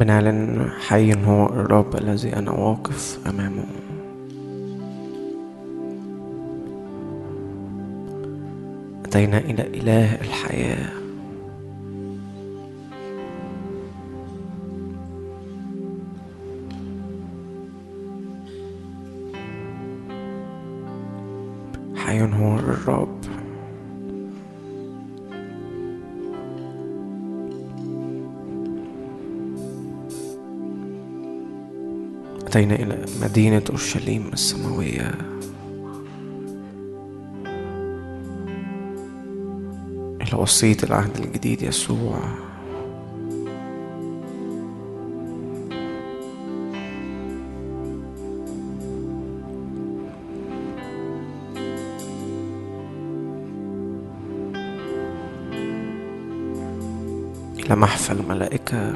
بنعلن حي هو الرب الذي أنا واقف أمامه. أتينا إلى إله الحياة. أتينا إلى مدينة أورشليم السماوية. إلى وصية العهد الجديد يسوع. إلى محفل الملائكة.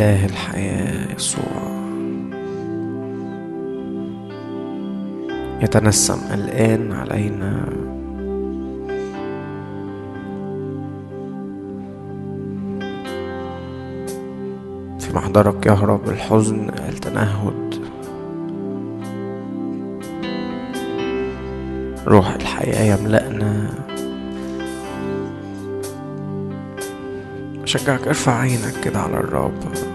إله الحياة يسوع. يتنسم الآن علينا. في محضرك يهرب الحزن التنهد. روح الحياة يملأنا. أشجعك ارفع عينك كده على الرب.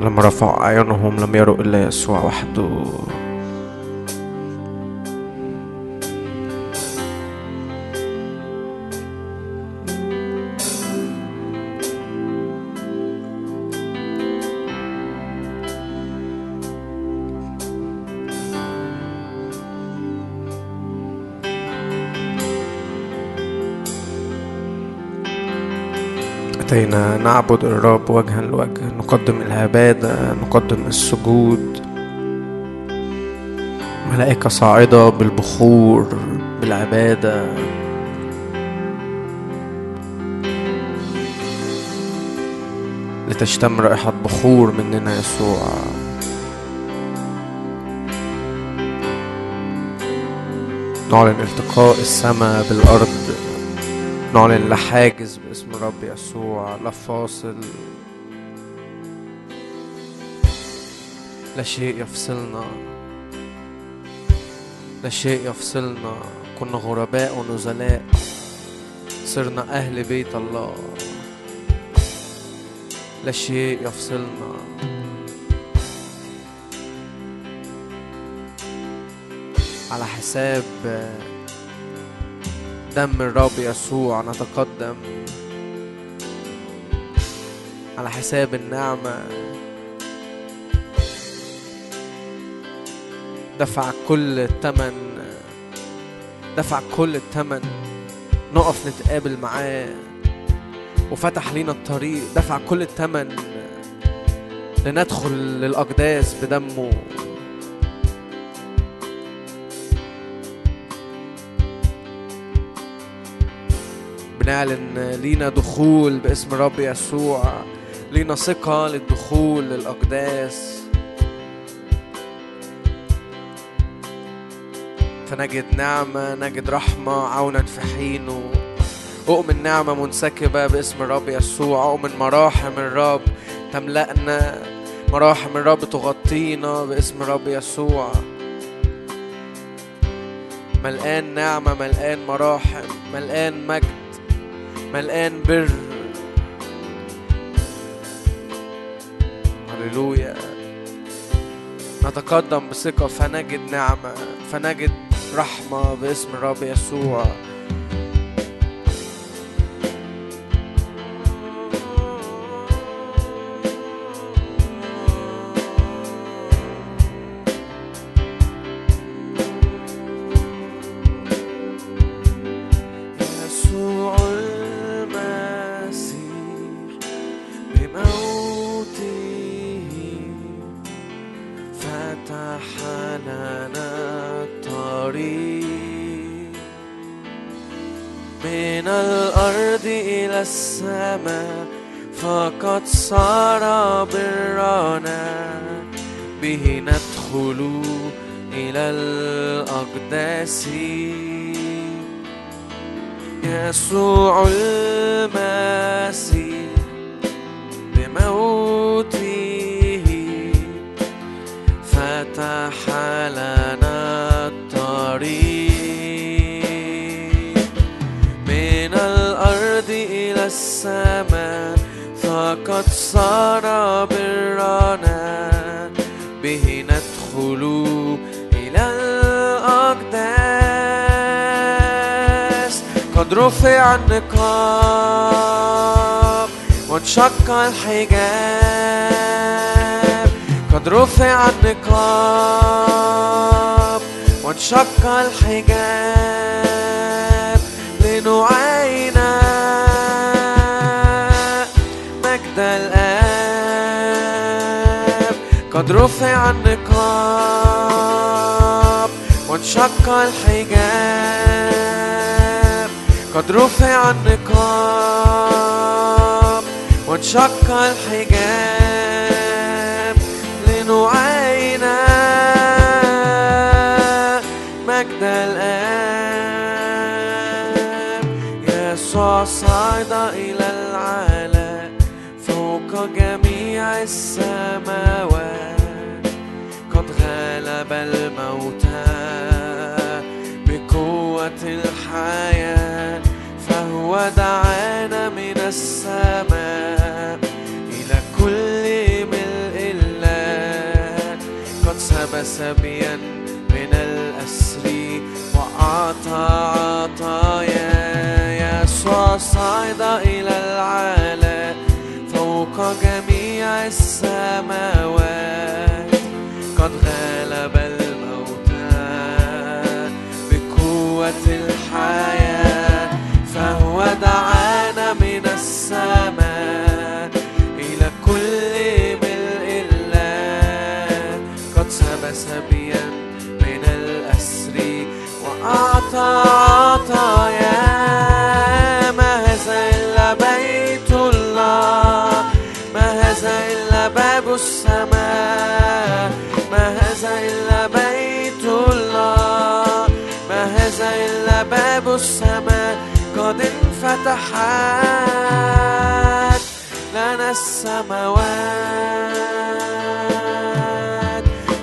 لما رفعوا أعينهم لم يروا إلا يسوع وحده أتينا نعبد الرب وجها لوجه نقدم العبادة نقدم السجود. ملائكة صاعدة بالبخور بالعبادة. لتشتم رائحة بخور مننا يسوع. نعلن التقاء السماء بالأرض. نعلن لا حاجز باسم الرب يسوع لا فاصل. لا شيء يفصلنا. لا شيء يفصلنا. كنا غرباء ونزلاء. صرنا أهل بيت الله. لا شيء يفصلنا. على حساب دم الرب يسوع نتقدم على حساب النعمة. دفع كل الثمن دفع كل الثمن نقف نتقابل معاه. وفتح لينا الطريق. دفع كل الثمن لندخل للأقداس بدمه. بنعلن لينا دخول باسم الرب يسوع. لينا ثقة للدخول للأقداس. فنجد نعمة نجد رحمة عونا في حينه. أؤمن نعمة منسكبة باسم الرب يسوع. أؤمن مراحم الرب تملأنا. مراحم الرب تغطينا باسم الرب يسوع. ملقان نعمة ملقان مراحم ملقان مجد. ملقان بر. هللويا. نتقدم بثقة فنجد نعمة فنجد رحمة باسم الرب يسوع. يسوع فتح لنا الطريق. من الأرض إلى السماء فقد صار برنا. به ندخل إلى الأقداس. يسوع برنا به ندخل إلى الأقداس. قد رفع النقاب وانشق الحجاب. قد رفع النقاب وانشق الحجاب. لنعاين مجد الآب قد رفع النقاب وانشق الحجاب. قد رفع النقاب وانشق الحجاب. لنعاين مجد الآب. يسوع صعد إلى الموتى بقوة الحياة فهو دعانا من السماء إلى كل ملء الله. قد سب سبيا من الأسر وأعطى عطايا. يسوع صعد إلى العلا فوق جميع السماوات بقوة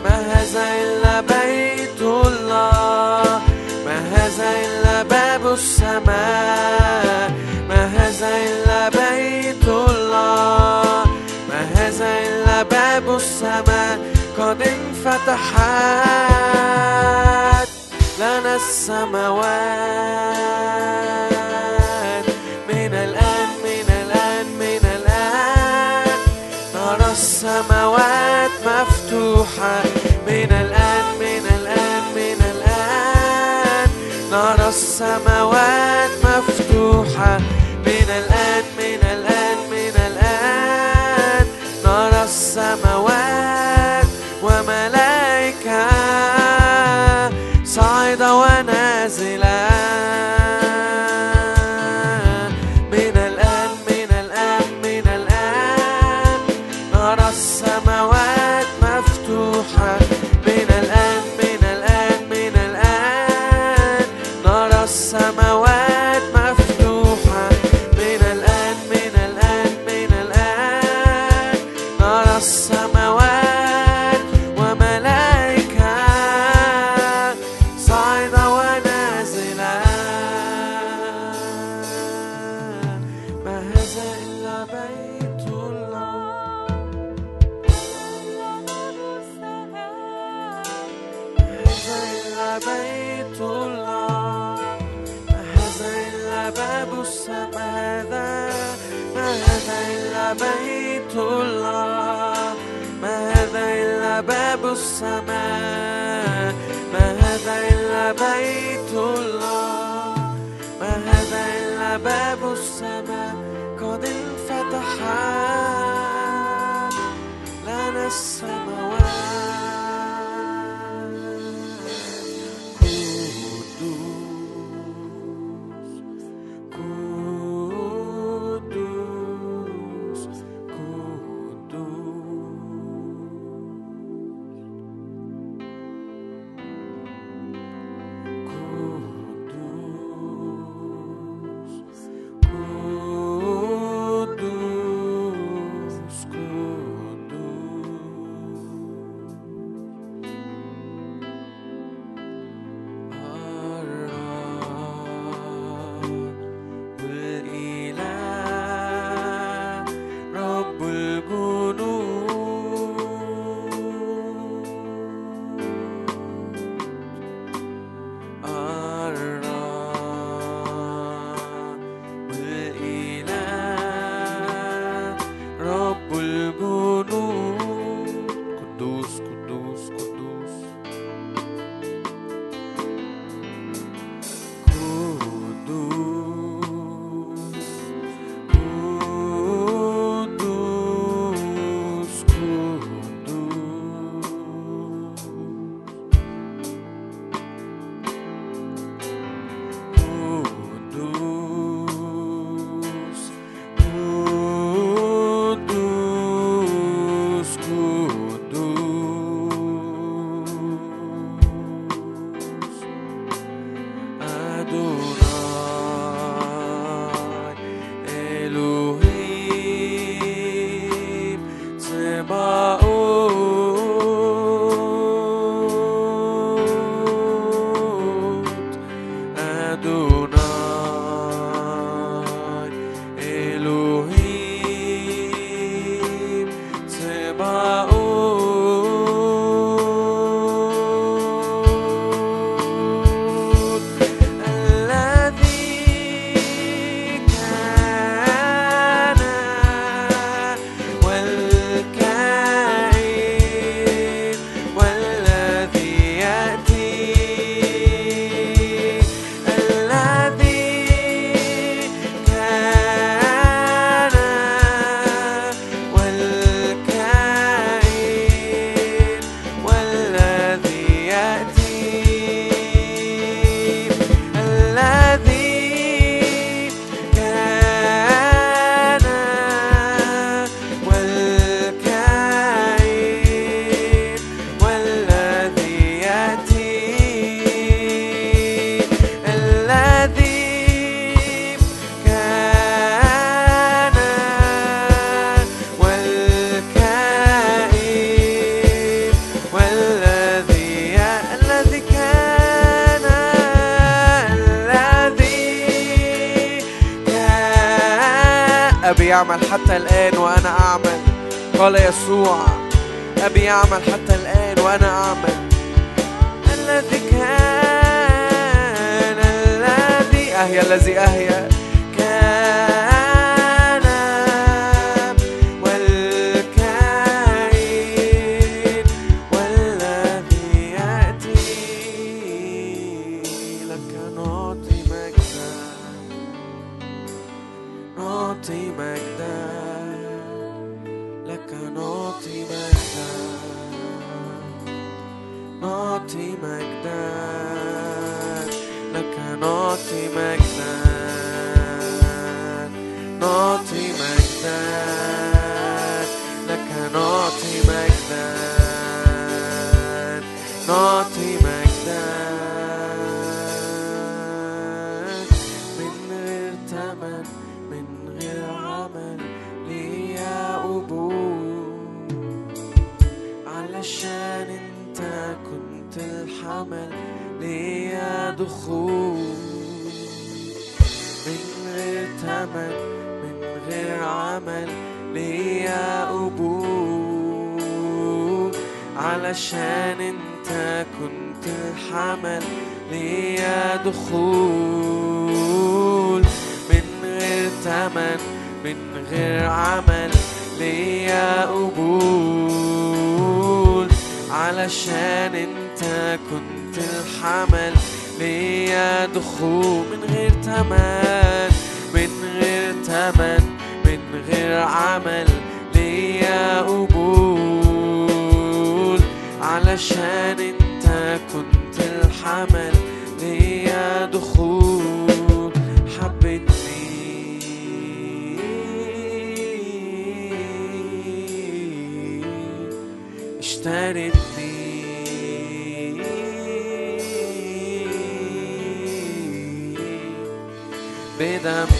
ما هذا إلا بيت الله. ما هذا إلا ما هذا إلا بيت الله. ما هذا إلا باب السماء. قد انفتحت لنا السماوات. من الآن السماوات مفتوحة. من الآن من الآن من الآن نرى السماوات مفتوحة. من الآن من الآن من الآن نرى السماوات وملائكة. صاعدة ونازلة قد انفتحت روحه من غير تمن من غير تمن من غير عمل ليا قبول. علشان انت كنت الحمل ليا دخول. حبتني اشتريت them.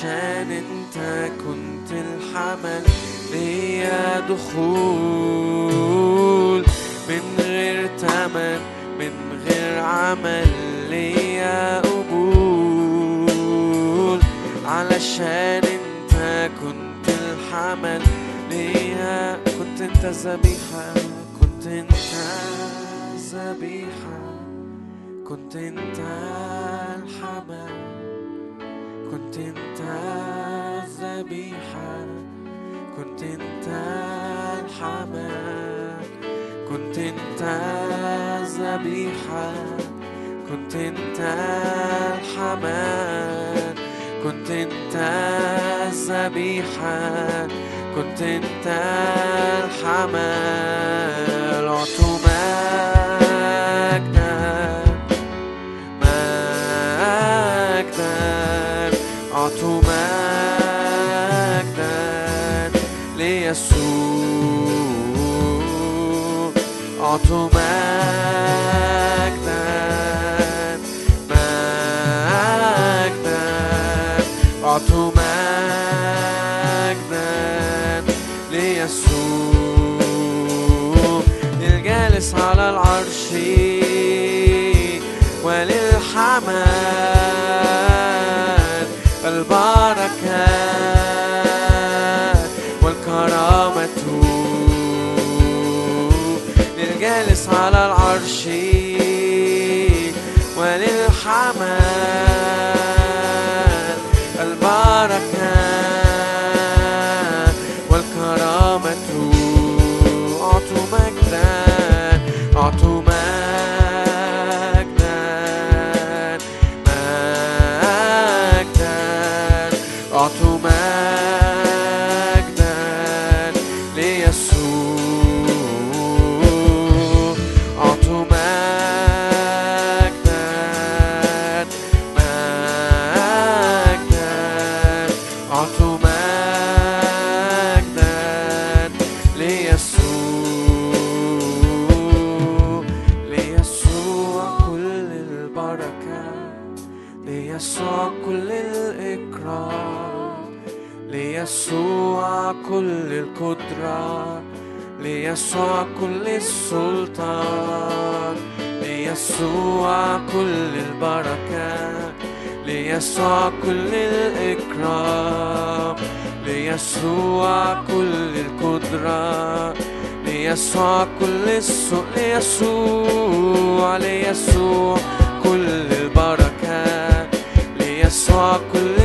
عشان انت كنت الحمل ليا دخول. من غير تمن من غير عمل ليا قبول. علشان انت كنت الحمل ليا كنت انت ذبيحة كنت انت ذبيحة كنت انت الحمل كنت انت الذبيحة كنت أنت الحمل كنت أنت الذبيحة. كنت أنت الحمل كنت أنت الذبيحة. كنت أنت الحمل ليسوع اعطوا مجدا مجدا اعطوا مجدا ليسوع. للجالس على العرش وللحمل البركة للجالس على العرش وللحمل ليسوع كل البركة ليسوع كل الإكرام ليسوع كل القدرة ليسوع كل السوء ليسوع ليسوع كل البركة ليسوع كل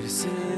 It is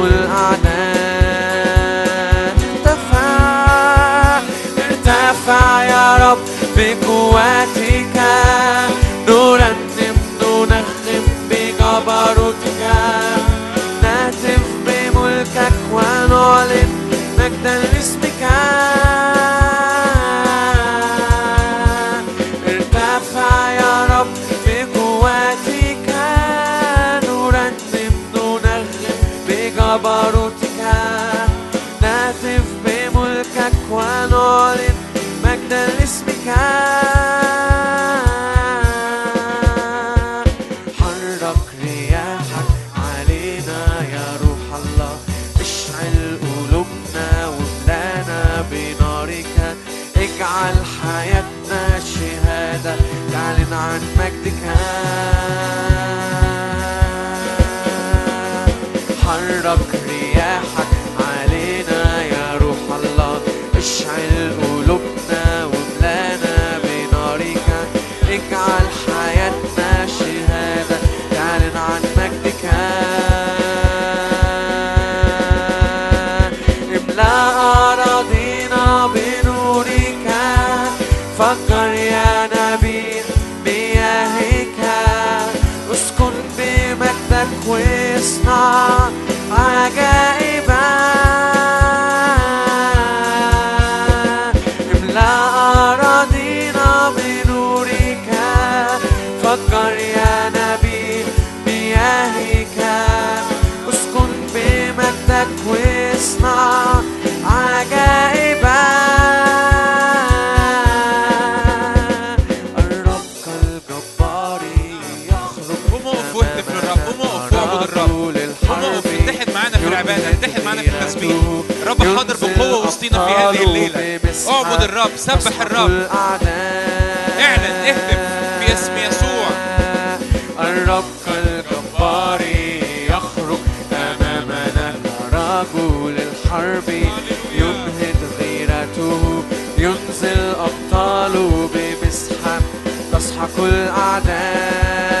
أرض ارتفع ارتفع يا رب بقوتك. ficar. يعطينا في هذه الليلة. اعبد الرب سبح الرب. اعلن اهتف في اسم يسوع. الرب الجبار يخرج أمامنا رجل الحرب يمهد غيرته ينزل أبطاله بمسحة. تسحق الأعداء.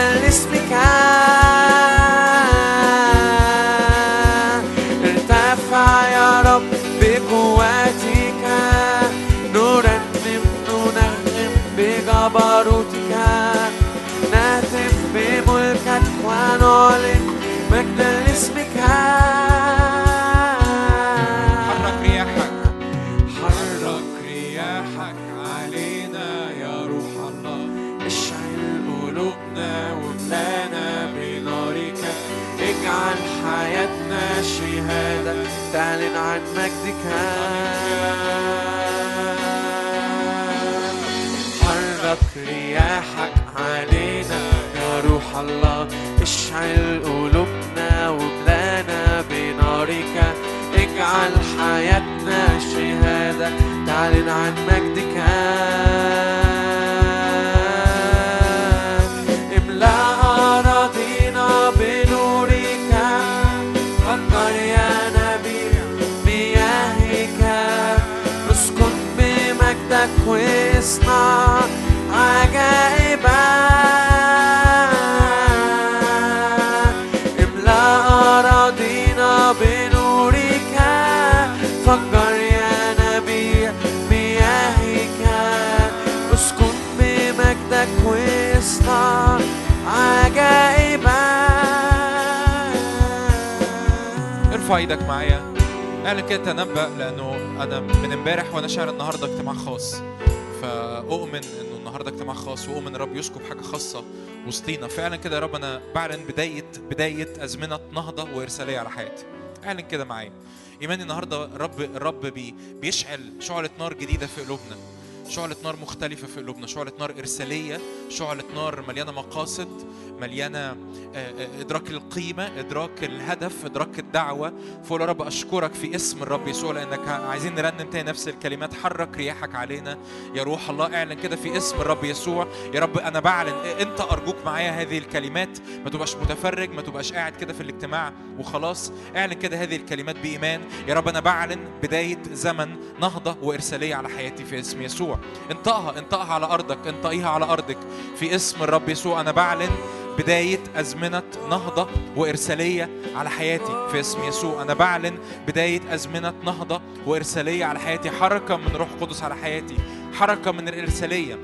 مجدا لاسمك ارتفع اشعل قلوبنا وبلانا بنارك. اجعل حياتنا شهادة. تعلن عن مجدك. املأ أراضينا فكر يا بمجدك واصنع إيدك معايا. اعلن كده تنبأ لأنه أنا من امبارح وأنا شاعر النهارده اجتماع خاص. فأؤمن إنه النهارده اجتماع خاص وأؤمن الرب يسكب حاجة خاصة وسطينا. فعلا كده يا رب أنا بعلن بداية بداية أزمنة نهضة وإرسالية على حياتي. اعلن كده معايا. إيماني النهارده الرب الرب بي بيشعل شعلة نار جديدة في قلوبنا. شعلة نار مختلفة في قلوبنا. شعلة نار إرسالية. شعلة نار مليانة مقاصد. مليانة آه، آه، إدراك القيمة إدراك الهدف إدراك الدعوة. فقول يا رب أشكرك في اسم الرب يسوع لأنك عايزين نرنم تاني نفس الكلمات. حرك رياحك علينا يا روح الله. اعلن كده في اسم الرب يسوع. يا رب أنا بعلن أنت أرجوك معايا هذه الكلمات. ما تبقاش متفرج ما تبقاش قاعد كده في الاجتماع وخلاص. اعلن كده هذه الكلمات بإيمان. يا رب أنا بعلن بداية زمن نهضة وإرسالية على حياتي في اسم يسوع. انطقها انطقها على أرضك انطقيها على أرضك في اسم الرب يسوع. أنا بعلن بداية أزمنة نهضة وإرسالية على حياتي في اسم يسوع. أنا بعلن بداية أزمنة نهضة وإرسالية على حياتي. حركة من روح قدس على حياتي. حركة من الإرسالية.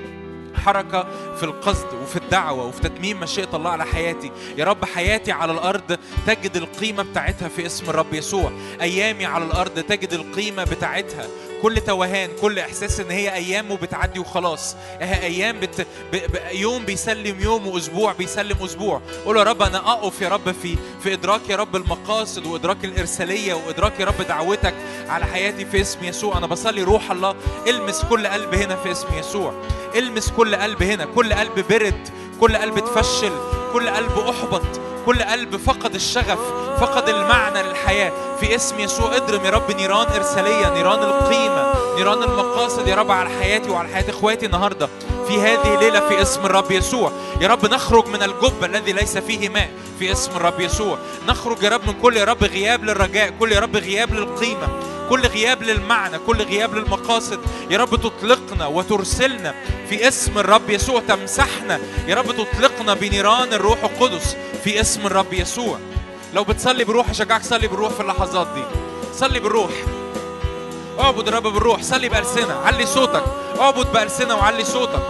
حركة في القصد وفي الدعوة وفي تتميم مشيئة الله على حياتي. يا رب حياتي على الأرض تجد القيمة بتاعتها في اسم الرب يسوع. أيامي على الأرض تجد القيمة بتاعتها كل توهان كل إحساس إن هي أيام وبتعدي وخلاص. هي أيام بت... ب... ب... يوم بيسلم يوم وأسبوع بيسلم أسبوع. قول يا رب أنا أقف يا رب في في إدراك يا رب المقاصد وإدراك الإرسالية وإدراك يا رب دعوتك على حياتي في اسم يسوع. أنا بصلي روح الله المس كل قلب هنا في اسم يسوع. المس كل قلب هنا كل قلب برد كل قلب اتفشل كل قلب أحبط كل قلب فقد الشغف فقد المعنى للحياة. في اسم يسوع اضرم يا رب نيران إرسالية نيران القيمة نيران المقاصد يا رب على حياتي وعلى حياة إخواتي النهاردة. في هذه الليلة في اسم الرب يسوع. يا رب نخرج من الجب الذي ليس فيه ماء. في اسم الرب يسوع. نخرج يا رب من كل يا رب غياب للرجاء كل يا رب غياب للقيمة كل غياب للمعنى كل غياب للمقاصد. يا رب تطلقنا وترسلنا في اسم الرب يسوع تمسحنا. يا رب تطلقنا بنيران الروح القدس في اسم الرب يسوع. لو بتصلي بروح أشجعك صلي بالروح في اللحظات دي. صلي بالروح. اعبد الرب بالروح. صلي بألسنة. علي صوتك. اعبد بألسنة وعلي صوتك.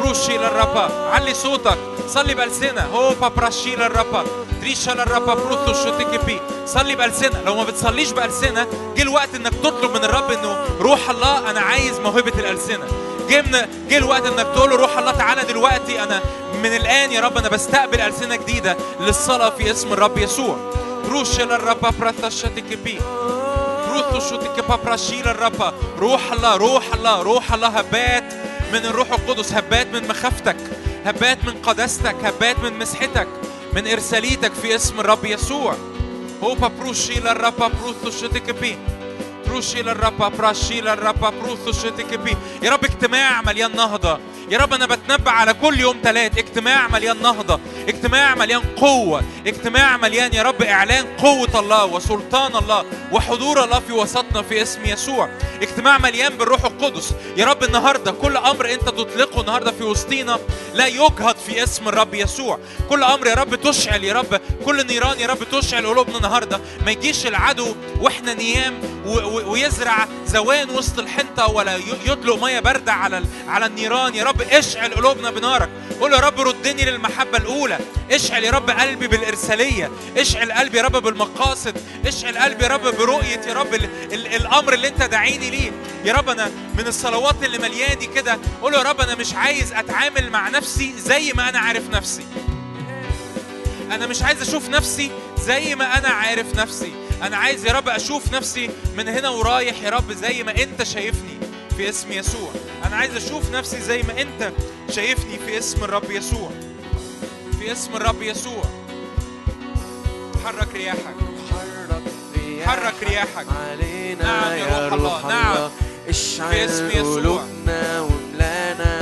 بروشي للربا علي صوتك. صلي بألسنة. هو بابراشي للربا دريشا للربا بروثو شوتيكي بي صلي بألسنة. لو ما بتصليش بألسنة جه الوقت إنك تطلب من الرب إنه روح الله أنا عايز موهبة الألسنة. جه جه الوقت إنك تقول له روح الله تعالى دلوقتي أنا من الآن يا رب أنا بستقبل ألسنة جديدة للصلاة في اسم الرب يسوع. براثا شوتيكي بي بروثو شوتيكي بابراشي للربا روح الله روح الله روح الله. هبات من الروح القدس هبات من مخافتك هبات من قداستك هبات من مسحتك من إرساليتك في اسم الرب يسوع. هو بروشي للربا بروثو شوتيكي بي بروشي للربا براشي للربا بروثو شوتيكي بي يا رب اجتماع مليان نهضة. يا رب أنا بتنبأ على كل يوم ثلاث اجتماع مليان نهضة اجتماع مليان قوة اجتماع مليان يا رب إعلان قوة الله وسلطان الله وحضور الله في وسطنا في اسم يسوع. اجتماع مليان بالروح القدس. يا رب النهارده كل أمر أنت تطلقه النهارده في وسطينا لا يجهض في اسم الرب يسوع. كل أمر يا رب تشعل يا رب كل نيران يا رب تشعل قلوبنا النهارده. ما يجيش العدو وإحنا نيام ويزرع زوان وسط الحنطة ولا يطلق مية باردة على على النيران يا رب. اشعل قلوبنا بنارك. قول يا رب ردني للمحبة الأولى. اشعل يا رب قلبي بالإرسالية. اشعل قلبي يا رب بالمقاصد. اشعل قلبي يا رب برؤية يا رب ال ال الأمر اللي أنت داعيني ليه. يا رب أنا من الصلوات اللي ملياني كده قول يا رب أنا مش عايز أتعامل مع نفسي زي ما أنا عارف نفسي. أنا مش عايز أشوف نفسي زي ما أنا عارف نفسي. أنا عايز يا رب أشوف نفسي من هنا ورايح يا رب زي ما أنت شايفني. في اسم يسوع. أنا عايز أشوف نفسي زي ما أنت شايفني في اسم الرب يسوع. في اسم الرب يسوع. حرك رياحك. حرك رياحك. علينا نعم يا روح الله، نعم. اشعل في اسم يسوع. قلوبنا واملانا.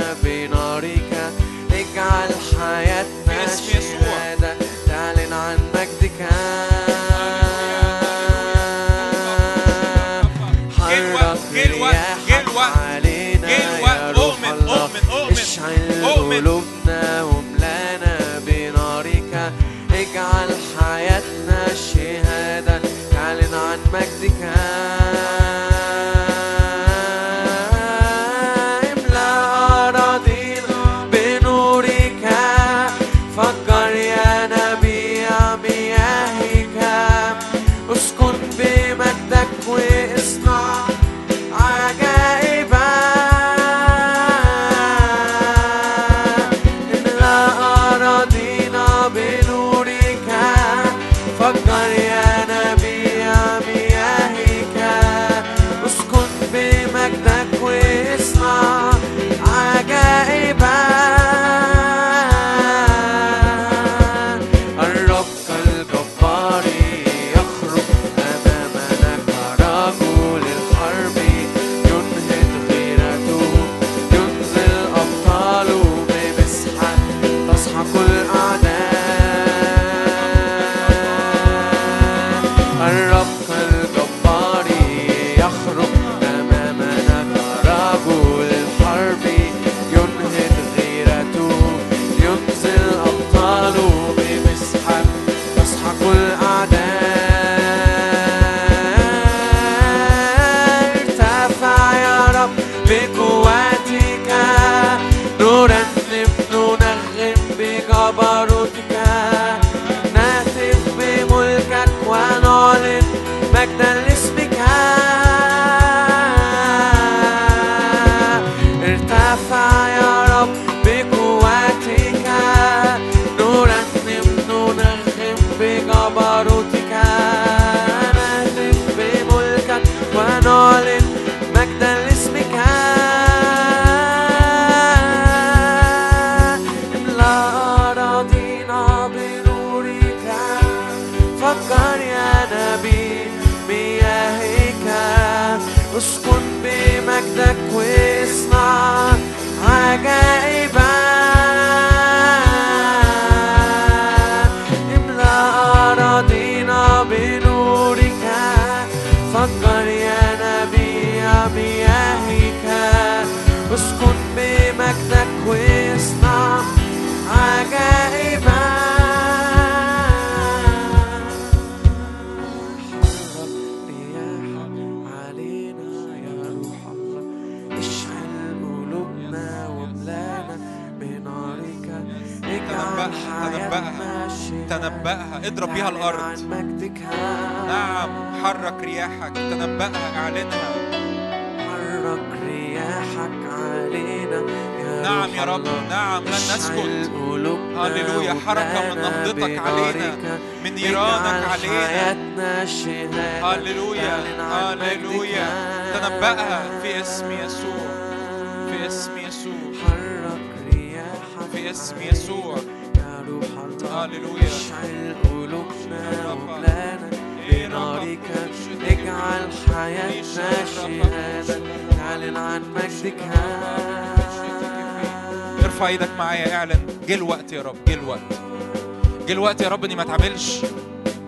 اتعاملش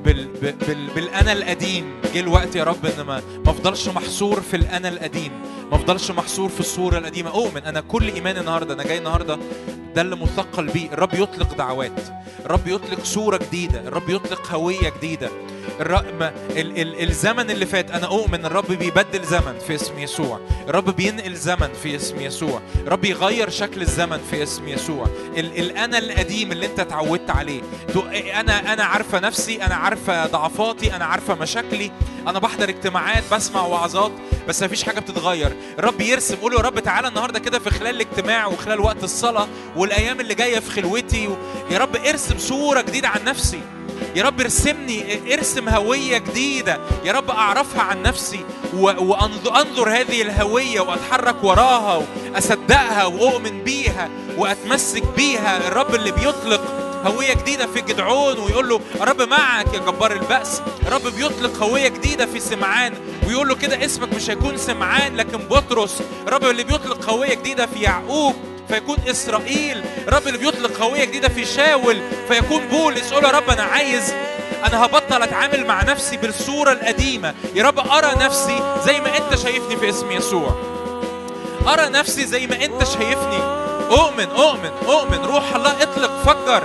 بال... بال... بال... بالأنا القديم. جه الوقت يا رب إن ما ما أفضلش محصور في الأنا القديم. ما أفضلش محصور في الصورة القديمة. أؤمن أنا كل ايمان النهارده أنا جاي النهارده ده اللي مثقل بيه. الرب يطلق دعوات. الرب يطلق صورة جديدة. الرب يطلق هوية جديدة. الرقم ال ال الزمن اللي فات. أنا أؤمن الرب بيبدل زمن في اسم يسوع. الرب بينقل زمن في اسم يسوع. الرب يغير شكل الزمن في اسم يسوع. ال الأنا القديم اللي أنت اتعودت عليه. أنا أنا عارفة نفسي أنا عارفة ضعفاتي أنا عارفة مشاكلي. أنا بحضر اجتماعات بسمع وعظات بس مفيش حاجة بتتغير. الرب يرسم قول يا رب تعالى النهارده كده في خلال الاجتماع وخلال وقت الصلاة والأيام اللي جاية في خلوتي. و... يا رب ارسم صورة جديدة عن نفسي. يا رب ارسمني ارسم هوية جديدة. يا رب أعرفها عن نفسي وأنظر هذه الهوية وأتحرك وراها وأصدقها وأؤمن بيها وأتمسك بيها. الرب اللي بيطلق هوية جديدة في جدعون ويقول له رب معك يا جبار البأس. الرب بيطلق هوية جديدة في سمعان ويقول له كده اسمك مش هيكون سمعان لكن بطرس. الرب اللي بيطلق هوية جديدة في يعقوب فيكون إسرائيل الرب اللي بيطلق هويه جديدة في شاول فيكون بولس قول يا رب أنا عايز أنا هبطل أتعامل مع نفسي بالصورة القديمة. يا رب أرى نفسي زي ما أنت شايفني في اسم يسوع. أرى نفسي زي ما أنت شايفني. أؤمن أؤمن أؤمن. روح الله اطلق فجر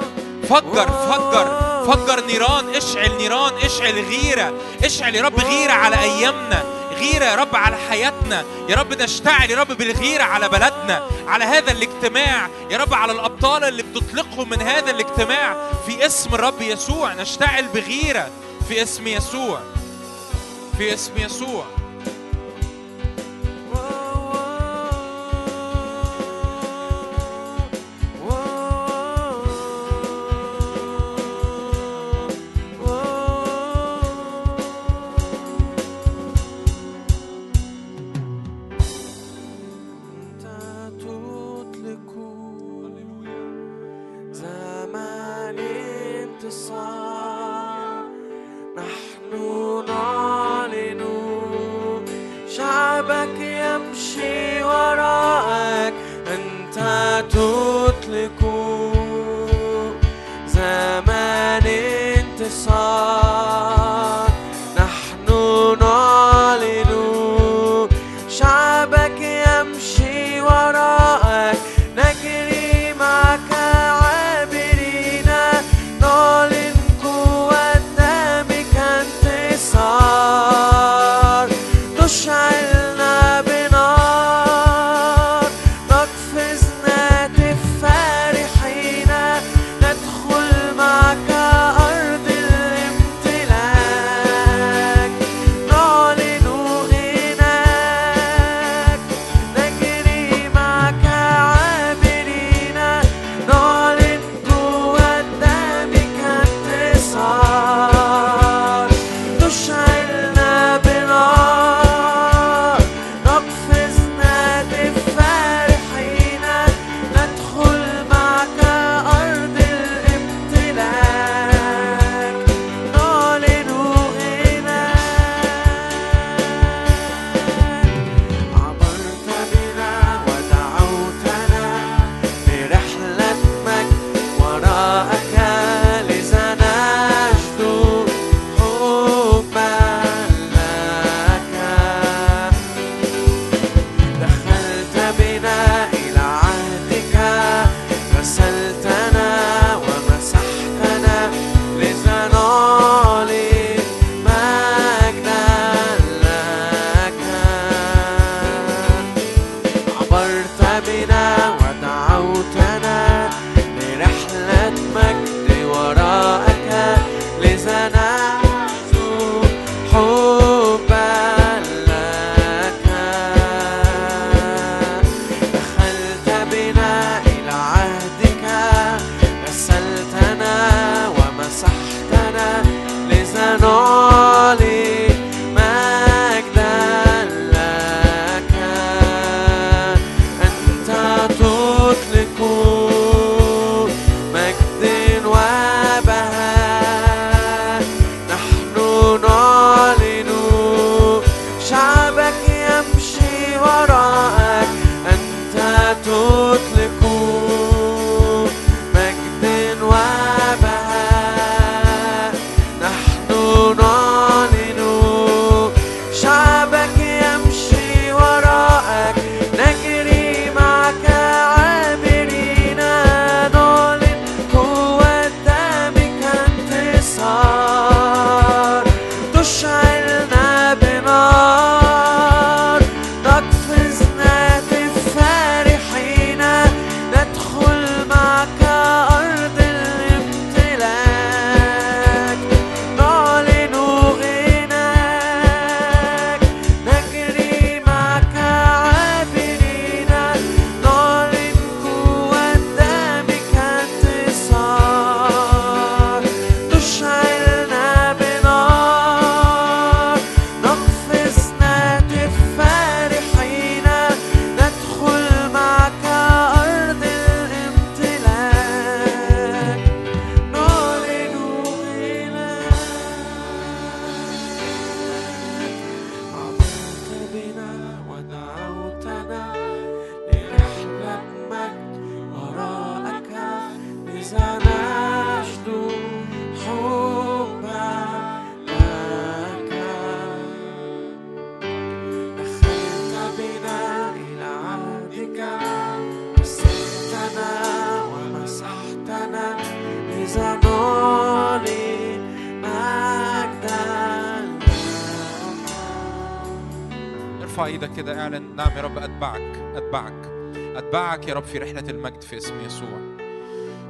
فجر فجر فجر نيران. اشعل نيران اشعل غيرة اشعل يا رب غيرة على أيامنا. غيرة يا رب على حياتنا. يا رب نشتعل يا رب بالغيرة على بلدنا على هذا الاجتماع. يا رب على الأبطال اللي بتطلقهم من هذا الاجتماع. في اسم الرب يسوع نشتعل بغيرة. في اسم يسوع. في اسم يسوع.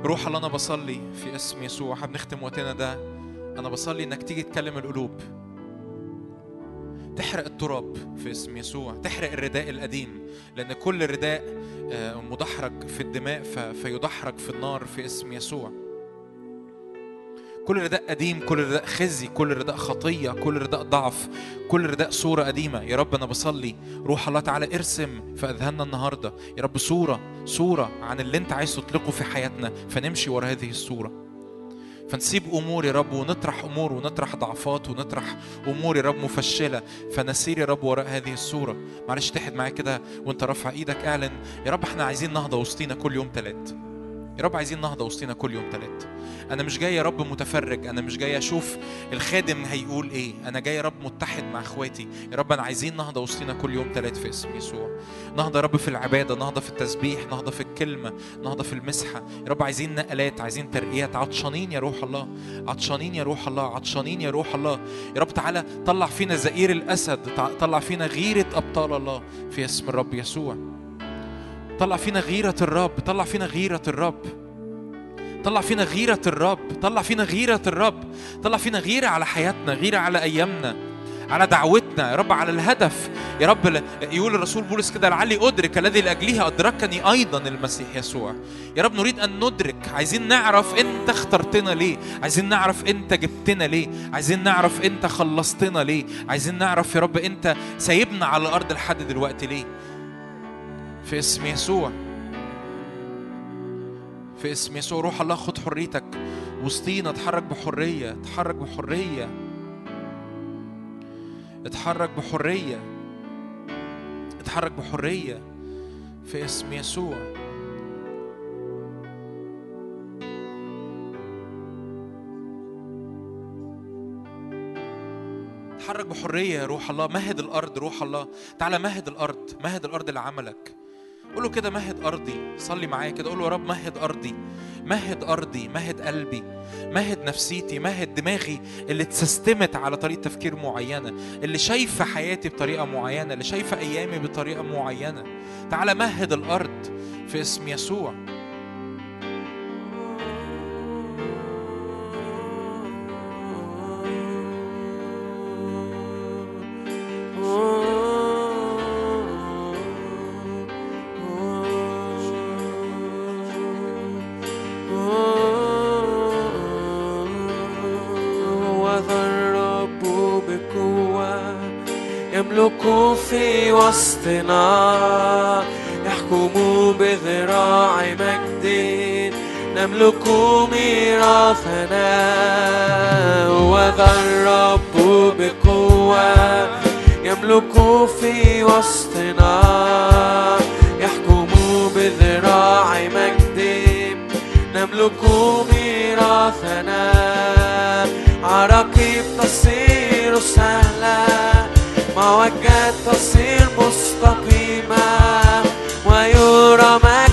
روح الله أنا بصلي في اسم يسوع. هنختم وقتنا ده أنا بصلي إنك تيجي تكلم القلوب. تحرق التراب في اسم يسوع. تحرق الرداء القديم لأن كل رداء آه، مدحرج في الدماء فيدحرج في النار في اسم يسوع. كل رداء قديم كل رداء خزي كل رداء خطية كل رداء ضعف كل رداء صورة قديمة. يا رب أنا بصلي. روح الله تعالى ارسم في أذهاننا النهاردة. يا رب صورة صورة عن اللي أنت عايز تطلقه في حياتنا. فنمشي ورا هذه الصورة. فنسيب أمور يا رب ونطرح أمور ونطرح ضعفات ونطرح أمور يا رب مفشلة. فنسير يا رب وراء هذه الصورة. معلش تحد معايا كده وانت رافع إيدك اعلن. يا رب إحنا عايزين نهضة وسطينا كل يوم تلات. يا رب عايزين نهضة وسطينا كل يوم تلات. أنا مش جاي يا رب متفرج أنا مش جاي أشوف الخادم هيقول إيه. أنا جاي يا رب متحد مع إخواتي. يا رب أنا عايزين نهضة وسطينا كل يوم تلات في اسم يسوع. نهضة يا رب في العبادة نهضة في التسبيح نهضة في الكلمة نهضة في المسحة. يا رب عايزين نقلات عايزين ترقيات. عطشانين يا روح الله. عطشانين يا روح الله. عطشانين يا روح الله. يا رب تعالى طلع فينا زئير الأسد تع- طلع فينا غيرة أبطال الله في اسم الرب يسوع. طلع فينا غيرة الرب طلع فينا غيرة الرب. طلع فينا غيرة الرب طلع فينا غيرة الرب. طلع فينا غيرة على حياتنا غيرة على أيامنا على دعوتنا. يا رب على الهدف. يا رب يقول الرسول بولس كده لعلي أدرك الذي لأجله أدركني أيضا المسيح يسوع. يا رب نريد أن ندرك. عايزين نعرف أنت اخترتنا ليه؟ عايزين نعرف أنت جبتنا ليه؟ عايزين نعرف أنت خلصتنا ليه؟ عايزين نعرف يا رب أنت سايبنا على الأرض لحد دلوقتي ليه؟ في اسم يسوع. في اسم يسوع روح الله خد حريتك. وسطينا اتحرك بحرية اتحرك بحرية. اتحرك بحرية. اتحرك بحرية في اسم يسوع. اتحرك بحرية يا روح الله. مهد الأرض روح الله. تعالى مهد الأرض مهد الأرض لعملك. قول له كده مهد أرضي صلي معايا كده قول له يا رب مهد أرضي مهد أرضي مهد قلبي مهد نفسيتي مهد دماغي اللي اتسستمت على طريقة تفكير معينة اللي شايفة حياتي بطريقة معينة اللي شايفة أيامي بطريقة معينة. تعالى مهد الأرض في اسم يسوع. وذا وسطنا يحكم بذراع مجد نملك ميراثنا. وذا الرب بقوة يملك في وسطنا. يحكم بذراع مجد نملك ميراثنا. عراقيب تصير سهلة موجات تصير مستقيمة ويرى مجد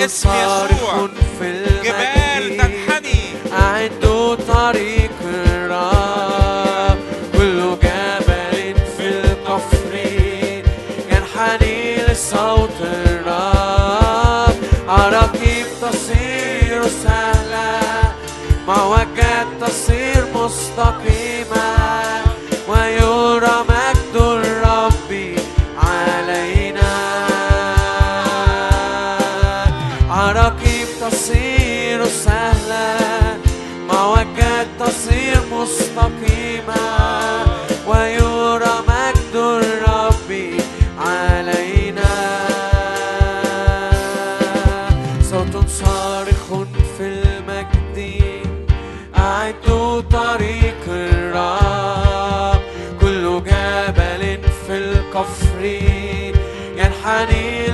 باسم يسوع. في جبال المجد تنحني. أعدوا طريق الرب كل جبل في الكفر ينحني لصوت الرب عراقيب تصير سهلة موجات تصير مستقيمة. ويرى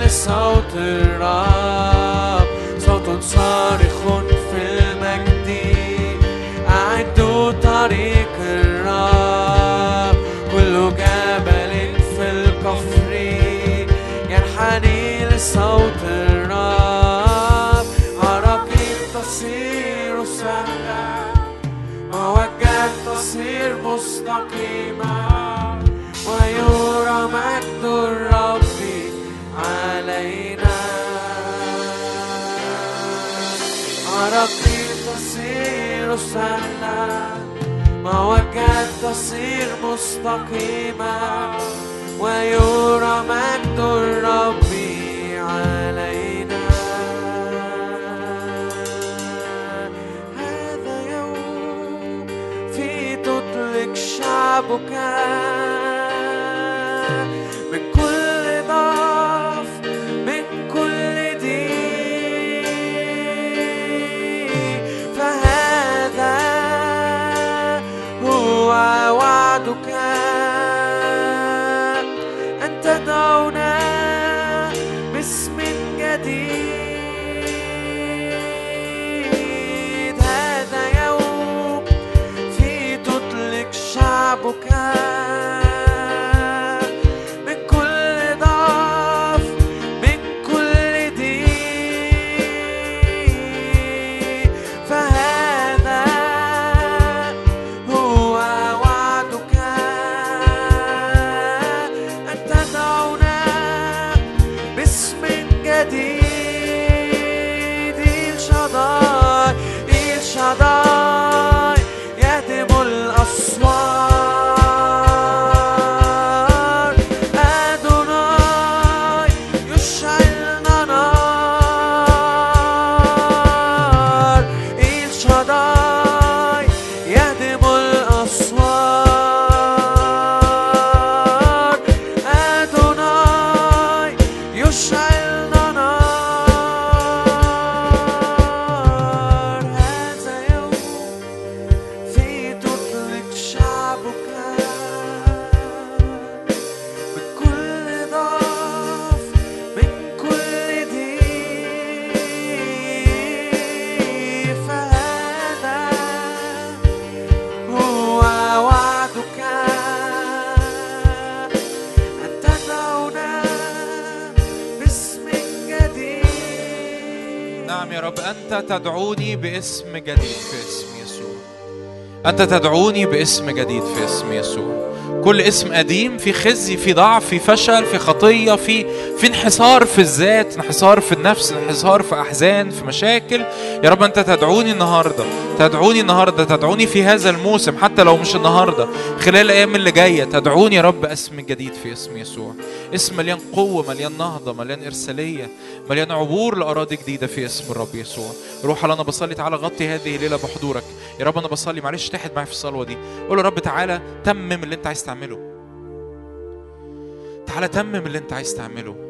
صوت الرب. صوت صارخ مستقيمة ويرى مجد الرب علينا. عراقيل تصير سهلة موجات تصير مستقيمة. ويرى مجد الرب شعبك باسم جديد في اسم يسوع. أنت تدعوني باسم جديد في اسم يسوع. كل اسم قديم في خزي في ضعف في فشل في خطية في في انحسار في الذات انحسار في النفس انحسار في أحزان في مشاكل. يا رب أنت تدعوني النهاردة تدعوني النهاردة تدعوني في هذا الموسم حتى لو مش النهاردة خلال الأيام اللي جاية تدعوني يا رب اسم جديد في اسم يسوع. اسم مليان قوة مليان نهضة مليان إرسالية مليان عبور لأراضي جديدة في اسم الرب يسوع. روح أنا بصلي تعالى غطي هذه الليلة بحضورك. يا رب أنا بصلي معلش تحت معايا في الصلوة دي. قول يا رب تعالى تمم اللي أنت عايز تعمله. تعالى تمم اللي أنت عايز تعمله.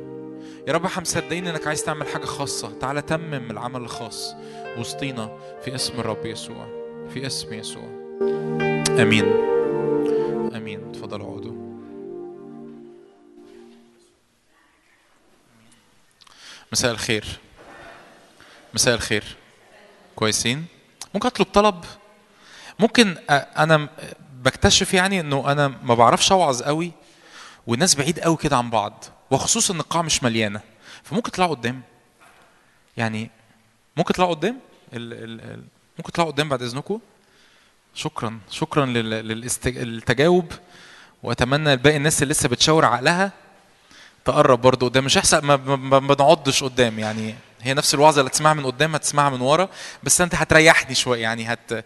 يا رب إحنا مصدقين انك عايز تعمل حاجة خاصة. تعالى تمم العمل الخاص وسطينا في اسم الرب يسوع. في اسم يسوع. آمين. آمين. اتفضلوا اقعدوا. مساء الخير. مساء الخير. كويسين؟ ممكن اطلب طلب؟ ممكن أنا بكتشف يعني إنه أنا ما بعرفش أوعظ قوي والناس بعيد قوي كده عن بعض وخصوصا إن القاعة مش مليانة. فممكن تطلعوا قدام يعني ممكن تطلعوا قدام ال ال ال ممكن تطلعوا قدام بعد إذنكم. شكرا شكرا للتجاوب وأتمنى باقي الناس اللي لسه بتشاور عقلها تقرب برضه قدام. مش احسن ما بنقعدش قدام يعني هي نفس الوعظة اللي تسمعها من قدام هتسمعها من ورا بس أنت هتريحني شوية يعني هت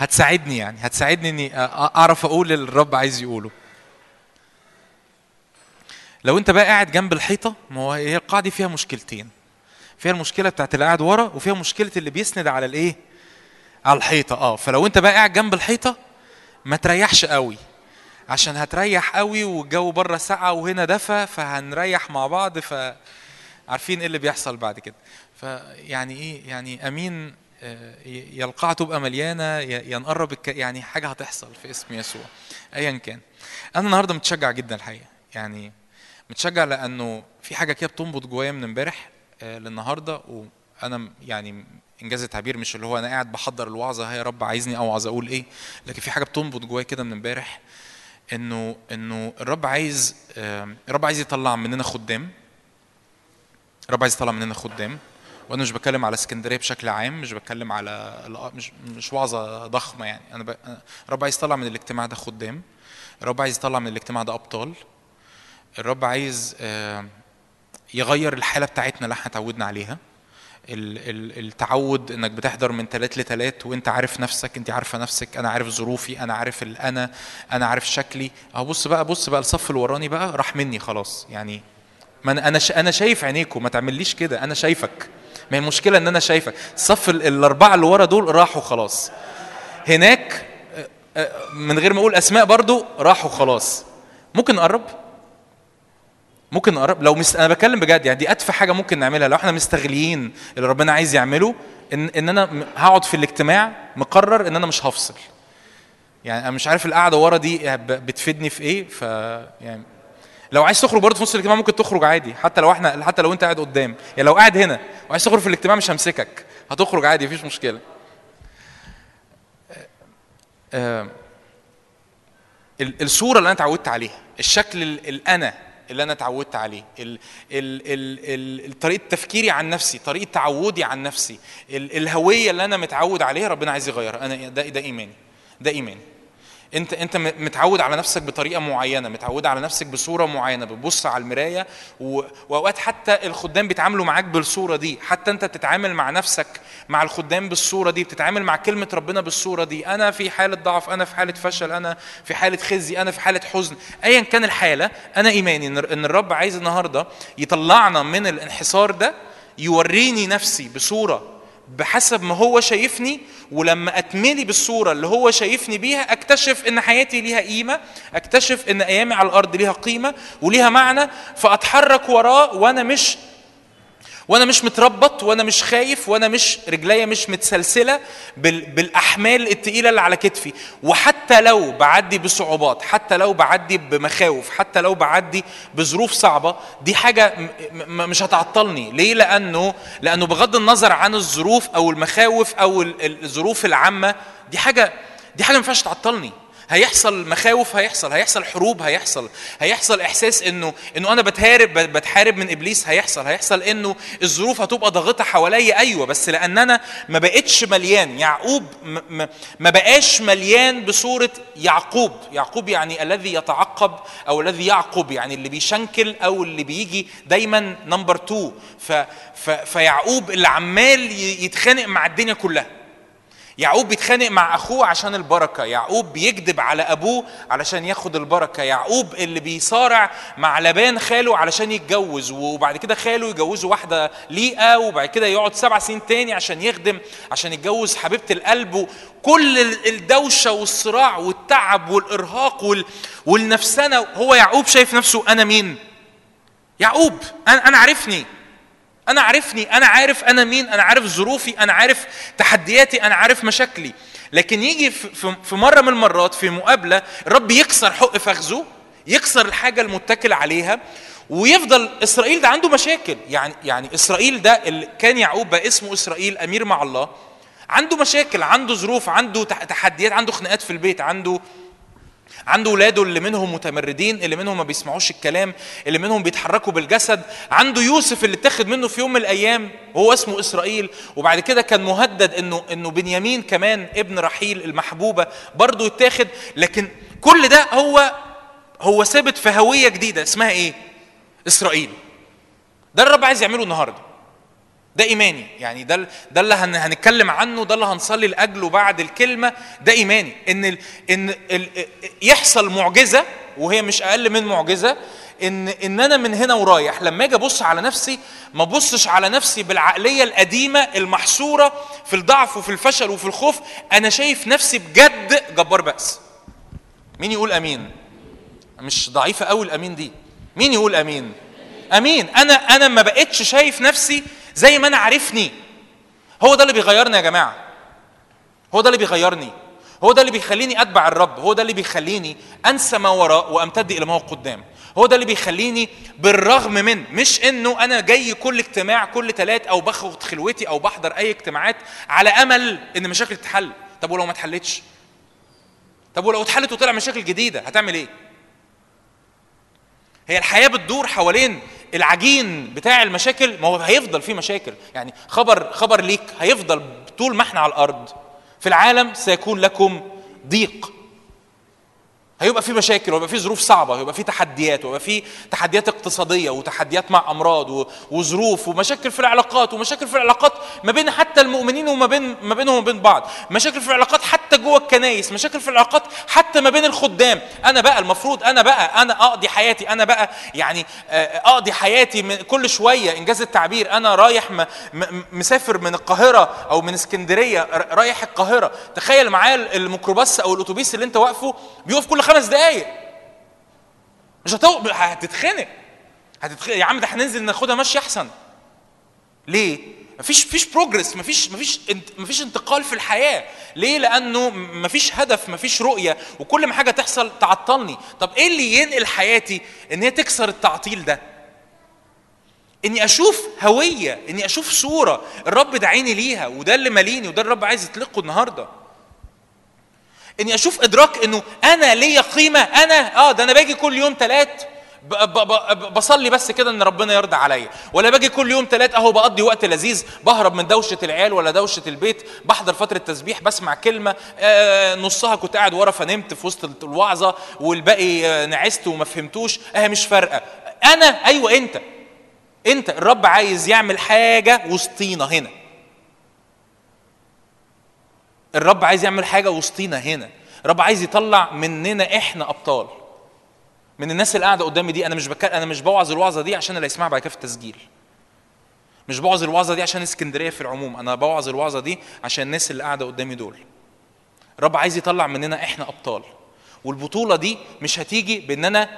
هتساعدني يعني هتساعدني إني أعرف أقول اللي الرب عايز يقوله. لو أنت بقى قاعد جنب الحيطة ما هو هي القاعدة فيها مشكلتين. فيها المشكلة بتاعت اللي قاعد ورا وفيها مشكلة اللي بيسند على الإيه؟ على الحيطة. آه فلو أنت بقى قاعد جنب الحيطة ما تريحش قوي. عشان هتريح قوي والجو بره ساقعه وهنا دفى فهنريح مع بعض ف عارفين إيه اللي بيحصل بعد كده. فيعني إيه؟ يعني أمين يا القاعة تبقى مليانة يا نقرب يعني حاجة هتحصل في اسم يسوع أيا كان. أنا النهاردة متشجع جدا الحقيقة يعني متشجع لأنه في حاجة كده بتنبض جوايا من امبارح آه، للنهاردة وأنا يعني إنجاز التعبير مش اللي هو أنا قاعد بحضر الوعظة هي يا رب عايزني أوعظ أقول إيه لكن في حاجة بتنبض جوايا كده من امبارح إنه إنه الرب عايز الرب عايز يطلع مننا خدام الرب عايز يطلع مننا خدام. وأنا مش بتكلم على اسكندرية بشكل عام مش بتكلم على مش مش وعظة ضخمة يعني. أنا. الرب عايز يطلع من الاجتماع ده خدام. الرب عايز يطلع من الاجتماع ده أبطال. الرب عايز يغير الحالة بتاعتنا اللي إحنا اتعودنا عليها. التعود إنك بتحضر من ثلاث لثلاث وإنت عارف نفسك إنت عارفة نفسك أنا عارف ظروفي أنا عارف الانا أنا عارف شكلي. أهو بص بقى بص بقى الصف اللي وراني بقى راح مني خلاص. يعني ما أنا أنا شايف عينيكم ما تعمليش كده أنا شايفك. ما هي المشكلة إن أنا شايفك الصف الأربعة اللي ورا دول راحوا خلاص. هناك من غير ما أقول أسماء برضو راحوا خلاص. ممكن نقرب؟ ممكن نقرب؟ لو مست... أنا بتكلم بجد يعني دي أتفه حاجة ممكن نعملها. لو إحنا مستغليين اللي ربنا عايز يعمله ان إن أنا هقعد في الاجتماع مقرر إن أنا مش هفصل. يعني أنا مش عارف القعدة ورا دي بتفيدني في إيه ف يعني لو عايز تخرج برضه في نص الاجتماع ممكن تخرج عادي. حتى لو إحنا حتى لو انت قاعد قدام. يعني لو قاعد هنا وعايز تخرج في الاجتماع مش همسكك. هتخرج عادي مفيش مشكلة. آه الصورة اللي أنا اتعودت عليها الشكل الأنا اللي أنا اتعودت عليه طريقة تفكيري عن نفسي طريقة تعودي عن نفسي ال الهوية اللي أنا متعود عليها ربنا عايز يغيرها. أنا ده ده إيماني. ده إيماني. انت انت متعود على نفسك بطريقة معينة متعود على نفسك بصورة معينة بتبص على المراية. وأوقات حتى الخدام بيتعاملوا معاك بالصورة دي حتى انت بتتعامل مع نفسك مع الخدام بالصورة دي بتتعامل مع كلمة ربنا بالصورة دي أنا في حالة ضعف أنا في حالة فشل أنا في حالة خزي أنا في حالة حزن ايا كان الحالة أنا إيماني إن الرب عايز النهارده يطلعنا من الانحسار ده يوريني نفسي بصورة بحسب ما هو شايفني ولما اتملي بالصورة اللي هو شايفني بيها أكتشف إن حياتي ليها قيمة أكتشف إن أيامي على الأرض ليها قيمة وليها معنى فأتحرك وراه وأنا مش وأنا مش متربط وأنا مش خايف وأنا مش رجليا مش متسلسلة بالأحمال التقيلة اللي على كتفي. وحتى لو بعدي بصعوبات حتى لو بعدي بمخاوف حتى لو بعدي بظروف صعبة دي حاجة مش هتعطلني. ليه؟ لأنه لأنه بغض النظر عن الظروف أو المخاوف أو الظروف العامة دي حاجة دي حاجة ما ينفعش تعطلني. هيحصل مخاوف هيحصل هيحصل حروب هيحصل هيحصل إحساس إنه إنه أنا بتهارب بتحارب من إبليس هيحصل هيحصل إنه الظروف هتبقى ضاغطة حواليا. أيوه بس لأن أنا ما بقتش مليان. يعقوب ما بقاش مليان بصورة يعقوب. يعقوب يعني الذي يتعقب أو الذي يعقب يعني اللي بيشنكل أو اللي بيجي دايما نمبر 2 فيعقوب اللي عمال يتخانق مع الدنيا كلها. يعقوب بيتخانق مع أخوه عشان البركة. يعقوب بيكذب على أبوه علشان ياخد البركة. يعقوب اللي بيصارع مع لبان خاله علشان يتجوز وبعد كده خاله يجوزه واحدة ليئة وبعد كده يقعد سبع سنين تاني عشان يخدم عشان يتجوز حبيبة القلب. كل الدوشة والصراع والتعب والإرهاق والنفسنة. هو يعقوب شايف نفسه أنا مين؟ يعقوب أنا أنا عارفني. أنا عارفني أنا عارف أنا مين أنا عارف ظروفي أنا عارف تحدياتي أنا عارف مشاكلي. لكن يجي في مرة من المرات في مقابلة الرب يكسر حق فخذه يكسر الحاجة المتكل عليها ويفضل إسرائيل ده عنده مشاكل. يعني يعني إسرائيل ده اللي كان يعقوب بقى اسمه إسرائيل أمير مع الله عنده مشاكل عنده ظروف عنده تحديات عنده خناقات في البيت عنده عنده ولاده اللي منهم متمردين اللي منهم ما بيسمعوش الكلام اللي منهم بيتحركوا بالجسد. عنده يوسف اللي اتخذ منه في يوم من الأيام وهو اسمه إسرائيل. وبعد كده كان مهدد إنه إنه بنيامين كمان ابن رحيل المحبوبة برضه يتاخد. لكن كل ده هو هو ثابت في هوية جديدة اسمها إيه؟ إسرائيل. ده الرب عايز يعمله النهارده. ده إيماني. يعني ده ده اللي هنتكلم عنه ده اللي هنصلي لأجله بعد الكلمة ده إيماني. إن ال إن ال يحصل معجزة وهي مش أقل من معجزة ان إن أنا من هنا ورايح لما أجي أبص على نفسي ما أبصش على نفسي بالعقلية القديمة المحصورة في الضعف وفي الفشل وفي الخوف. أنا شايف نفسي بجد جبار بأس. مين يقول أمين؟ مش ضعيفة قوي الأمين دي. مين يقول أمين؟ أمين. أنا أنا ما بقتش شايف نفسي زي ما أنا عارفني. هو ده اللي بيغيرنا يا جماعة. هو ده اللي بيغيرني. هو ده اللي بيخليني أتبع الرب. هو ده اللي بيخليني أنسى ما وراء وأمتد إلى ما هو قدام. هو ده اللي بيخليني بالرغم من مش إنه أنا جاي كل اجتماع كل ثلاث أو باخد خلوتي أو بحضر أي اجتماعات على أمل إن مشاكل تتحل. طب ولو ما اتحلتش؟ طب ولو اتحلت وطلع مشاكل جديدة هتعمل إيه؟ هي الحياة بتدور حوالين العجين بتاع المشاكل ما هو هيفضل فيه مشاكل. يعني خبر خبر ليك هيفضل طول ما إحنا على الأرض. في العالم سيكون لكم ضيق. هيبقى في مشاكل ويبقى في ظروف صعبة ويبقى في تحديات ويبقى في تحديات اقتصادية وتحديات مع أمراض وظروف ومشاكل في العلاقات ومشاكل في العلاقات ما بين حتى المؤمنين وما بين ما بينهم وبين بعض. مشاكل في العلاقات حتى جوه الكنايس مشاكل في العلاقات حتى ما بين الخدام. أنا بقى المفروض أنا بقى أنا أقضي حياتي أنا بقى يعني أقضي حياتي من كل شوية. إنجاز التعبير أنا رايح مسافر من القاهرة أو من اسكندرية رايح القاهرة. تخيل معايا الميكروباص أو الأتوبيس اللي أنت واقفه بيقف كل خمس دقايق. مش هتو... هتتخنق. هتتخنق يا عم ده هننزل ناخدها ماشي أحسن. ليه؟ مفيش مفيش بروجرس مفيش مفيش مفيش انتقال في الحياة. ليه؟ لأنه مفيش هدف مفيش رؤية. وكل ما حاجة تحصل تعطلني. طب إيه اللي ينقل حياتي إن هي تكسر التعطيل ده؟ إني أشوف هوية إني أشوف صورة. الرب دعيني ليها وده اللي ماليني وده الرب عايز يطلقه النهارده. إني أشوف إدراك إنه أنا ليا قيمة أنا آه ده أنا باجي كل يوم ثلاث بصلي بس كده إن ربنا يرضى عليا. ولا باجي كل يوم ثلاث أهو بقضي وقت لذيذ بهرب من دوشة العيال ولا دوشة البيت بحضر فترة تسبيح بسمع كلمة آه نصها كنت قاعد ورا فنمت في وسط الوعظة والباقي آه نعست وما فهمتوش آه مش فارقة. أنا أيوه أنت. أنت الرب عايز يعمل حاجة وسطينا هنا. الرب عايز يعمل حاجة وسطينا هنا. الرب عايز يطلع مننا إحنا أبطال. من الناس اللي قاعدة قدامي دي أنا مش بك... أنا مش بوعظ الوعظة دي عشان اللي يسمعها بعد كده في التسجيل. مش بوعظ الوعظة دي عشان اسكندرية في العموم أنا بوعظ الوعظة دي عشان الناس اللي قاعدة قدامي دول. الرب عايز يطلع مننا إحنا أبطال. والبطولة دي مش هتيجي بإن أنا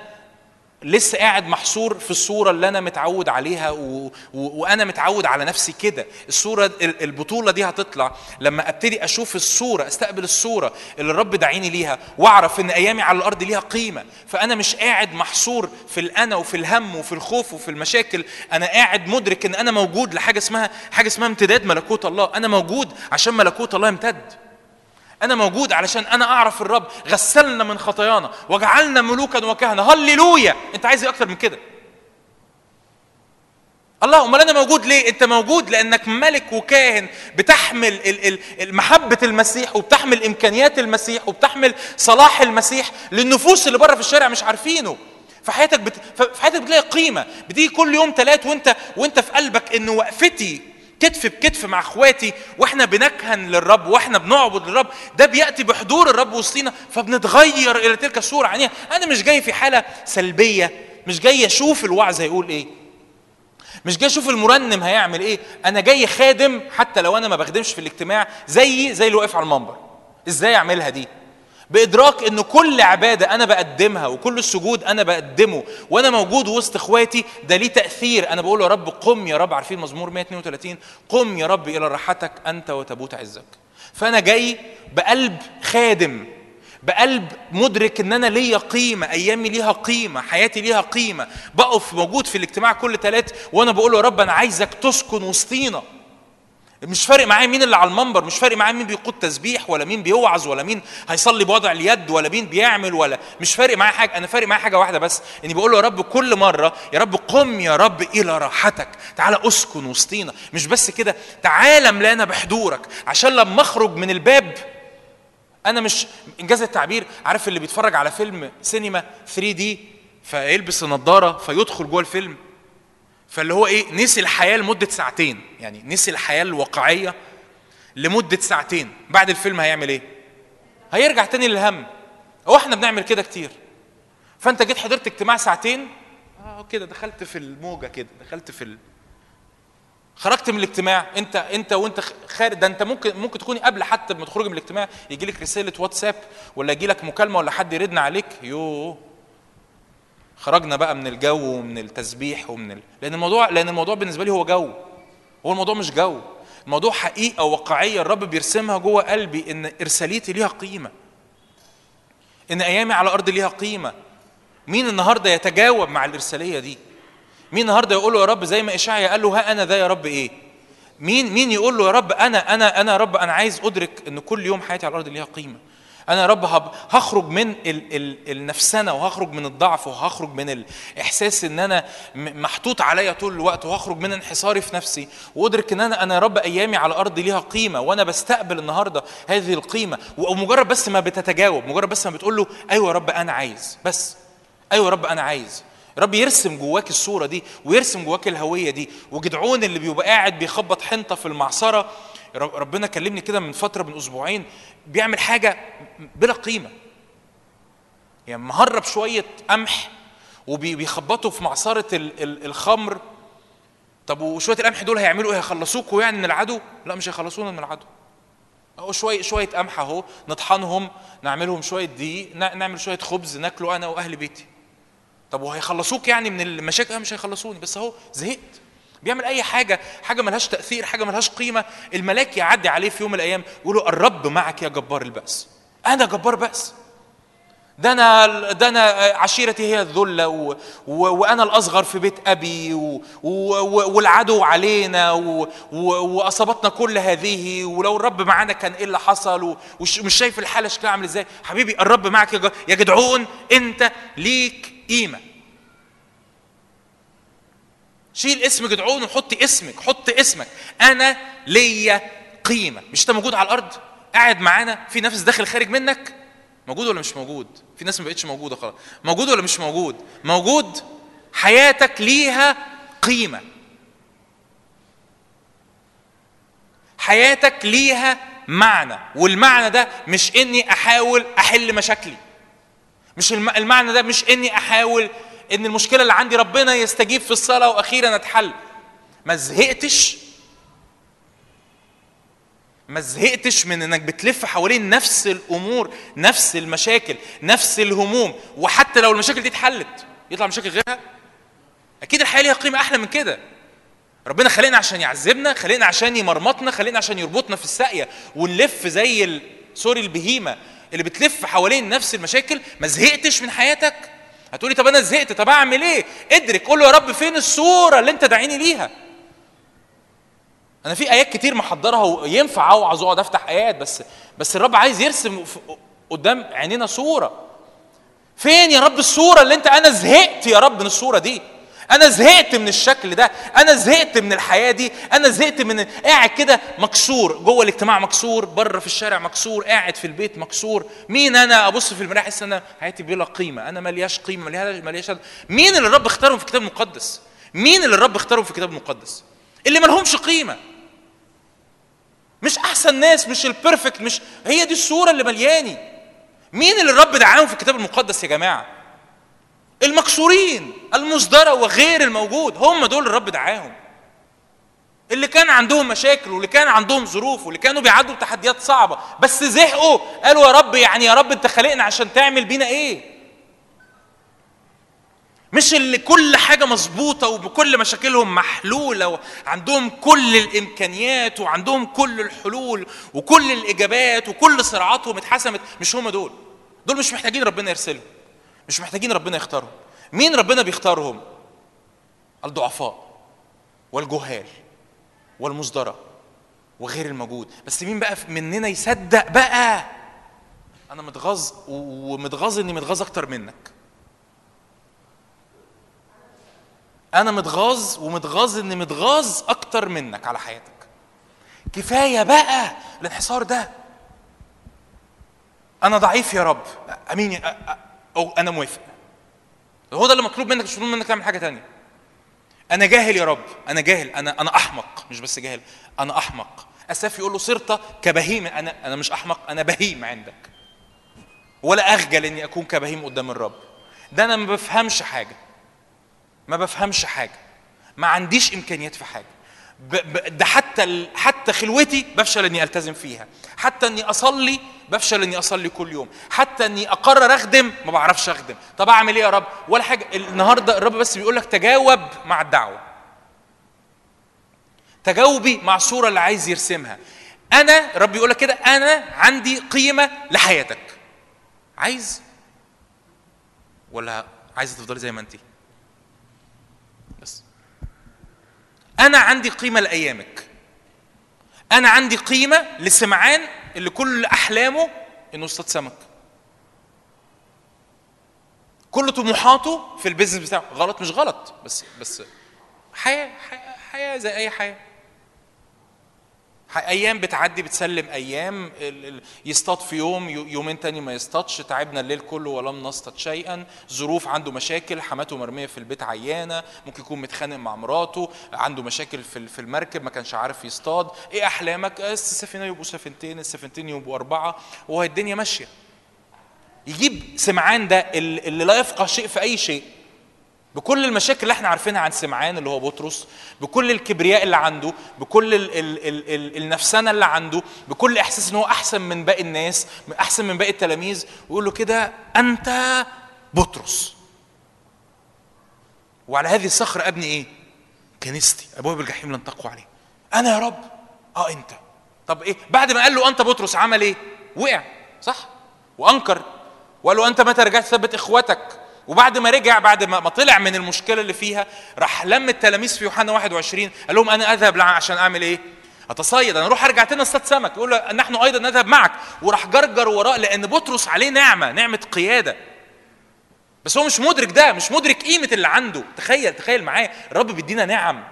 لسه قاعد محصور في الصورة اللي أنا متعود عليها و... و... وأنا متعود على نفسي كده. الصورة البطولة دي هتطلع لما أبتدي أشوف الصورة أستقبل الصورة اللي الرب دعيني ليها وأعرف إن أيامي على الأرض ليها قيمة. فأنا مش قاعد محصور في الأنا وفي الهم وفي الخوف وفي المشاكل. أنا قاعد مدرك إن أنا موجود لحاجة اسمها حاجة اسمها امتداد ملكوت الله. أنا موجود عشان ملكوت الله يمتد أنا موجود علشان أنا أعرف الرب. غسلنا من خطايانا وجعلنا ملوكا وكهنة. هللويا! أنت عايز إيه أكتر من كده؟ الله أمال أنا موجود ليه؟ أنت موجود لأنك ملك وكاهن بتحمل محبة المسيح وبتحمل إمكانيات المسيح وبتحمل صلاح المسيح للنفوس اللي بره في الشارع مش عارفينه. في حياتك بت... حياتك بتلاقي قيمة. بتيجي كل يوم ثلاث وانت وأنت في قلبك إن وقفتي كتف بكتف مع اخواتي وإحنا بنكهن للرب وإحنا بنعبد للرب ده بيأتي بحضور الرب وسطينا فبنتغير إلى تلك الصورة يعني أنا مش جاي في حالة سلبية مش جاي أشوف الوعظ هيقول إيه. مش جاي أشوف المرنم هيعمل إيه. أنا جاي خادم حتى لو أنا ما بخدمش في الاجتماع زيي زي اللي واقف على المنبر. إزاي أعملها دي؟ بإدراك إن كل عبادة أنا بقدمها وكل السجود أنا بقدمه وأنا موجود وسط إخواتي ده ليه تأثير؟ أنا بقول يا رب قم يا رب عارفين مزمور 132 قم يا رب إلى راحتك أنت وتبوت عزك. فأنا جاي بقلب خادم بقلب مدرك إن أنا ليا قيمة أيامي ليها قيمة حياتي ليها قيمة. بقف موجود في الاجتماع كل ثلاث وأنا بقول يا رب أنا عايزك تسكن وسطينا. مش فارق معايا مين اللي على المنبر مش فارق معايا مين بيقود تسبيح ولا مين بيوعظ ولا مين هيصلي بوضع اليد ولا مين بيعمل ولا مش فارق معايا حاجة. أنا فارق معايا حاجة واحدة بس إني بقول له يا رب كل مرة يا رب قم يا رب إلى راحتك تعالى أسكن وسطينا. مش بس كده تعالى املانا بحضورك. عشان لما أخرج من الباب أنا مش إنجاز التعبير. عارف اللي بيتفرج على فيلم سينما 3 دي فيلبس النضارة فيدخل جوه الفيلم. فاللي هو إيه؟ نسي الحياة لمدة ساعتين. يعني نسي الحياة الواقعية لمدة ساعتين. بعد الفيلم هيعمل إيه؟ هيرجع تاني للهم. هو إحنا بنعمل كده كتير. فأنت جيت حضرت اجتماع ساعتين؟ آه كده دخلت في الموجة كده دخلت في ال... خرجت من الاجتماع. أنت أنت وأنت خارج. ده أنت ممكن ممكن تكوني قبل حتى ما تخرجي من الاجتماع يجي لك رسالة واتساب ولا يجي لك مكالمة ولا حد يردنا عليك. يوه. خرجنا بقى من الجو ومن التسبيح ومن ال... لأن الموضوع لأن الموضوع بالنسبة لي هو جو. هو الموضوع مش جو. الموضوع حقيقة واقعية الرب بيرسمها جوه قلبي إن إرساليتي ليها قيمة. إن أيامي على الأرض ليها قيمة. مين النهارده يتجاوب مع الإرسالية دي؟ مين النهارده يقول له يا رب زي ما إشعيا قال له ها أنا ذا يا رب إيه؟ مين مين يقول له يا رب أنا أنا أنا يا رب أنا عايز أدرك إن كل يوم حياتي على الأرض ليها قيمة. أنا يا رب هخرج من ال ال النفسنة وهخرج من الضعف وهخرج من الإحساس إن أنا محطوط عليا طول الوقت وهخرج من انحصاري في نفسي. وأدرك إن أنا أنا يا رب أيامي على الأرض ليها قيمة وأنا بستقبل النهارده هذه القيمة. ومجرد بس ما بتتجاوب مجرد بس ما بتقول له أيوه يا رب أنا عايز بس. أيوه يا رب أنا عايز. رب يرسم جواك الصورة دي ويرسم جواك الهوية دي. وجدعون اللي بيبقى قاعد بيخبط حنطة في المعصرة ربنا كلمني كده من فترة من أسبوعين بيعمل حاجة بلا قيمة. يعني مهرب شوية قمح وبيخبطوا في معصرة الخمر. طب وشوية القمح دول هيعملوا إيه؟ هيخلصوكوا يعني من العدو؟ لا مش هيخلصونا من العدو. أهو شوية شوية قمح أهو نطحنهم نعملهم شوية دقيق نعمل شوية خبز ناكله أنا وأهل بيتي. طب وهيخلصوك يعني من المشاكل؟ مش هيخلصوني بس أهو زهقت. بيعمل أي حاجة حاجة ملهاش تأثير حاجة ملهاش قيمة. الملاك يعدي عليه في يوم من الأيام يقول له الرب معك يا جبار البأس. أنا جبار بأس. ده أنا ده أنا عشيرتي هي الذلة و... و... وأنا الأصغر في بيت أبي و... و... والعدو علينا و... و... وأصابتنا كل هذه ولو الرب معانا كان إيه اللي حصل. ومش شايف الحالة شكلها عامل إزاي. حبيبي الرب معك يا, يا جدعون أنت ليك قيمة. شيل اسم جدعون وحط اسمك حط اسمك. أنا ليا قيمة. مش انت موجود على الأرض؟ قاعد معانا؟ في نفس داخل خارج منك؟ موجود ولا مش موجود؟ في ناس ما بقتش موجودة خلاص. موجود ولا مش موجود؟ موجود حياتك ليها قيمة. حياتك ليها معنى. والمعنى ده مش إني أحاول أحل مشاكلي. مش المعنى ده مش إني أحاول إن المشكلة اللي عندي ربنا يستجيب في الصلاة وأخيرا أتحل. ما زهقتش. ما زهقتش من إنك بتلف حوالين نفس الأمور نفس المشاكل نفس الهموم وحتى لو المشاكل دي اتحلت يطلع مشاكل غيرها. أكيد الحياة ليها قيمة أحلى من كده. ربنا خلقنا عشان يعذبنا خلقنا عشان يمرمطنا خلقنا عشان يربطنا في الساقية ونلف زي. سوري البهيمة اللي بتلف حوالين نفس المشاكل. ما زهقتش من حياتك. هتقولي طب أنا زهقت طب أعمل إيه؟ ادرك قول له يا رب فين الصورة اللي أنت داعيني ليها؟ أنا في آيات كتير محضرها وينفع أوعظ وأقعد أفتح آيات بس بس الرب عايز يرسم قدام عينينا صورة. فين يا رب الصورة اللي أنت أنا زهقت يا رب من الصورة دي؟ أنا زهقت من الشكل ده أنا زهقت من الحياة دي أنا زهقت من قاعد كده مكسور جوه الاجتماع مكسور بره في الشارع مكسور قاعد في البيت مكسور. مين أنا أبص في المراية أحس أنا حياتي بلا قيمة أنا ملياش قيمة ملياش مين اللي الرب اختارهم في الكتاب المقدس مين اللي الرب اختارهم في الكتاب المقدس اللي ملهمش قيمة. مش أحسن ناس مش ال perfect مش هي دي الصورة اللي ملياني. مين اللي الرب دعاهم في الكتاب المقدس يا جماعة؟ المكسورين المصدرة وغير الموجود هم دول الرب دعاهم. اللي كان عندهم مشاكل واللي كان عندهم ظروف واللي كانوا بيعدوا تحديات صعبة بس زهقوا قالوا يا رب يعني يا رب انت خلقنا عشان تعمل بينا إيه؟ مش اللي كل حاجة مظبوطة وبكل مشاكلهم محلولة وعندهم كل الإمكانيات وعندهم كل الحلول وكل الإجابات وكل صراعاتهم اتحسمت. مش هم دول. دول مش محتاجين ربنا يرسلهم. مش محتاجين ربنا يختارهم. مين ربنا بيختارهم؟ الضعفاء والجهال والمصدرة وغير الموجود. بس مين بقى مننا يصدق بقى؟ أنا متغاظ ومتغاظ إني متغاظ أكتر منك. أنا متغاظ ومتغاظ إني متغاظ أكتر منك على حياتك. كفاية بقى الانحصار ده. أنا ضعيف يا رب. أمين أو أنا موافق. هو ده اللي مطلوب منك مش مطلوب منك تعمل حاجة تانية. أنا جاهل يا رب أنا جاهل أنا أنا أحمق مش بس جاهل أنا أحمق. أساف يقول له صرت كبهيم أنا أنا مش أحمق أنا بهيم عندك. ولا أخجل إني أكون كبهيم قدام الرب. ده أنا ما بفهمش حاجة ما بفهمش حاجة ما عنديش إمكانيات في حاجة. ده حتى حتى خلوتي بفشل إني ألتزم فيها. حتى إني أصلي بفشل إني أصلي كل يوم. حتى إني أقرر أخدم ما بعرفش أخدم. طب أعمل إيه يا رب؟ ولا حاجة. النهارده الرب بس بيقول لك تجاوب مع الدعوة. تجاوبي مع الصورة اللي عايز يرسمها. أنا ربي يقول لك كده أنا عندي قيمة لحياتك. عايز؟ ولا عايزه تفضلي زي ما انت بس أنا عندي قيمة لأيامك. أنا عندي قيمة لسمعان اللي كل أحلامه إنه يصطاد سمك. كل طموحاته في البيزنس بتاعه. غلط مش غلط بس بس حياة حياة, حياة زي أي حياة. أيام بتعدي بتسلم أيام يصطاد في يوم يومين تاني ما يصطادش تعبنا الليل كله ولم نصطاد شيئا ظروف عنده مشاكل حماته مرمية في البيت عيانة ممكن يكون متخانق مع مراته عنده مشاكل في المركب ما كانش عارف يصطاد. إيه أحلامك؟ السفينه يبقوا سفينتين السفينتين يبقوا أربعة وهي الدنيا ماشية. يجيب سمعان ده اللي لا يفقه شيء في أي شيء. بكل المشاكل اللي إحنا عارفينها عن سمعان اللي هو بطرس بكل الكبرياء اللي عنده بكل ال ال ال ال النفسنه اللي عنده بكل إحساس إن هو أحسن من باقي الناس أحسن من باقي التلاميذ ويقول له كده أنت بطرس. وعلى هذه الصخره أبني إيه؟ كنيستي. ابواب الجحيم لن تقوى عليه. أنا يا رب. آه أنت. طب إيه؟ بعد ما قال له أنت بطرس عمل إيه؟ وقع صح؟ وأنكر. وقال له أنت متى رجعت ثبت اخوتك وبعد ما رجع بعد ما طلع من المشكلة اللي فيها راح لم التلاميذ في يوحنا 21 قال لهم أنا أذهب عشان أعمل إيه؟ أتصيد. أنا أروح أرجع تاني أصطاد سمك يقول له نحن أيضا نذهب معك. وراح جرجر وراه لأن بطرس عليه نعمة نعمة قيادة. بس هو مش مدرك ده مش مدرك قيمة اللي عنده. تخيل تخيل معايا الرب بيدينا نعم.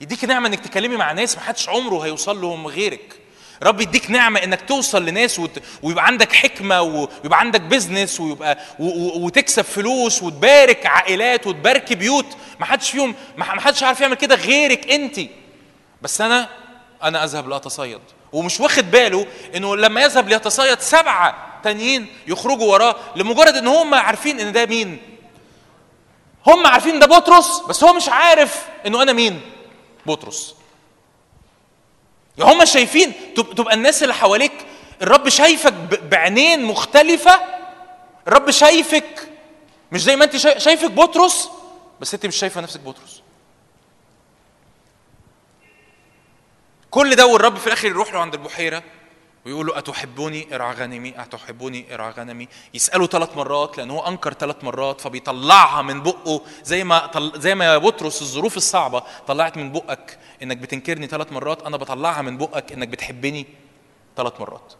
يديك نعمة إنك تكلمي مع ناس ما حدش عمره هيوصل لهم غيرك. رب يديك نعمة إنك توصل لناس وت... ويبقى عندك حكمة ويبقى عندك بيزنس ويبقى و... و... وتكسب فلوس وتبارك عائلات وتبارك بيوت. ما حدش فيهم ما حدش عارف يعمل كده غيرك انت بس أنا أنا أذهب لأتصيد. ومش واخد باله إنه لما يذهب ليتصيد سبعة تانيين يخرجوا وراه لمجرد إن هم عارفين إن ده مين. هم عارفين ده بطرس بس هو مش عارف إنه أنا مين. بطرس. هم شايفين تبقى الناس اللي حواليك الرب شايفك بعينين مختلفة الرب شايفك مش زي ما انت شايفك بطرس بس انت مش شايفة نفسك بطرس. كل ده والرب في الآخر يروح له عند البحيرة ويقول له أتحبوني ارعى غنمي أتحبوني ارعى غنمي يسأله ثلاث مرات لأن هو أنكر ثلاث مرات فبيطلعها من بقه زي ما طل... زي ما يا بطرس الظروف الصعبة. طلعت من بقك. إنك بتنكرني ثلاث مرات أنا بطلعها من بقك. إنك بتحبني ثلاث مرات.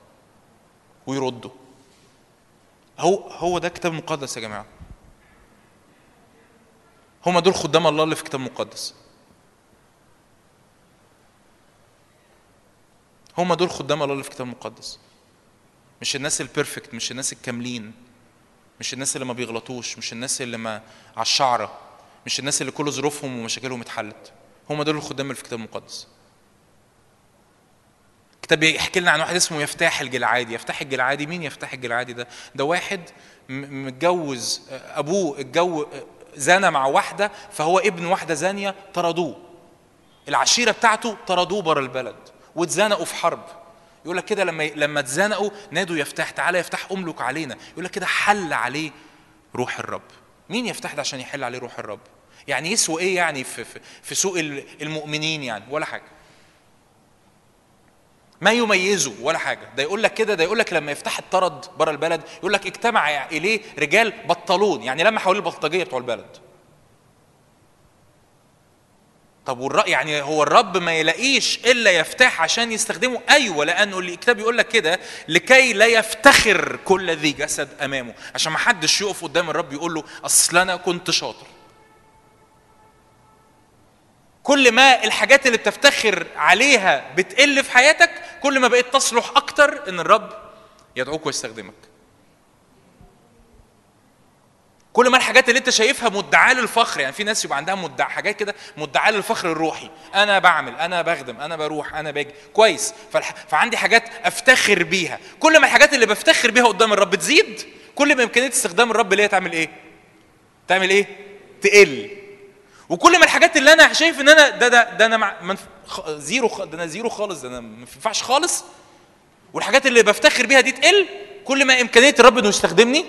ويرده هو هو ده كتاب مقدس يا جماعة. هما دول خدام الله اللي في كتاب مقدس. هم دول خدام الله اللي في الكتاب المقدس. مش الناس البيرفكت مش الناس الكاملين. مش الناس اللي ما بيغلطوش مش الناس اللي ما على الشعرة. مش الناس اللي كل ظروفهم ومشاكلهم اتحلت. هم دول الخدام اللي في الكتاب المقدس. الكتاب بيحكي لنا عن واحد اسمه يفتاح الجلعادي. يفتاح الجلعادي مين يفتاح الجلعادي ده؟ ده واحد متجوز أبوه اتجوز زنى مع واحدة فهو ابن واحدة زانية طردوه. العشيرة بتاعته طردوه بره البلد. واتزنقوا في حرب. يقول لك كده لما لما اتزنقوا نادوا يفتح تعالى يفتح أملك علينا. يقول لك كده حل عليه روح الرب. مين يفتح ده عشان يحل عليه روح الرب؟ يعني يسوى إيه يعني في, في, سوق المؤمنين يعني؟ ولا حاجة. ما يميزه ولا حاجة. ده يقول لك كده ده يقول لك لما يفتح الطرد بره البلد يقول لك اجتمع إليه رجال بطلون. يعني لما حوالين البلطجية بتوع البلد. طب والرأي يعني هو الرب ما يلاقيش إلا يفتح عشان يستخدمه؟ أيوه لأنه الكتاب يقول لك كده لكي لا يفتخر كل ذي جسد أمامه. عشان ما حدش يقف قدام الرب يقول له أصل أنا كنت شاطر. كل ما الحاجات اللي بتفتخر عليها بتقل في حياتك كل ما بقيت تصلح أكتر إن الرب يدعوك ويستخدمك. كل ما الحاجات اللي انت شايفها مدعاة للفخر يعني في ناس يبقى عندها مدعى حاجات كده مدعاة للفخر الروحي. أنا بعمل أنا بخدم أنا بروح أنا باجي. كويس. فالح... فعندي حاجات أفتخر بيها. كل ما الحاجات اللي بفتخر بيها قدام الرب تزيد كل ما إمكانية استخدام الرب ليها تعمل إيه؟ تعمل إيه؟ تقل. وكل ما الحاجات اللي أنا شايف إن أنا ده ده ده أنا مع. zero خ... ده أنا zero خالص ده أنا ما ينفعش خالص. والحاجات اللي بفتخر بيها دي تقل كل ما إمكانية الرب إنه يستخدمني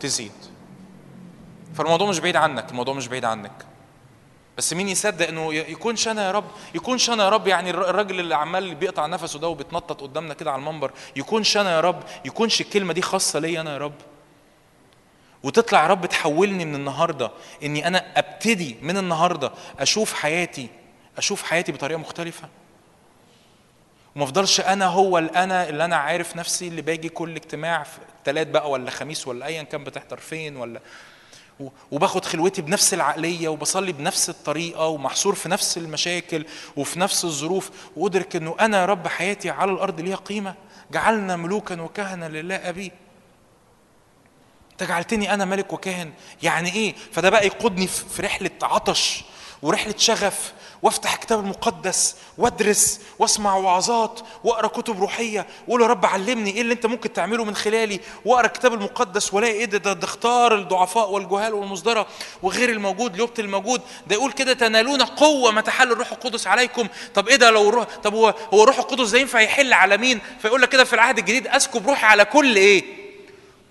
تزيد. فالموضوع مش بعيد عنك الموضوع مش بعيد عنك. بس مين يصدق إنه يكونش أنا يا رب يكونش أنا يا رب يعني الراجل اللي عمال بيقطع نفسه ده وبيتنطط قدامنا كده على المنبر يكونش أنا يا رب يكونش الكلمة دي خاصة ليا أنا يا رب؟ وتطلع يا رب تحولني من النهارده إني أنا أبتدي من النهارده أشوف حياتي أشوف حياتي بطريقة مختلفة؟ وما أفضلش أنا هو الأنا اللي أنا عارف نفسي اللي باجي كل اجتماع تلات بقى ولا خميس ولا ايا كان بتحضر فين ولا وباخد خلوتي بنفس العقلية وبصلي بنفس الطريقة ومحصور في نفس المشاكل وفي نفس الظروف وادرك إنه أنا رب حياتي على الأرض ليها قيمة جعلنا ملوكا وكهنه لله أبي. أنت جعلتني أنا ملك وكاهن يعني إيه؟ فده بقى يقودني في رحلة عطش ورحلة شغف وافتح الكتاب المقدس وادرس واسمع وعظات واقرأ كتب روحية. واقول يا رب علمني إيه اللي أنت ممكن تعمله من خلالي. واقرأ الكتاب المقدس والاقي إيه ده ده, اختار الضعفاء والجهال والمصدرة وغير الموجود ليبطل الموجود. ده يقول كده تنالون قوة ما تحل الروح القدس عليكم. طب إيه ده لو روح طب هو هو الروح القدس ده ينفع يحل على مين؟ فيقول لك كده في العهد الجديد أسكب روحي على كل إيه؟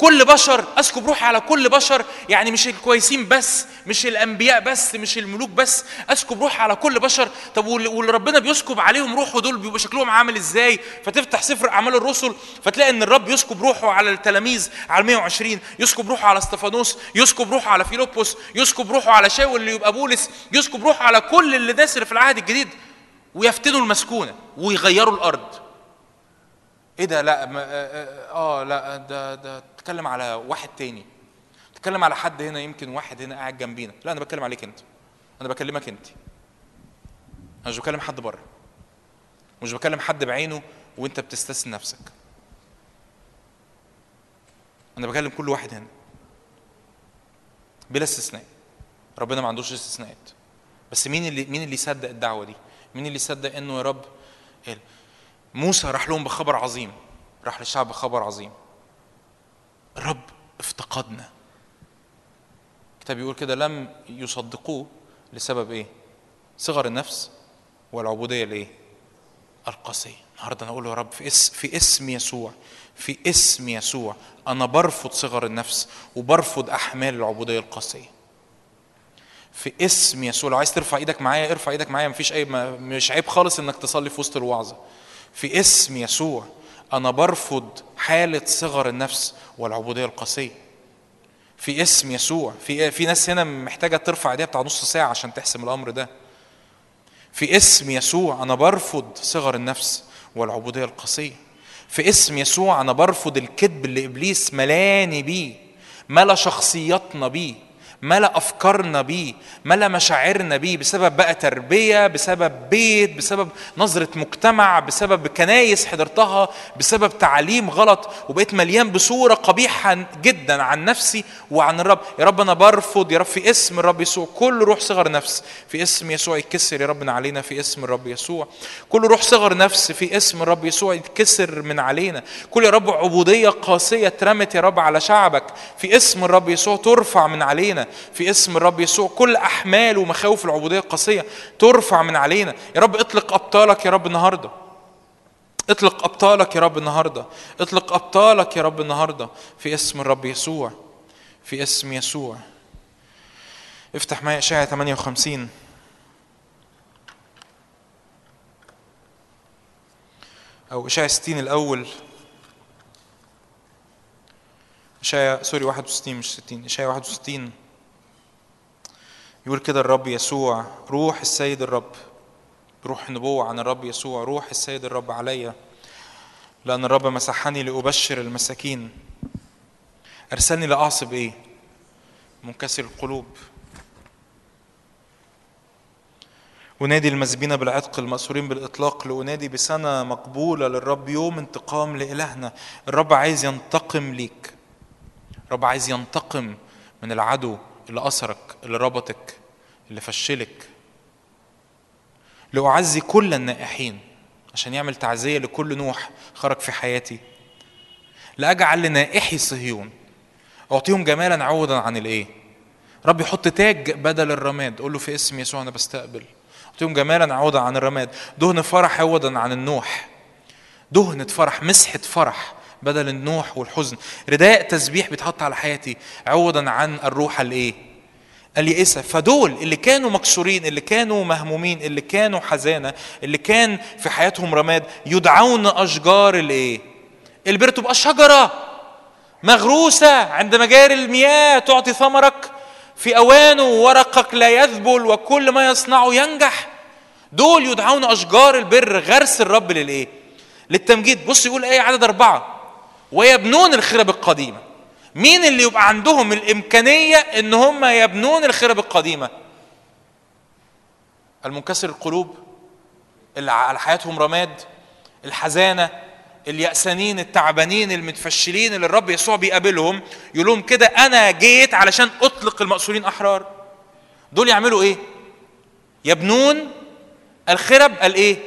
كل بشر أسكب روحي على كل بشر يعني مش الكويسين بس مش الأنبياء بس مش الملوك بس أسكب روحي على كل بشر. طب واللي ربنا بيسكب عليهم روحه دول بيبقى شكلهم عامل إزاي؟ فتفتح سفر أعمال الرسل فتلاقي إن الرب يسكب روحه على التلاميذ على 120 يسكب روحه على استفانوس يسكب روحه على فيلبس يسكب روحه على شاول اللي يبقى بولس يسكب روحه على كل اللي اللي في العهد الجديد ويفتنوا المسكونة ويغيروا الأرض. إيه ده؟ لا ما آه, آه لا ده ده تتكلم على واحد تاني. تتكلم على حد هنا يمكن واحد هنا قاعد جنبينا. لا أنا بتكلم عليك أنت. أنا بكلمك أنت. أنا مش بكلم حد بره. مش بكلم حد بعينه وأنت بتستثني نفسك. أنا بكلم كل واحد هنا. بلا استثناء. ربنا ما عندوش استثناءات. بس مين اللي مين اللي يصدق الدعوة دي؟ مين اللي يصدق إنه يا رب موسى راح لهم بخبر عظيم راح للشعب بخبر عظيم. الرب افتقدنا. الكتاب بيقول كده لم يصدقوه لسبب إيه؟ صغر النفس والعبودية لإيه؟ القاسية. النهارده أنا أقول يا رب في اسم في اسم يسوع في اسم يسوع أنا برفض صغر النفس وبرفض أحمال العبودية القاسية. في اسم يسوع لو عايز ترفع إيدك معايا ارفع إيدك معايا مفيش أي مش عيب خالص إنك تصلي في وسط الوعظة. في اسم يسوع أنا برفض حالة صغر النفس والعبودية القاسية. في اسم يسوع في في ناس هنا محتاجة ترفع إيديها بتاع نص ساعة عشان تحسم الأمر ده. في اسم يسوع أنا برفض صغر النفس والعبودية القاسية. في اسم يسوع أنا برفض الكذب اللي إبليس ملاني بيه ملا شخصياتنا بيه. ملا أفكارنا بيه ملا مشاعرنا بيه بسبب بقى تربية بسبب بيت بسبب نظرة مجتمع بسبب كنايس حضرتها بسبب تعليم غلط وبقيت مليان بصورة قبيحة جدا عن نفسي وعن الرب. يا رب أنا برفض يا رب في اسم الرب يسوع كل روح صغر نفس في اسم يسوع يتكسر يا رب من علينا في اسم الرب يسوع. كل روح صغر نفس في اسم الرب يسوع يتكسر من علينا. كل يا رب عبودية قاسية اترمت يا رب على شعبك في اسم الرب يسوع ترفع من علينا. في اسم الرب يسوع. كل أحمال ومخاوف العبودية القاسية ترفع من علينا. يا رب اطلق أبطالك يا رب النهارده. اطلق أبطالك يا رب النهارده. اطلق أبطالك يا رب النهارده. في اسم الرب يسوع. في اسم يسوع. افتح معايا إشعياء 58 أو إشعياء 60 الأول. إشعياء سوري 61 مش 60 إشعياء 61 يقول كده الرب يسوع روح السيد الرب روح النبوة عن الرب يسوع روح السيد الرب عليا لأن الرب مسحني لأبشر المساكين. أرسلني لأعصب إيه؟ منكسر القلوب. أنادي المذبين بالعتق المأسورين بالإطلاق لأنادي بسنة مقبولة للرب يوم انتقام لإلهنا. الرب عايز ينتقم ليك. الرب عايز ينتقم من العدو. اللي أسرك اللي ربطك اللي فشلك. لأعزي كل النائحين عشان يعمل تعزية لكل نوح خرج في حياتي. لأجعل لنائحي صهيون أعطيهم جمالا عوضا عن الإيه؟ رب يحط تاج بدل الرماد. قول له في اسم يسوع أنا بستقبل. أعطيهم جمالا عوضا عن الرماد. دهن فرح عوضا عن النوح. دهنة فرح مسحة فرح. بدل النوح والحزن. رداء تسبيح بيتحط على حياتي عوضا عن الروح الإيه؟ اليائسة فدول اللي كانوا مكسورين اللي كانوا مهمومين اللي كانوا حزانة اللي كان في حياتهم رماد يدعون أشجار الإيه؟ البر. تبقى شجرة مغروسة عند مجاري المياه تعطي ثمرك في أوانه ورقك لا يذبل وكل ما يصنعه ينجح. دول يدعون أشجار البر غرس الرب للإيه؟ للتمجيد. بص يقول إيه عدد أربعة؟ ويبنون الخرب القديمة مين اللي يبقى عندهم الإمكانية إن هم يبنون الخرب القديمة المنكسر القلوب اللي على حياتهم رماد الحزانة اليأسانين التعبانين المتفشلين اللي الرب يسوع بيقابلهم يقول لهم كده أنا جيت علشان أطلق المأسورين أحرار دول يعملوا إيه؟ يبنون الخرب الايه؟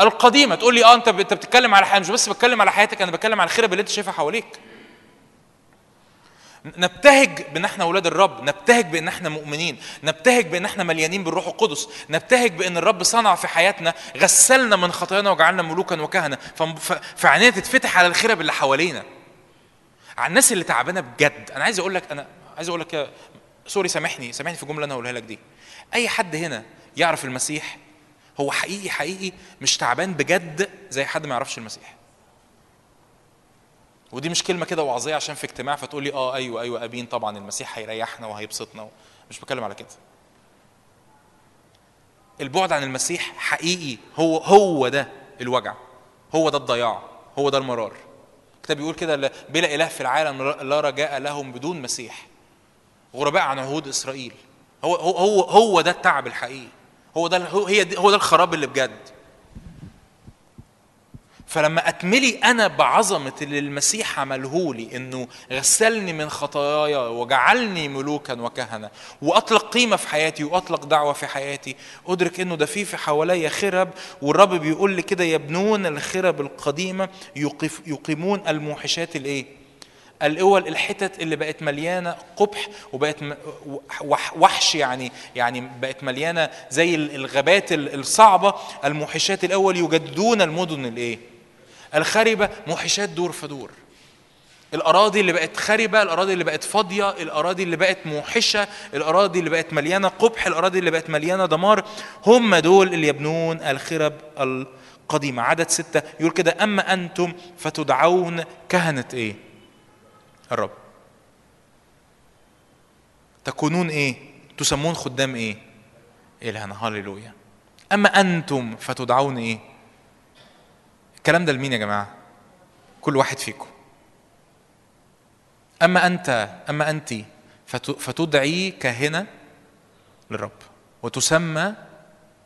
القديمة. تقول لي آه أنت أنت بتتكلم على حياتي مش بس بتكلم على حياتك أنا بتكلم على الخرب اللي أنت شايفها حواليك. نبتهج بإن إحنا أولاد الرب نبتهج بإن إحنا مؤمنين نبتهج بإن إحنا مليانين بالروح القدس نبتهج بإن الرب صنع في حياتنا غسلنا من خطايانا وجعلنا ملوكا وكهنة. فعينينا تتفتح على الخرب اللي حوالينا. على الناس اللي تعبانة بجد. أنا عايز أقول لك أنا عايز أقول لك سوري سامحني سامحني في الجمله أنا هقولها لك دي. أي حد هنا يعرف المسيح؟ هو حقيقي حقيقي مش تعبان بجد زي حد ما يعرفش المسيح. ودي مش كلمة كده وعظيه عشان في اجتماع فتقول لي آه أيوه أيوه أمين طبعا المسيح هيريحنا وهيبسطنا مش بتكلم على كده. البعد عن المسيح حقيقي هو هو ده الوجع. هو ده الضياع. هو ده المرار. الكتاب بيقول كده بلا إله في العالم لا رجاء لهم بدون مسيح. غرباء عن عهود إسرائيل. هو هو هو, هو ده التعب الحقيقي. هو ده هو هي هو ده الخراب اللي بجد فلما اتملي أنا بعظمة اللي المسيح عمله لي إنه غسلني من خطاياي وجعلني ملوكا وكهنة وأطلق قيمة في حياتي وأطلق دعوة في حياتي أدرك إنه ده في في حواليا خرب والرب بيقول لي كده يبنون الخرب القديمة يقيمون الموحشات الإيه؟ الأول الحتت اللي بقت مليانة قبح وبقت وحش يعني يعني بقت مليانة زي الغابات الصعبة. الموحشات الأول يجددون المدن الإيه؟ الخربة. موحشات دور فدور الأراضي اللي بقت خربة الأراضي اللي بقت فاضية الأراضي اللي بقت موحشة الأراضي اللي بقت مليانة قبح الأراضي اللي بقت مليانة دمار هم دول اللي يبنون الخرب القديمة. عدد ستة. يقول كده أما أنتم فتدعون كهنة إيه؟ الرب. تكونون إيه؟ تسمون خدام إيه؟ إلهنا. هللويا. أما أنتم فتدعون إيه؟ الكلام ده لمين يا جماعة؟ كل واحد فيكم. أما أنت أما أنت فتدعي كاهنة للرب وتسمى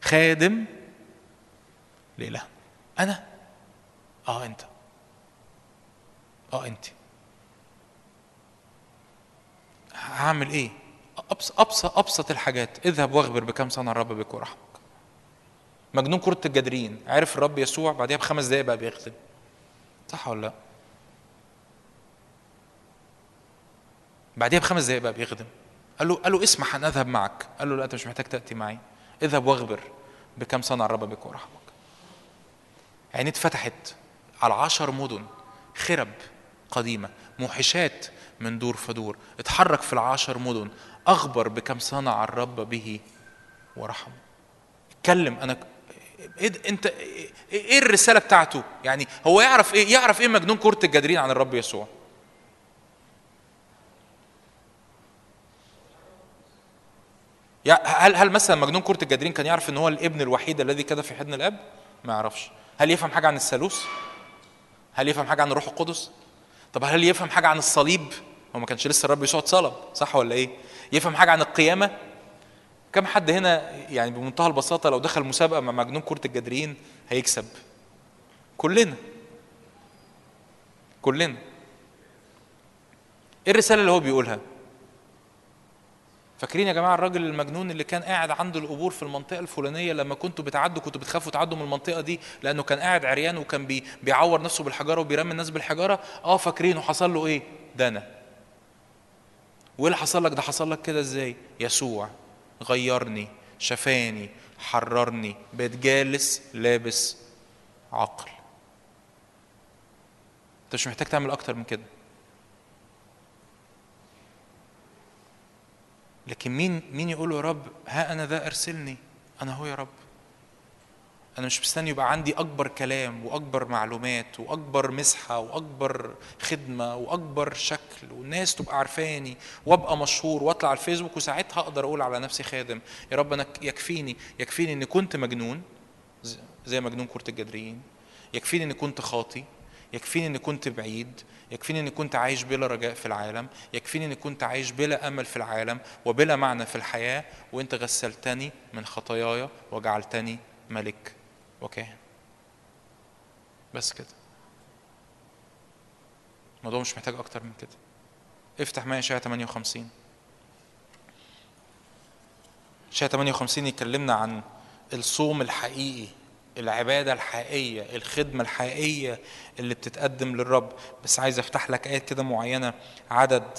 خادم لإله. أنا؟ آه أنت. آه أنت. هعمل إيه؟ ابسط أبسط الحاجات. اذهب واخبر بكم صنع الرب بك ورحمك. مجنون كرة الجدرين. عرف الرب يسوع بعدها بخمس دقايق بقى بيخدم صح ولا لأ؟ بعدها بخمس دقايق بقى بيخدم قال له قال له اسمح أن أذهب معك. قال له لا أنت مش محتاج تأتي معي. اذهب واخبر بكم صنع الرب بك ورحمك. عيني اتفتحت على عشر مدن خرب قديمة موحشات من دور فدور اتحرك في العشر مدن. أخبر بكم صنع الرب به ورحمه اتكلم. أنا إيه أنت إيه الرسالة بتاعته؟ يعني هو يعرف إيه يعرف إيه مجنون كرة الجدرين عن الرب يسوع؟ هل هل مثلا مجنون كرة الجدرين كان يعرف إن هو الابن الوحيد الذي كده في حضن الآب؟ ما يعرفش. هل يفهم حاجة عن الثالوث؟ هل يفهم حاجة عن الروح القدس؟ طب هل يفهم حاجة عن الصليب؟ هو ما كانش لسه الرب يسوع اتصلب صح ولا إيه؟ يفهم حاجة عن القيامة؟ كم حد هنا يعني بمنتهى البساطة لو دخل مسابقة مع مجنون كرة الجدريين هيكسب. كلنا. كلنا. إيه الرسالة اللي هو بيقولها؟ فاكرين يا جماعة الراجل المجنون اللي كان قاعد عند القبور في المنطقة الفلانية لما كنتوا بتعدوا كنتوا بتخافوا تعدوا من المنطقة دي لأنه كان قاعد عريان وكان بي بيعور نفسه بالحجارة وبيرمي الناس بالحجارة؟ آه فاكرينه حصل له إيه؟ دنا وإيه اللي حصل لك؟ ده حصل لك كده إزاي؟ يسوع غيرني شفاني حررني بقيت جالس لابس عقل. أنت مش محتاج تعمل أكتر من كده. لكن مين مين يقول يا رب ها أنا ذا ارسلني أنا هو يا رب. أنا مش مستني يبقى عندي أكبر كلام وأكبر معلومات وأكبر مسحة وأكبر خدمة وأكبر شكل والناس تبقى عارفاني وأبقى مشهور وأطلع على الفيسبوك وساعتها أقدر أقول على نفسي خادم. يا رب أنا يكفيني يكفيني إني كنت مجنون زي مجنون كرة الجدريين يكفيني إني كنت خاطي. يكفيني إني كنت بعيد. يكفيني إني كنت عايش بلا رجاء في العالم. يكفيني إني كنت عايش بلا أمل في العالم وبلا معنى في الحياة. وأنت غسلتني من خطاياي وجعلتني ملك وكاهن بس كده. الموضوع مش محتاج أكتر من كده. افتح معايا اشعياء 58 اشعياء 58 يكلمنا عن الصوم الحقيقي العبادة الحقيقية الخدمة الحقيقية اللي بتتقدم للرب. بس عايز أفتح لك ايات كده معينة. عدد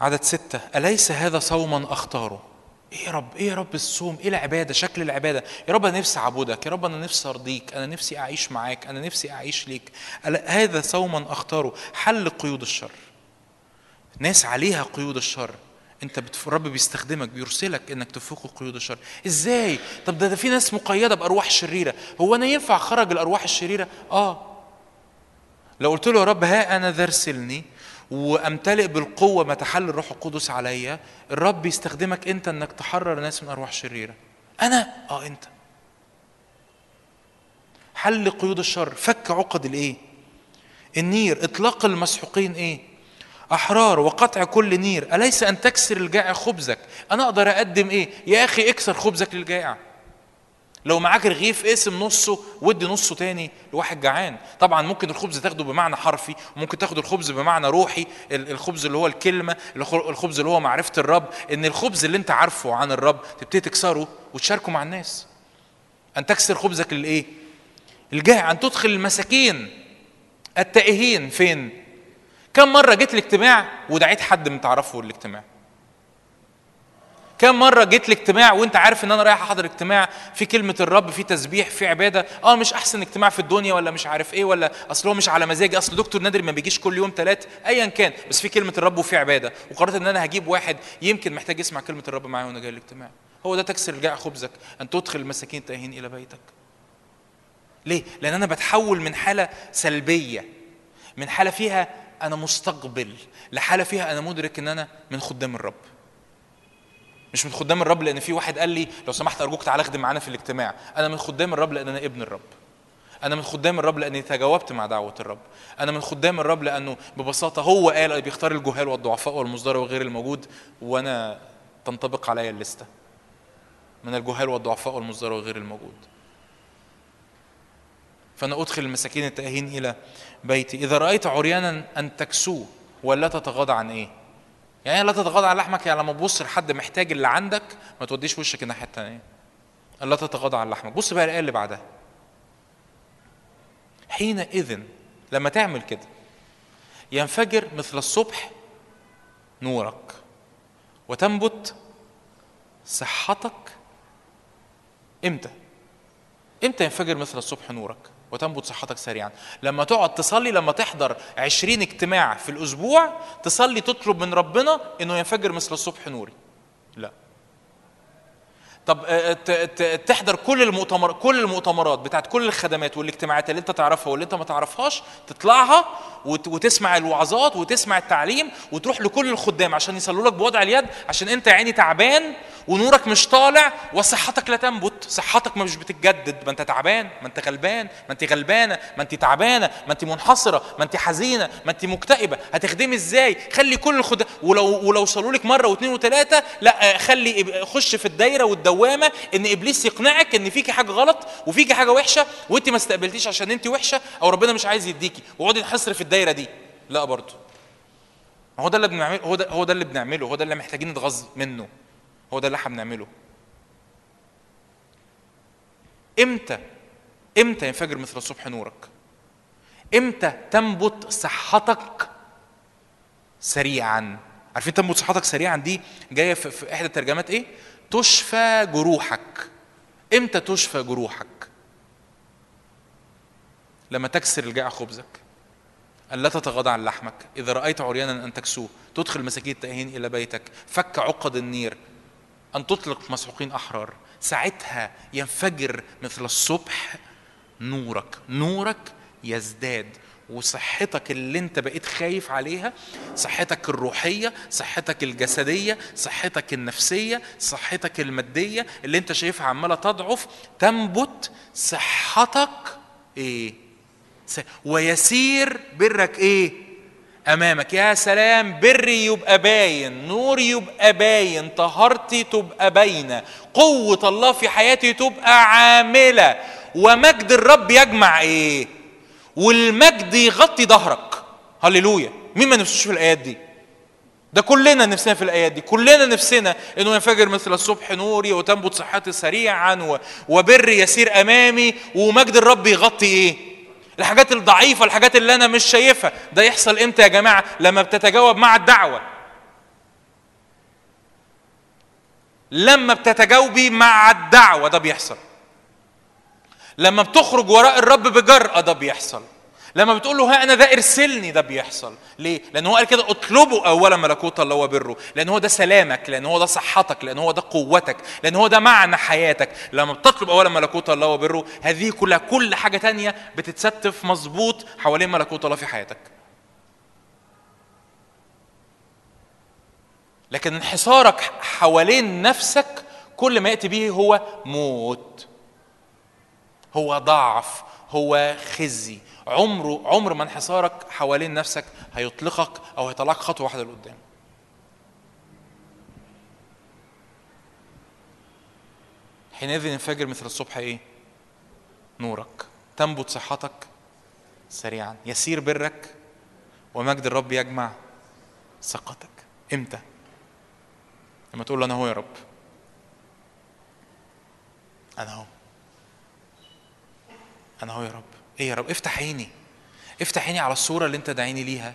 عدد ستة. أليس هذا صوما أختاره؟ إيه يا رب إيه يا رب الصوم؟ إيه العبادة؟ شكل العبادة. يا رب أنا نفسي أعبدك يا رب أنا نفسي أرضيك أنا نفسي أعيش معاك أنا نفسي أعيش ليك. هذا صوما اختاره حل قيود الشر. ناس عليها قيود الشر. أنت بتف... الرب بيستخدمك بيرسلك إنك تفوق قيود الشر. إزاي؟ طب ده, ده في ناس مقيدة بأرواح شريرة. هو أنا ينفع أخرج الأرواح الشريرة؟ آه. لو قلت له يا رب ها أنا ذا ارسلني وامتلئ بالقوة ما تحل الروح القدس عليا الرب يستخدمك انت انك تحرر ناس من أرواح شريرة. أنا؟ آه انت. حل قيود الشر. فك عقد الإيه؟ النير. إطلاق المسحوقين إيه؟ أحرار وقطع كل نير. أليس أن تكسر الجائع خبزك؟ أنا أقدر أقدم إيه؟ يا أخي اكسر خبزك للجائع. لو معاك رغيف اقسم نصه ودي نصه تاني لواحد جعان. طبعا ممكن الخبز تاخده بمعنى حرفي وممكن تاخد الخبز بمعنى روحي الخبز اللي هو الكلمة الخبز اللي هو معرفة الرب إن الخبز اللي أنت عارفه عن الرب تبتدي تكسره وتشاركه مع الناس. أن تكسر خبزك للإيه؟ الجائع. أن تدخل المساكين التائهين فين؟ كم مرة جيت الاجتماع ودعيت حد من تعرفه الاجتماع كم مرة جيت الاجتماع وانت عارف ان أنا رايح احضر اجتماع في كلمة الرب في تسبيح في عبادة آه مش احسن اجتماع في الدنيا ولا مش عارف إيه ولا اصل هو مش على مزاجي اصل دكتور نادر ما بيجيش كل يوم ثلاث ايا كان بس في كلمة الرب وفي عبادة. وقررت ان أنا هجيب واحد يمكن محتاج يسمع كلمة الرب معايا وأنا جاي الاجتماع هو ده تكسر الجاع خبزك ان تدخل المساكين تاهين إلى بيتك. ليه؟ لأن أنا بتحول من حالة سلبية من حالة فيها أنا مستقبل لحالة فيها أنا مدرك إن أنا من خدام الرب. مش من خدام الرب لأن في واحد قال لي لو سمحت أرجوك تعالى اخدم معانا في الاجتماع. أنا من خدام الرب لأن أنا ابن الرب. أنا من خدام الرب لأني تجاوبت مع دعوة الرب. أنا من خدام الرب لأنه ببساطة هو قال بيختار الجهال والضعفاء والمصدر وغير الموجود وأنا تنطبق عليا الليستة. من الجهال والضعفاء والمصدر وغير الموجود. فأنا أدخل المساكين التائهين إلى بيتي. إذا رأيت عريانا أن تكسوه ولا تتغاضى عن إيه؟ يعني لا تتغاضى عن لحمك يعني لما تبص لحد محتاج اللي عندك ما توديش وشك الناحية الثانية لا تتغاضى عن لحمك. بص بقى الايه اللي بعدها. حينئذ لما تعمل كده ينفجر مثل الصبح نورك وتنبت صحتك إمتى؟ إمتى ينفجر مثل الصبح نورك؟ وتنبت صحتك سريعا. لما تقعد تصلي لما تحضر عشرين اجتماع في الأسبوع تصلي تطلب من ربنا أنه ينفجر مثل الصبح نوري. لا. طب تحضر كل المؤتمر كل المؤتمرات بتاعت كل الخدمات والاجتماعات اللي انت تعرفها واللي انت ما تعرفهاش تطلعها وتسمع الوعظات وتسمع التعليم وتروح لكل الخدام عشان يصلوا لك بوضع اليد عشان انت يعني تعبان ونورك مش طالع وصحتك لا تنبت صحتك مش بتتجدد ما انت تعبان ما انت غلبان ما انت غلبانة ما انت تعبانة ما انت منحصرة ما انت حزينة ما انت مكتئبة هتخدمي إزاي؟ خلي كل الخدام ولو ولو صلوا لك مرة واثنين وثلاثه لا خلي خش في الدايرة والدوامه إن إبليس يقنعك إن فيكي حاجة غلط وفيكي حاجة وحشة وانت ما استقبلتيش عشان انت وحشة أو ربنا مش عايز يديكي واقعدي تحصري في الدايرة دي. لا برضه. هو ده اللي بنعمله هو ده هو ده اللي بنعمله هو ده اللي محتاجين نتغاظ منه. هو ده اللي إحنا بنعمله. إمتى إمتى ينفجر مثل الصبح نورك؟ إمتى تنبت صحتك سريعا؟ عارفين تنبت صحتك سريعا دي جاية في, في إحدى الترجمات إيه؟ تشفى جروحك. إمتى تشفى جروحك؟ لما تكسر الجائع خبزك. أن لا تتغاضى عن لحمك. إذا رأيت عريانا أن تكسوه تدخل مساكين التائهين إلى بيتك. فك عقد النير. أن تطلق مسحوقين أحرار. ساعتها ينفجر مثل الصبح نورك. نورك يزداد. وصحتك اللي انت بقيت خايف عليها صحتك الروحية صحتك الجسدية صحتك النفسية صحتك المادية اللي انت شايفها عمالة تضعف تنبت صحتك إيه؟ ويسير برك إيه؟ أمامك. يا سلام بري يبقى باين نوري يبقى باين طهارتي تبقى باينة قوة الله في حياتي تبقى عاملة ومجد الرب يجمع إيه؟ والمجد يغطي ظهرك. هللويا. مين ما نفسوش في الآيات دي؟ ده كلنا نفسنا في الآيات دي. كلنا نفسنا إنه ينفجر مثل الصبح نوري وتنبت صحتي سريعا وبر يسير أمامي ومجد الرب يغطي إيه؟ الحاجات الضعيفة الحاجات اللي أنا مش شايفها. ده يحصل إمتى يا جماعة؟ لما بتتجاوب مع الدعوة. لما بتتجاوبي مع الدعوة ده بيحصل. لما بتخرج وراء الرب بجرأة ده بيحصل. لما بتقول له ها أنا ده ارسلني ده بيحصل. ليه؟ لأن هو قال كده اطلبوا اولا ملكوت الله وبره. لأن هو ده سلامك لأن هو ده صحتك لأن هو ده قوتك لأن هو ده معنى حياتك. لما بتطلب اولا ملكوت الله وبره هذه كلها كل حاجة تانية بتتستف مظبوط حوالين ملكوت الله في حياتك. لكن انحصارك حوالين نفسك كل ما يأتي به هو موت. هو ضعف هو خزي. عمره عمر ما انحصارك حوالين نفسك هيطلقك أو هيطلعك خطوة واحدة لقدام. حينئذ ينفجر مثل الصبح إيه؟ نورك. تنبت صحتك سريعا. يسير برك ومجد الرب يجمع ثقتك إمتى؟ لما تقول له أنا هو يا رب. أنا هو. أنا هو يا رب. إيه يا رب؟ افتح عيني. افتح عيني على الصورة اللي أنت داعيني ليها.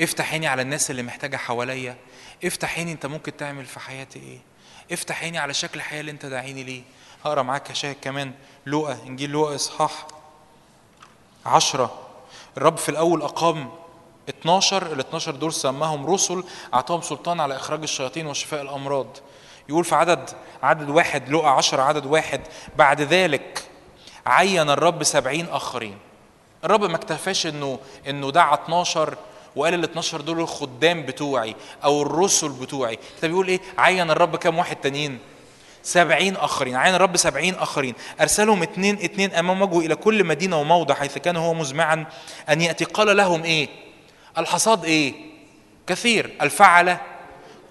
افتح عيني على الناس اللي محتاجة حواليا. افتح عيني أنت ممكن تعمل في حياتي إيه. افتح عيني على شكل الحياة اللي أنت داعيني ليه. هقرأ معاك شاهد كمان لوقا إنجيل لوقا إصحاح عشرة. الرب في الأول أقام 12 ال 12 دول سماهم رسل أعطاهم سلطان على إخراج الشياطين وشفاء الأمراض. يقول في عدد عدد واحد لقى عشر عدد واحد. بعد ذلك عين الرب سبعين آخرين. الرب ما اكتفاش انه إنه دعا 12 وقال ال 12 دول الخدام بتوعي أو الرسل بتوعي. طب بيقول إيه؟ عين الرب كام واحد تانيين؟ سبعين آخرين. عين الرب سبعين آخرين. أرسلهم اتنين اتنين أمام وجهه إلى كل مدينة وموضع حيث كان هو مزمعا أن يأتي. قال لهم إيه؟ الحصاد إيه؟ كثير. الفعلة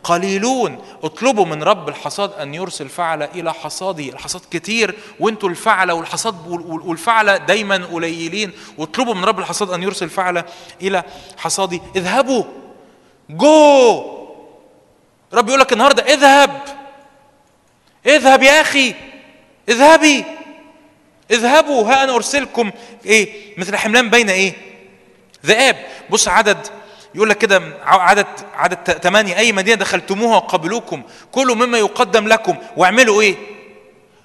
قليلون. اطلبوا من رب الحصاد أن يرسل فعل إلى حصاده الحصاد كتير وانتوا الفعله والحصاد والفعله دايما قليلين. واطلبوا من رب الحصاد أن يرسل فعل إلى حصاده اذهبوا. جو. رب يقول لك النهارده اذهب. اذهب يا أخي. اذهبي. اذهبوا. ها أنا أرسلكم إيه؟ مثل حملان بين إيه؟ ذئاب. بص عدد. يقول لك كده عدد عدد ثمانية أي مدينة دخلتموها وقبلوكم كلوا مما يقدم لكم واعملوا إيه؟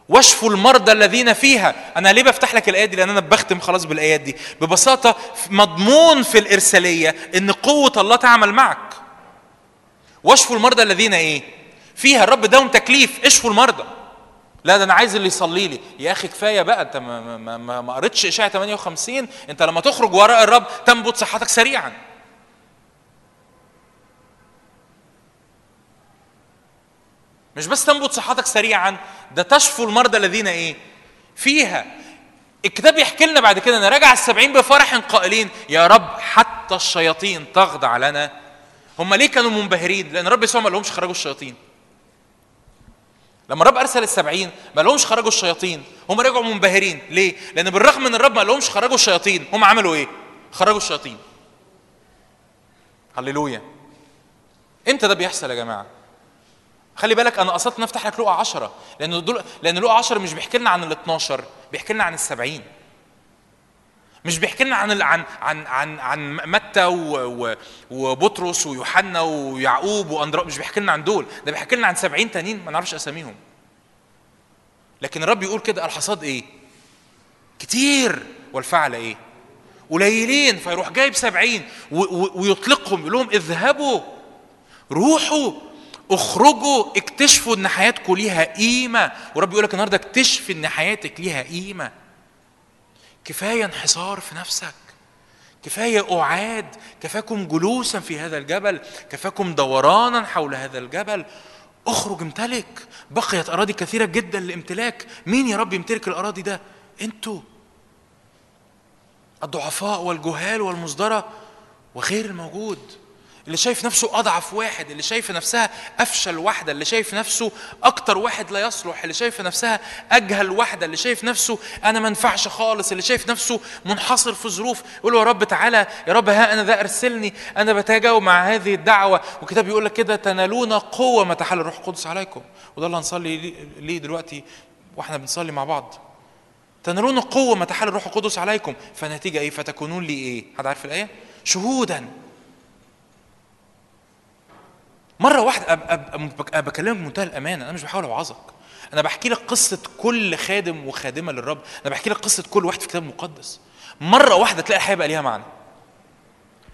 واشفوا المرضى الذين فيها. أنا ليه بفتح لك الآيات دي؟ لأن أنا بختم خلاص بالآيات دي. ببساطة مضمون في الإرسالية إن قوة الله تعمل معك. واشفوا المرضى الذين إيه؟ فيها. الرب داهم تكليف. اشفوا المرضى. لا ده أنا عايز اللي يصلي لي. يا أخي كفاية بقى. أنت ما, ما, ما, ما قريتش اشعه 58 أنت لما تخرج وراء الرب تنبت صحتك سريعا. مش بس تنبت صحتك سريعا ده تشفوا المرضى الذين إيه؟ فيها. الكتاب يحكي لنا بعد كده إن رجع السبعين بفرح قائلين يا رب حتى الشياطين تخضع لنا هم ليه كانوا منبهرين؟ لأن رب يسوع ما لهمش خرجوا الشياطين. لما الرب أرسل السبعين ما لهمش خرجوا الشياطين هم رجعوا منبهرين. ليه؟ لأن بالرغم إن الرب ما لهمش خرجوا الشياطين هم عملوا إيه؟ خرجوا الشياطين. هللويا. إمتى ده بيحصل يا جماعة؟ خلي بالك أنا قصدت نفتح لك لقى 10 لأن دول لأن لقى 10 مش بيحكي لنا عن ال 12 بيحكي لنا عن السبعين. مش بيحكي لنا عن عن عن عن عن متى وبطرس ويوحنا ويعقوب واندرا مش بيحكي لنا عن دول ده بيحكي لنا عن 70 تانيين ما نعرفش أساميهم. لكن الرب يقول كده الحصاد إيه؟ كتير. والفعل إيه؟ قليلين فيروح جايب سبعين ويطلقهم يقول لهم اذهبوا روحوا. اخرجوا اكتشفوا ان حياتكم ليها قيمة. ورب يقول لك النهارده اكتشف ان حياتك ليها قيمة. كفاية انحصار في نفسك. كفاية أعاد. كفاكم جلوسا في هذا الجبل. كفاكم دورانا حول هذا الجبل. اخرج امتلك. بقيت أراضي كثيرة جدا لامتلاك. مين يا رب يمتلك الأراضي ده؟ أنتوا. الضعفاء والجهال والمصدرة وغير الموجود. اللي شايف نفسه أضعف واحد اللي شايف نفسها أفشل واحدة اللي شايف نفسه أكتر واحد لا يصلح اللي شايف نفسها أجهل واحدة اللي شايف نفسه أنا ما خالص اللي شايف نفسه منحصر في ظروف. يقول يا رب تعالى يا رب ها أنا ذا أرسلني أنا بتجاوب مع هذه الدعوة. وكتاب يقول لك كده تنالون قوة ما تحل الروح القدس عليكم. وده اللي هنصلي ليه دلوقتي وإحنا بنصلي مع بعض. تنالون قوة ما تحل الروح القدس عليكم. فنتيجة إيه؟ فتكونون لي إيه؟ حد عارف الآية؟ شهودا. مرة واحدة أب بكلمك بمنتهى الأمانة أنا مش بحاول أوعظك. أنا بحكي لك قصة كل خادم وخادمة للرب. أنا بحكي لك قصة كل واحد في الكتاب المقدس. مرة واحدة تلاقي الحياة بقى ليها معنى.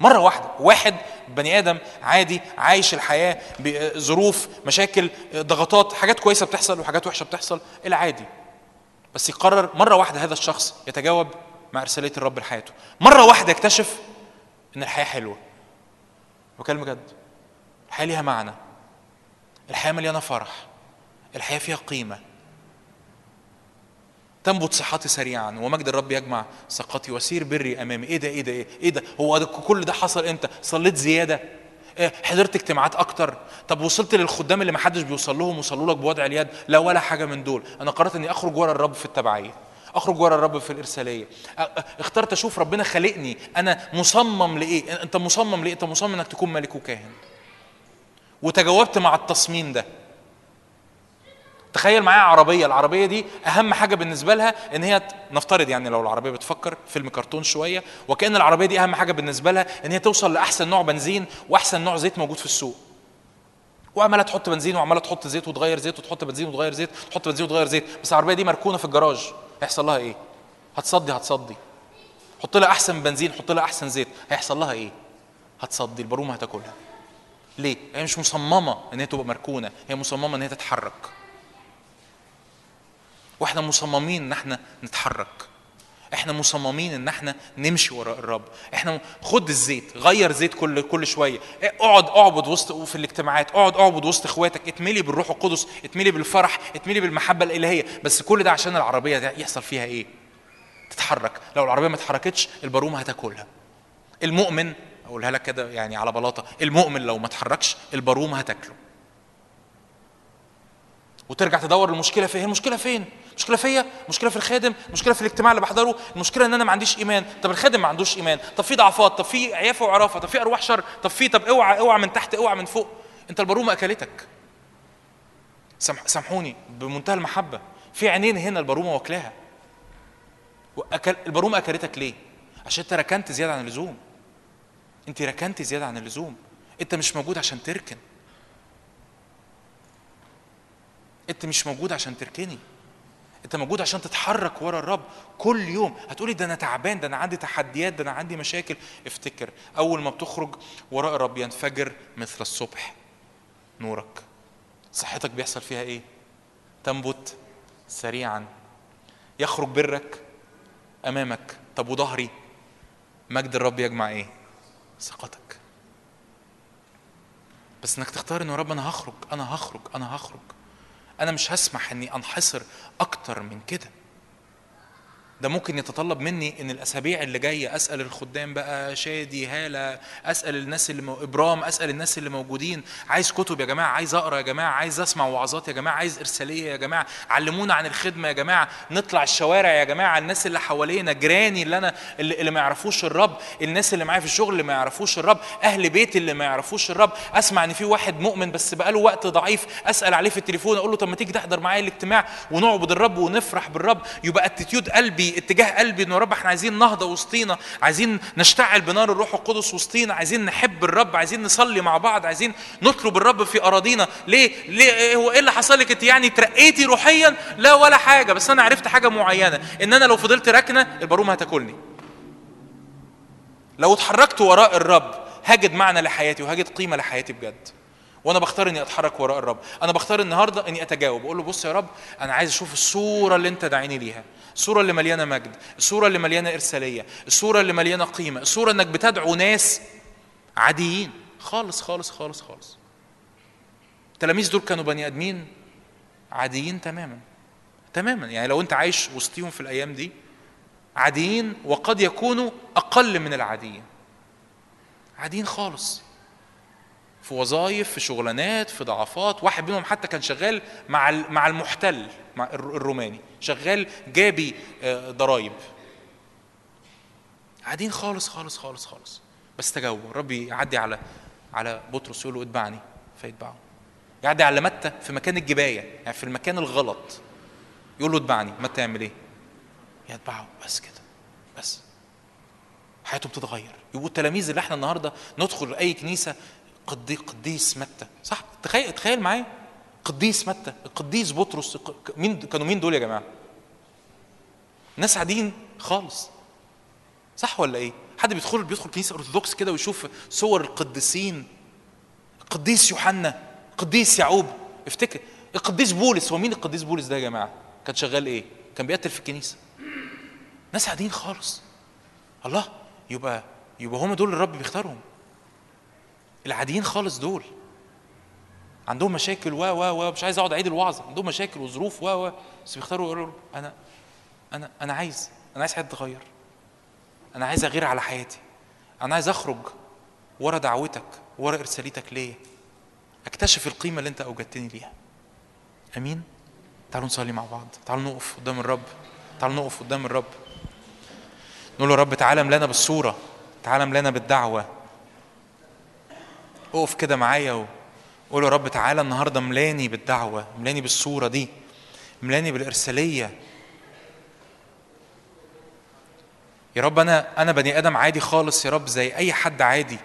مرة واحدة واحد بني آدم عادي عايش الحياة بظروف مشاكل ضغطات حاجات كويسة بتحصل وحاجات وحشة بتحصل العادي. بس يقرر مرة واحدة هذا الشخص يتجاوب مع إرسالية الرب لحياته. مرة واحدة يكتشف إن الحياة حلوة. بكلم بجد الحياة ليها معنى. الحياة مليانة فرح. الحياة فيها قيمة. تنبت صحتي سريعا ومجد الرب يجمع سقطي وسير بري أمامي. إيه ده إيه ده إيه, إيه ده؟ هو ده كل ده حصل إمتى؟ صليت زيادة. إيه حضرت اجتماعات أكتر. طب وصلت للخدام اللي ما حدش بيوصل لهم وصلوا لك بوضع اليد؟ لا ولا حاجة من دول. أنا قررت إني أخرج ورا الرب في التبعية. أخرج ورا الرب في الإرسالية. اخترت أشوف ربنا خلقني أنا مصمم لإيه؟ أنت مصمم لإيه؟ أنت مصمم إنك تكون ملك وكاهن. وتجاوبت مع التصميم ده. تخيل معايا عربية العربية دي أهم حاجة بالنسبة لها إن هي نفترض يعني لو العربية بتفكر فيلم كرتون شوية وكأن العربية دي أهم حاجة بالنسبة لها إن هي توصل لأحسن نوع بنزين وأحسن نوع زيت موجود في السوق. وعمالة تحط بنزين وعمالة تحط زيت وتغير زيت وتحط بنزين وتغير زيت تحط بنزين وتغير زيت بس العربية دي مركونة في الجراج. هيحصل لها إيه؟ هتصدي هتصدي. حط لها أحسن بنزين حط لها أحسن زيت هيحصل لها إيه؟ هتصدي البرومه هتاكلها. ليه؟ هي مش مصممة إن هي تبقى مركونة، هي مصممة إن هي تتحرك. وإحنا مصممين إن إحنا نتحرك. إحنا مصممين إن إحنا نمشي وراء الرب. إحنا خد الزيت غير زيت كل كل شوية. اقعد اعبد وسط في الاجتماعات. اقعد اعبد وسط إخواتك. اتملي بالروح القدس اتملي بالفرح اتملي بالمحبة الإلهية. بس كل ده عشان العربية يحصل فيها إيه؟ تتحرك. لو العربية ما اتحركتش البارومه هتاكلها. المؤمن أقولها لك كده يعني على بلاطة. المؤمن لو ما اتحركش الباروم هتاكله. وترجع تدور المشكلة فين؟ المشكلة فين؟ المشكلة فيا؟ المشكلة في الخادم؟ المشكلة في الاجتماع اللي بحضره؟ المشكلة إن أنا ما عنديش إيمان. طب الخادم ما عندوش إيمان. طب في ضعفات؟ طب في عيافة وعرافة؟ طب في أرواح شر؟ طب في طب اوعى اوعى من تحت اوعى من فوق. أنت البارومه أكلتك. سامح سامحوني. بمنتهى المحبة. في عينين هنا البارومه واكلاها. البارومه أكلتك ليه؟ عشان أنت ركنت زيادة عن اللزوم. انت ركنتي زيادة عن اللزوم. انت مش موجود عشان تركن. انت مش موجود عشان تركني. انت موجود عشان تتحرك ورا الرب كل يوم. هتقولي ده أنا تعبان ده أنا عندي تحديات ده أنا عندي مشاكل. افتكر أول ما بتخرج وراء الرب ينفجر مثل الصبح. نورك. صحتك بيحصل فيها إيه؟ تنبت سريعا. يخرج برك أمامك. طب وظهري؟ مجد الرب يجمع إيه؟ ثقتك. بس إنك تختار إنه رب أنا هخرج أنا هخرج أنا هخرج. أنا مش هسمح إني أنحصر أكتر من كده. ده ممكن يتطلب مني إن الأسابيع اللي جاية أسأل الخدام بقى شادي هالة أسأل الناس اللي مو... إبرام أسأل الناس اللي موجودين. عايز كتب يا جماعة عايز أقرأ يا جماعة عايز أسمع وعظات يا جماعة عايز إرسالية يا جماعة. علمونا عن الخدمة يا جماعة. نطلع الشوارع يا جماعة الناس اللي حوالينا جيراني اللي أنا اللي, اللي ما يعرفوش الرب الناس اللي معايا في الشغل اللي ما يعرفوش الرب أهل بيتي اللي ما يعرفوش الرب. أسمع إن في واحد مؤمن بس بقاله وقت ضعيف أسأل عليه في التليفون أقول له طب ما تيجي تحضر معايا الاجتماع ونعبد الرب ونفرح بالرب. يبقى اتيتيود قلبي اتجاه قلبي إنه رب إحنا عايزين نهضة وسطينا عايزين نشتعل بنار الروح القدس وسطينا عايزين نحب الرب عايزين نصلي مع بعض عايزين نطلب الرب في أراضينا. ليه؟ ليه؟ هو إيه اللي حصل لك؟ إنت يعني ترقيتي روحيا؟ لا ولا حاجة بس أنا عرفت حاجة معينة إن أنا لو فضلت راكنة البارومه هتاكلني. لو اتحركت وراء الرب هجد معنى لحياتي وهجد قيمة لحياتي بجد. وأنا بختار إني أتحرك وراء الرب. أنا بختار النهارده إني أتجاوب. أقول له بص يا رب أنا عايز أشوف الصورة اللي أنت داعيني ليها. الصورة اللي مليانة مجد الصورة اللي مليانة إرسالية الصورة اللي مليانة قيمة الصورة إنك بتدعو ناس عاديين. خالص خالص خالص خالص. التلاميذ دول كانوا بني آدمين عاديين تماما. تماما. يعني لو أنت عايش وسطيهم في الأيام دي عاديين وقد يكونوا أقل من العاديين. عاديين خالص. في وظائف في شغلانات في ضعفات. واحد منهم حتى كان شغال مع مع المحتل مع الروماني. شغال جابي آه، ضرايب. قاعدين خالص خالص خالص خالص. بس تجاوبوا. الرب يعدي على على بطرس يقول له اتبعني فيتبعه. يعدي على متى؟ في مكان الجباية يعني في المكان الغلط. يقول له اتبعني. متى يعمل إيه؟ يتبعه. بس كده. بس. حياته بتتغير. يبقوا التلاميذ اللي إحنا النهارده ندخل أي كنيسة قدي قديس متى؟ صح؟ تخيل تخيل معايا. قديس متى؟ القديس بطرس مين كانوا مين دول يا جماعة؟ ناس عاديين خالص. صح ولا إيه؟ حد بيدخل بيدخل كنيسة أرثوذكس كده ويشوف صور القديسين؟ القديس يوحنا القديس يعقوب. افتكر القديس بولس هو مين القديس بولس ده يا جماعة؟ كان شغال إيه؟ كان بيقتل في الكنيسة. ناس عاديين خالص. الله يبقى يبقى هم دول الرب بيختارهم. العاديين خالص دول. عندهم مشاكل و و و مش عايز أقعد أعيد الوعظ. عندهم مشاكل وظروف و و. بس بيختاروا يقولوا أنا أنا أنا عايز أنا عايز حياتي تتغير أنا عايز أغير على حياتي. أنا عايز أخرج ورا دعوتك ورا إرساليتك ليا. أكتشف القيمة اللي أنت أوجدتني ليها. أمين؟ تعالوا نصلي مع بعض. تعالوا نقف قدام الرب. تعالوا نقف قدام الرب. نقول له رب تعالى ملانا بالصورة. تعالى ملانا بالدعوة. اقف كده معايا وقول يا رب تعالى النهارده ملاني بالدعوة ملاني بالصورة دي ملاني بالإرسالية. يا رب أنا أنا بني آدم عادي خالص يا رب زي أي حد عادي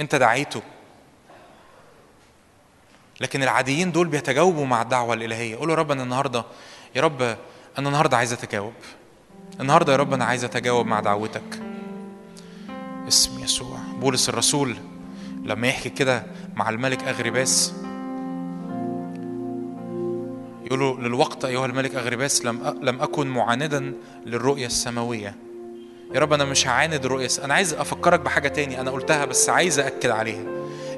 أنت دعيته. لكن العاديين دول بيتجاوبوا مع الدعوة الإلهية. قول يا رب أنا النهارده يا رب أنا النهارده عايز أتجاوب. النهارده يا رب أنا عايز أتجاوب مع دعوتك. اسم يسوع. بولس الرسول لما يحكي كده مع الملك أغرباس يقول للوقت أيها الملك أغرباس لم لم أكن معاندا للرؤية السماوية. يا رب أنا مش هعاند الرؤية أنا عايز أفكرك بحاجة تاني أنا قلتها بس عايز أأكد عليها.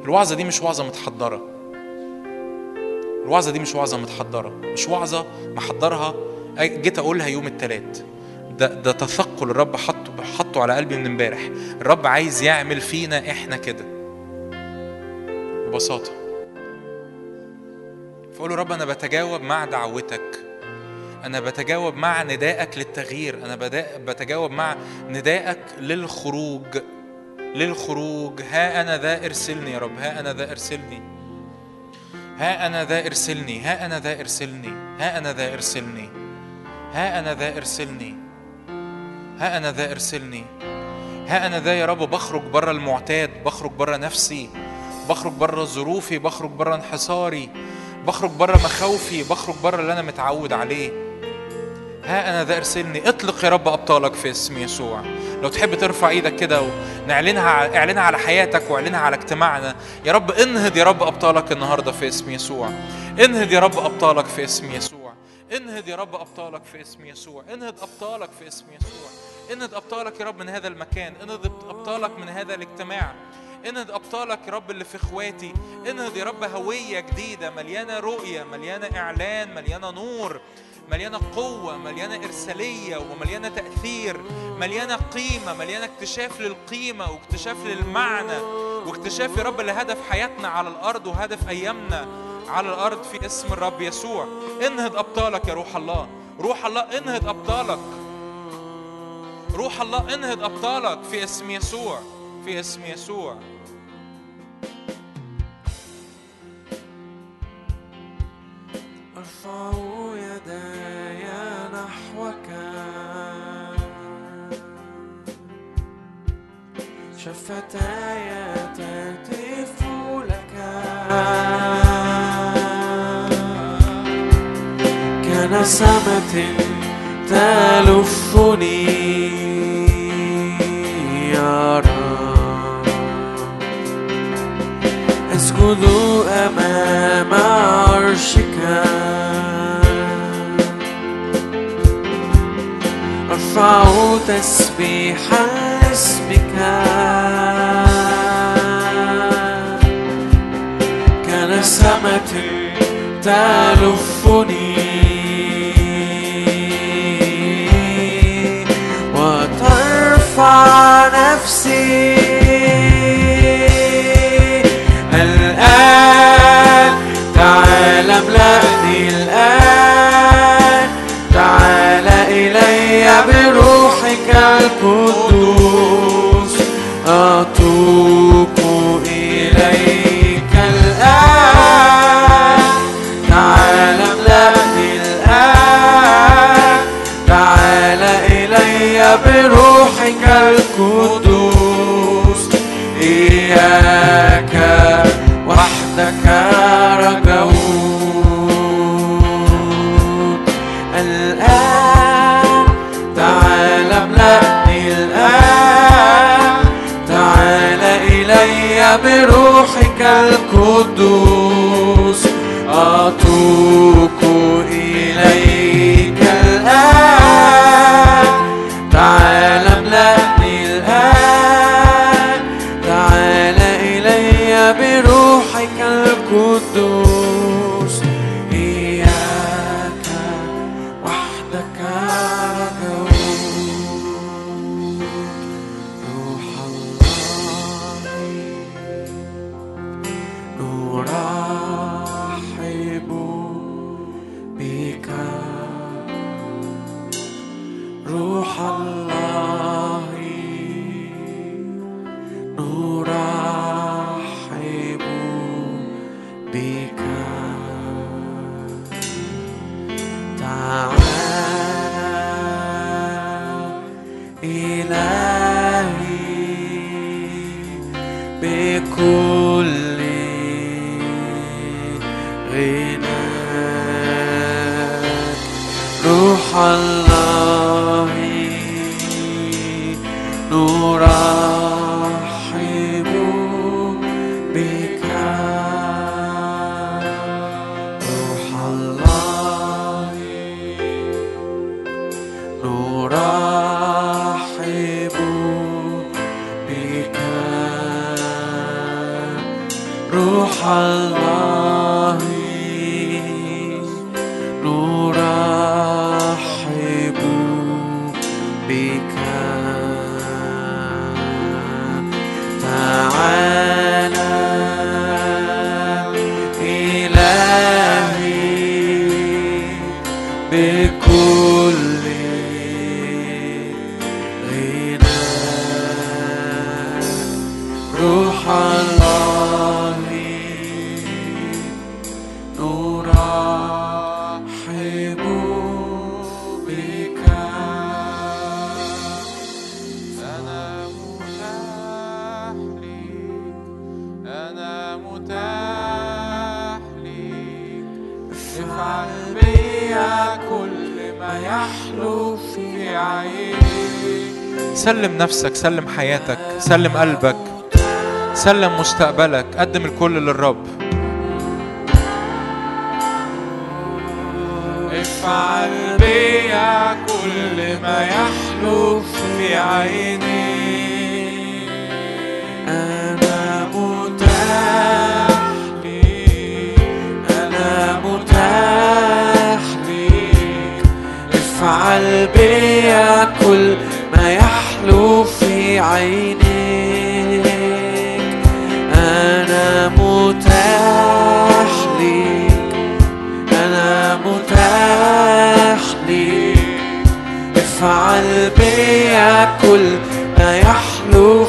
الوعظة دي مش وعظة متحضرة. الوعظة دي مش وعظة متحضرة مش وعظة محضرها جيت أقولها يوم الثلاث ده ده ثقل الرب حطه حطه على قلبي من امبارح. الرب عايز يعمل فينا إحنا كده. ببساطة. فقول رب أنا بتجاوب مع دعوتك. أنا بتجاوب مع ندائك للتغيير. أنا بتجاوب مع ندائك للخروج. للخروج. ها أنا ذا ارسلني يا رب. ها أنا ذا ارسلني. ها أنا ذا ارسلني. ها أنا ذا ارسلني. ها أنا ذا ارسلني. ها أنا ذا ارسلني. ها أنا ذا ارسلني. ها أنا ذا يا رب بخرج بره المعتاد. بخرج بره نفسي. بخرج بره ظروفي بخرج بره انحصاري بخرج بره مخاوفي بخرج بره اللي أنا متعود عليه. ها أنا ذا ارسلني اطلق يا رب أبطالك في اسم يسوع. لو تحب ترفع إيدك كده ونعلنها إعلنها على حياتك وإعلنها على اجتماعنا يا رب انهض يا رب أبطالك النهارده في اسم يسوع. انهض يا رب أبطالك في اسم يسوع. انهض يا رب أبطالك في اسم يسوع. انهض أبطالك في اسم يسوع. انهض أبطالك يا رب من هذا المكان. انهض أبطالك من هذا الاجتماع. انهض أبطالك يا رب اللي في إخواتي انهض يا رب هوية جديدة مليانة رؤية مليانة إعلان مليانة نور مليانة قوة مليانة إرسالية ومليانة تأثير مليانة قيمة مليانة اكتشاف للقيمة واكتشاف للمعنى واكتشاف يا رب لهدف حياتنا على الأرض وهدف أيامنا على الأرض في اسم الرب يسوع. إنهض أبطالك يا روح الله. روح الله إنهض أبطالك. روح الله إنهض أبطالك في اسم يسوع. في اسم يسوع. أرفع يداي نحوك. شفتاي تهتف لك. كنسمة تلفني. أسجد أمام عرشك. أرفع تسبيحا لاسمك كنسمة تلفني. وترفع نفسي. املأني الآن. تعال إلي بروحك القدوس. أتوب إليك الآن. تعال املأني الآن. تعال إلي بروحك القدوس. إياك القدوس. أتوق نفسك سلم حياتك سلم قلبك سلم مستقبلك قدم الكل للرب. افعل بيا كل ما يحلو في عيني. أنا متاح ليك أنا متاح ليك افعل بيا كل عينيك أنا متاح ليك. أنا متاح ليك. افعل بيا كل ما يحلو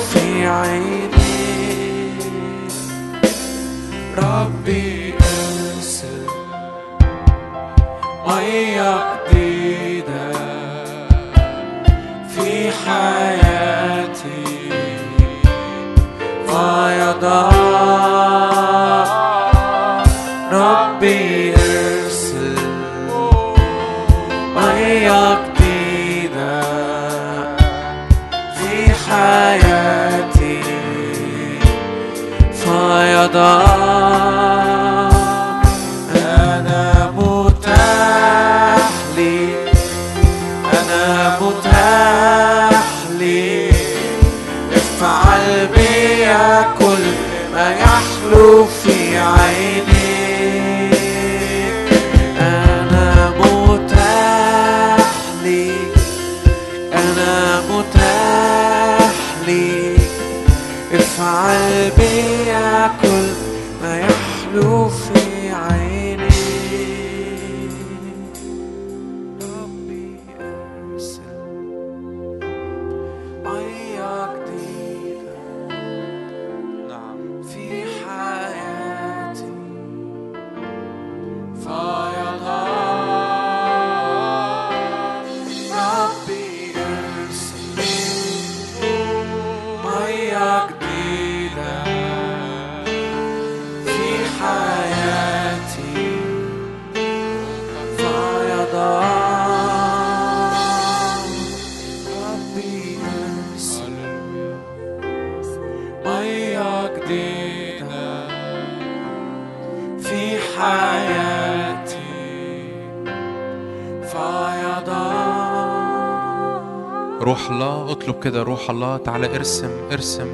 اطلب كده روح الله تعالى ارسم ارسم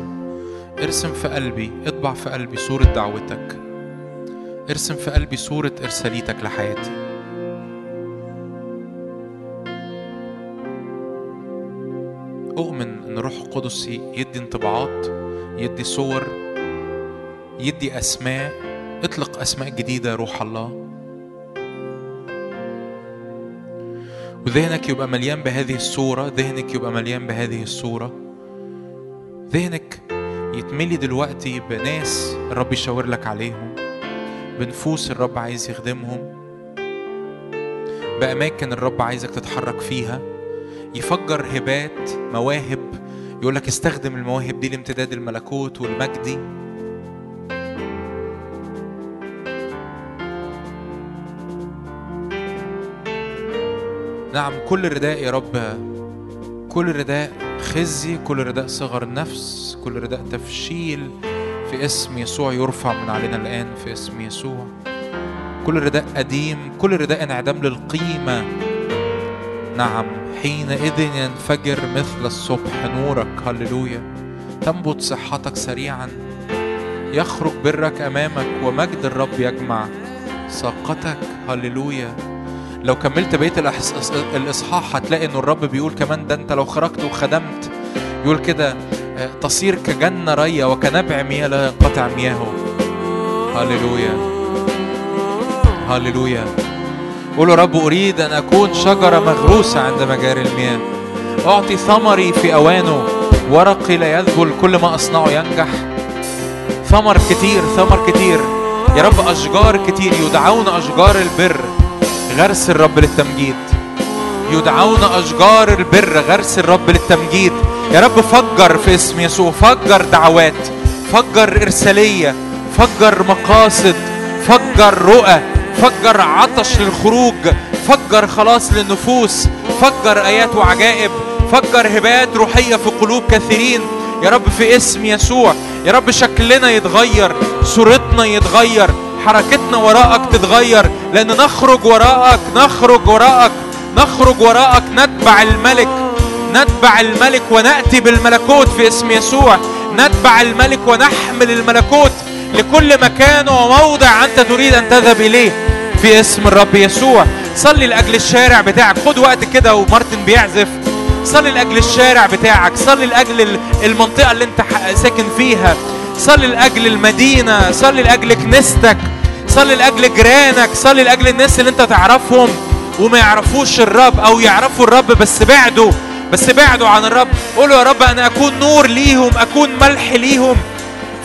ارسم في قلبي اطبع في قلبي صورة دعوتك. ارسم في قلبي صورة إرساليتك لحياتي. أؤمن إن روح القدس يدي انطباعات يدي صور يدي أسماء. اطلق أسماء جديدة روح الله. وذهنك يبقى مليان بهذه الصورة ذهنك يبقى مليان بهذه الصورة. ذهنك يتملي دلوقتي بناس الرب يشاور لك عليهم بنفوس الرب عايز يخدمهم بأماكن الرب عايزك تتحرك فيها. يفجر هبات مواهب يقول لك استخدم المواهب دي لامتداد الملكوت والمجدي. نعم كل رداء يا رب. كل رداء خزي كل رداء صغر نفس كل رداء تفشيل. في اسم يسوع يرفع من علينا الآن في اسم يسوع. كل رداء قديم كل رداء انعدام للقيمة. نعم حينئذ ينفجر مثل الصبح نورك. هللويا. تنبت صحتك سريعا. يخرج برك أمامك ومجد الرب يجمع ساقتك. هللويا. لو كملت بقية الإصحاح هتلاقي إنه الرب بيقول كمان ده أنت لو خرجت وخدمت. يقول كده آه، تصير كجنة رية وكنبع مياه لا ينقطع مياهه. هللويا. هللويا. قولوا رب أريد أن أكون شجرة مغروسة عند مجاري المياه. أعطي ثمري في أوانه. ورقي لا يذبل كل ما أصنعه ينجح. ثمر كتير ثمر كتير. يا رب أشجار كتير يدعون أشجار البر. غرس الرب للتمجيد. يدعون أشجار البر غرس الرب للتمجيد. يا رب فجر في اسم يسوع فجر دعوات فجر إرسالية فجر مقاصد فجر رؤى فجر عطش للخروج فجر خلاص للنفوس فجر آيات وعجائب فجر هبات روحية في قلوب كثيرين. يا رب في اسم يسوع يا رب شكلنا يتغير صورتنا يتغير حركتنا وراءك تتغير لأن نخرج وراءك نخرج وراءك نخرج وراءك نتبع الملك نتبع الملك ونأتي بالملكوت في اسم يسوع نتبع الملك ونحمل الملكوت لكل مكان وموضع أنت تريد أن تذهب إليه في اسم الرب يسوع. صلي لأجل الشارع بتاعك. خد وقت كده ومارتن بيعزف. صلي لأجل الشارع بتاعك. صلي لأجل ال- المنطقة اللي أنت ح- ساكن فيها. صلي لأجل المدينة. صلي لأجل كنيستك. صلي لأجل جيرانك صلي لأجل الناس اللي أنت تعرفهم وما يعرفوش الرب أو يعرفوا الرب بس بعدوا بس بعدوا عن الرب. قولوا يا رب أنا أكون نور ليهم أكون ملح ليهم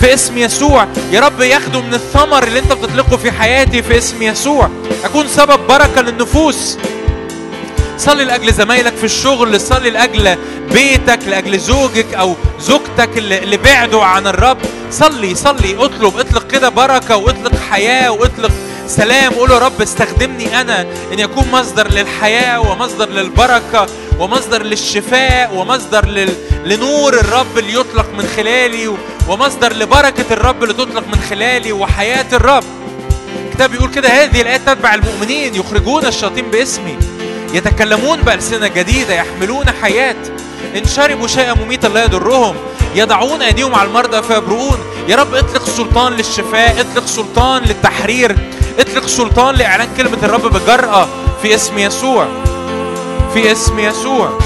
في اسم يسوع. يا رب ياخدوا من الثمر اللي أنت بتطلقه في حياتي في اسم يسوع. أكون سبب بركة للنفوس. صلي لأجل زمايلك في الشغل صلي لأجل بيتك لأجل زوجك أو زوجتك اللي بعدوا عن الرب. صلي صلي اطلب اطلق كده بركة واطلق حياة واطلق سلام. قول يا رب استخدمني أنا إن يكون مصدر للحياة ومصدر للبركة ومصدر للشفاء ومصدر لل... لنور الرب اللي يطلق من خلالي ومصدر لبركة الرب اللي تطلق من خلالي وحياة الرب. الكتاب بيقول كده هذه الآيات تتبع المؤمنين يخرجون الشياطين باسمي. يتكلمون بألسنة جديدة يحملون حياة. إن شربوا شيئا مميتا لا يضرهم. يضعون أيديهم على المرضى فيبرؤون. يا رب اطلق سلطان للشفاء اطلق سلطان للتحرير اطلق سلطان لإعلان كلمة الرب بجرأة في اسم يسوع. في اسم يسوع.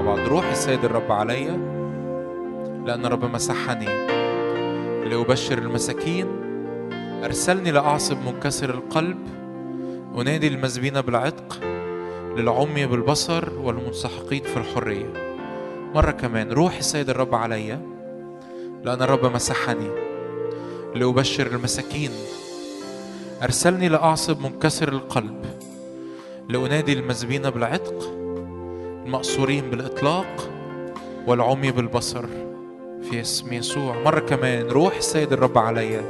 بعض. روح السيد الرب عليا لأن الرب مسحني لأبشر المساكين. أرسلني لأعصب منكسر القلب أنادي المسبين بالعتق للعمي بالبصر والمنسحقين في الحرية. مرة كمان روح السيد الرب عليا لأن الرب مسحني لأبشر المساكين. أرسلني لأعصب منكسر القلب لأنادي المسبين بالعتق المأسورين بالإطلاق والعمي بالبصر في اسم يسوع. مرة كمان روح السيد الرب عليا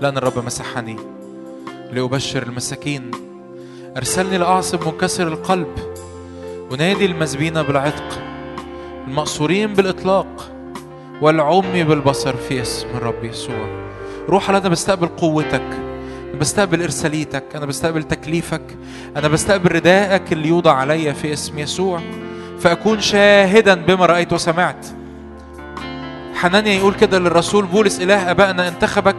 لأن الرب مسحني لأبشر المساكين. أرسلني لأعصب منكسر القلب أنادي المسبين بالعتق. المأسورين بالإطلاق والعمي بالبصر في اسم الرب يسوع. روح أنا بستقبل قوتك. بستقبل إرساليتك أنا بستقبل تكليفك أنا بستقبل رداءك اللي يوضع عليا في اسم يسوع. فأكون شاهدا بما رأيت وسمعت. حنانيا يقول كده للرسول بولس إله أبائنا انتخبك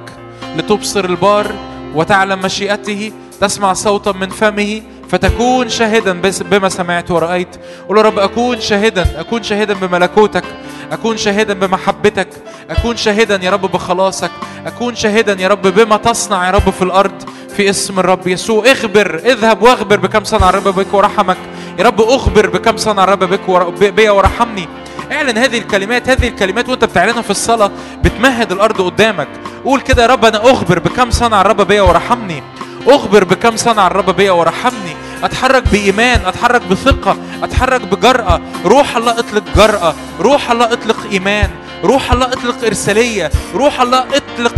لتبصر البار وتعلم مشيئته تسمع صوتا من فمه فتكون شاهدا بما سمعت ورأيت. قول يا رب أكون شاهدا أكون شاهدا بملكوتك أكون شاهدا بمحبتك أكون شاهدا يا رب بخلاصك. أكون شاهدا يا رب بما تصنع يا رب في الأرض. في اسم الرب يسوع. اخبر اذهب واخبر بكم صنع الرب بك ورحمك. يا رب أخبر بكم صنع الرب بك بيا ورحمني. اعلن هذه الكلمات. هذه الكلمات وأنت بتعلنها في الصلاة بتمهد الأرض قدامك. قول كده يا رب أنا أخبر بكم صنع الرب بيا ورحمني. أخبر بكم صنع الرب بيا ورحمني. أتحرك بإيمان أتحرك بثقة أتحرك بجرأة. روح الله اطلق جرأة روح الله اطلق إيمان روح الله اطلق إرسالية روح الله اطلق.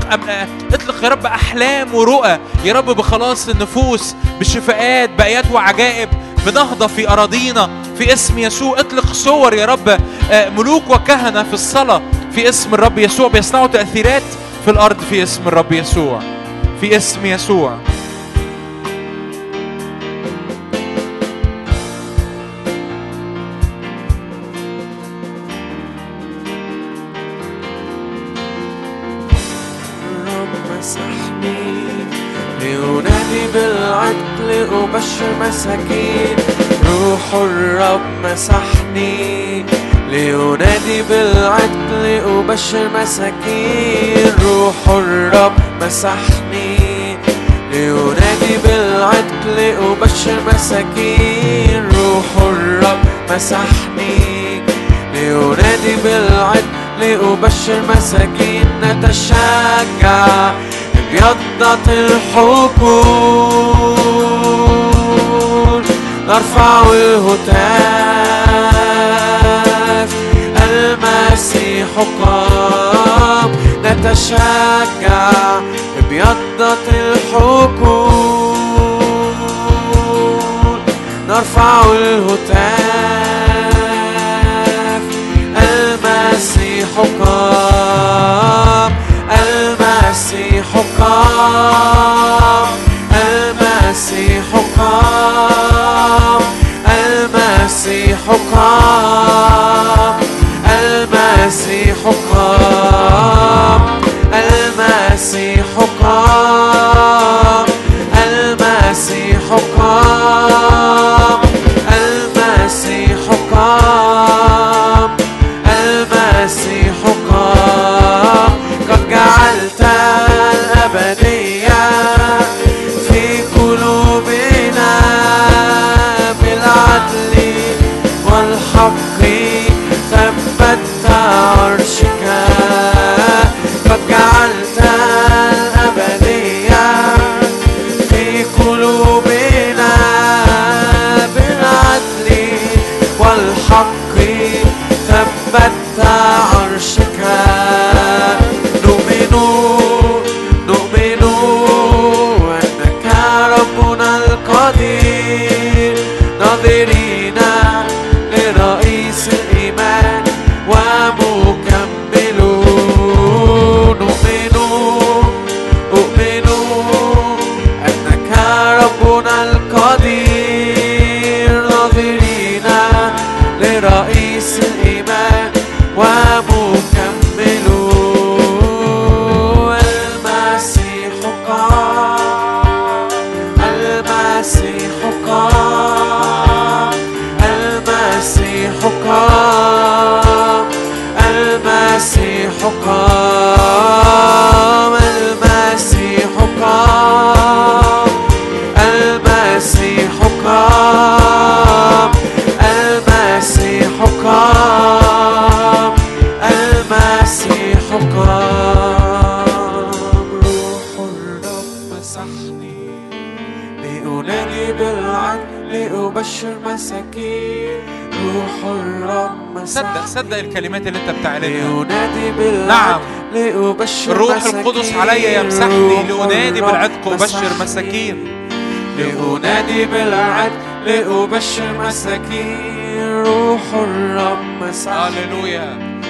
اطلق يا رب أحلام ورؤى. يا رب بخلاص النفوس بشفاءات بآيات وعجائب. بنهضة في أراضينا في اسم يسوع. اطلق صور يا رب آه، ملوك وكهنة في الصلاة. في اسم الرب يسوع بيصنعوا تأثيرات في الأرض. في اسم الرب يسوع في اسم يسوع. مساكين روح الرب مسحني لأنادي بالعدل أبشر مساكين. روح الرب مسحني لأنادي بالعدل أبشر مساكين. روح الرب مسحني لأنادي بالعدل لأبشر مساكين. نتشجع ابيضت الحقول نرفع الهتاف. المسيح قام. نتشجع ابيضت الحقول. نرفع الهتاف. المسيح قام. المسيح قام. المسيح قام. لأنادي ser صدق صدق الكلمات اللي انت بتعلنها. نعم. لأبشر الروح القدس علي يمسحني لأنادي بالعتق مسحني. مساكين. لأنادي بالعدل لأبشر مساكين. روح الرب مسحني هللويا.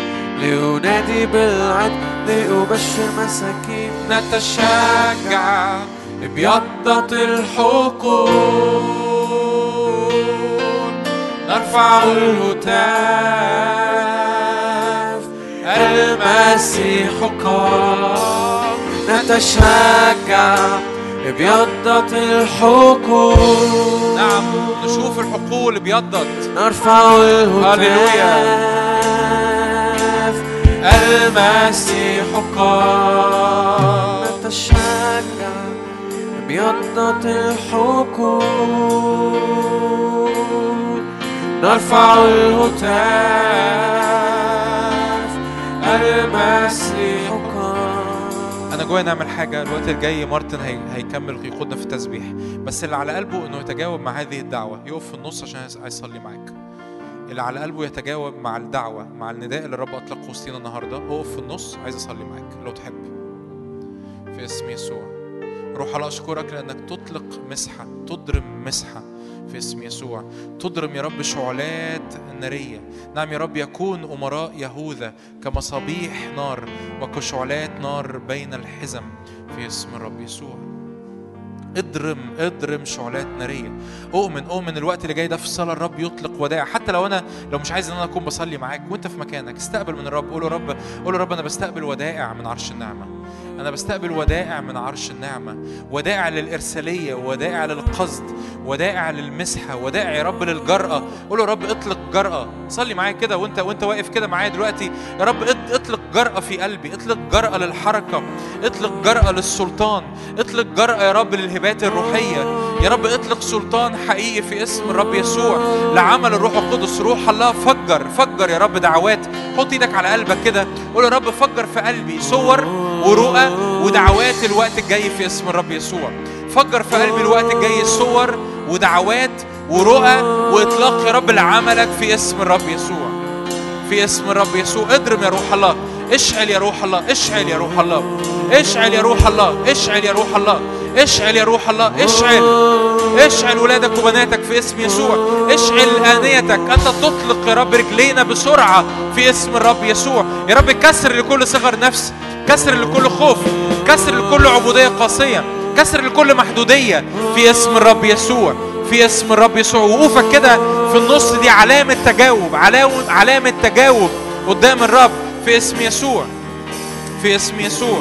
لأنادي بالعدل لأبشر مساكين. نتشجع. ابيضت الحقول نرفع الهتاف. المسيح قام. نتشجع ابيضت الحقول. نعم نشوف الحقول ابيضت نرفع. الهتاف. المسيح قام. نتشجع ابيضت الحقول. نرفع الهتاف المسيح أنا جوايا نعمل حاجة الوقت الجاي مارتن هي... هيكمل يقودنا في التسبيح. بس اللي على قلبه إنه يتجاوب مع هذه الدعوة. يقف في النص عشان عايز يصلي معاك. اللي على قلبه يتجاوب مع الدعوة مع النداء اللي الرب اطلقه وسطينا النهارده. اقف في النص عايز اصلي معاك. لو تحب. في اسم يسوع. روح الله أشكرك لأنك تطلق مسحة تضرم مسحة. في اسم يسوع. تضرم يا رب شعلات نارية. نعم يا رب يكون أمراء يهوذا كمصابيح نار وكشعلات نار بين الحزم في اسم الرب يسوع. اضرم اضرم شعلات نارية. أؤمن أؤمن الوقت اللي جاي ده في الصلاه الرب يطلق ودائع حتى لو أنا لو مش عايز إن أنا أكون بصلي معاك وأنت في مكانك استقبل من الرب. قول رب قول رب أنا بستقبل ودائع من عرش النعمة. أنا بستقبل ودائع من عرش النعمة ودائع للإرسالية ودائع للقصد ودائع للمسحة ودائع يا رب للجرأة. قول له رب اطلق جرأة. صلي معايا كده وانت وأنت واقف كده معايا دلوقتي. يا رب اط- اطلق جرأة في قلبي اطلق جرأة للحركة اطلق جرأة للسلطان اطلق جرأة يا رب للهبات الروحية. يا رب اطلق سلطان حقيقي في اسم الرب يسوع لعمل الروح القدس. روح الله فجر فجر يا رب دعوات. حط إيدك على قلبك كده. قول يا رب فجر في قلبي صور ورؤى ودعوات الوقت الجاي في اسم الرب يسوع. فجر في قلبي الوقت الجاي صور ودعوات ورؤى وإطلاق يا رب لعملك في اسم الرب يسوع. في اسم الرب يسوع. اضرم يا روح الله. اشعل يا روح الله. اشعل يا روح الله. اشعل يا روح الله. اشعل يا روح الله. اشعل يا روح الله اشعل. اشعل ولادك وبناتك في اسم يسوع. اشعل آنيتك. أنت تطلق يا رب رجلينا بسرعة في اسم الرب يسوع. يا رب كسر لكل صغر نفس كسر لكل خوف كسر لكل عبودية قاسية كسر لكل محدودية في اسم الرب يسوع في اسم الرب يسوع. وقوفك كده في النص دي علامة تجاوب علامة تجاوب قدام الرب في اسم يسوع في اسم يسوع.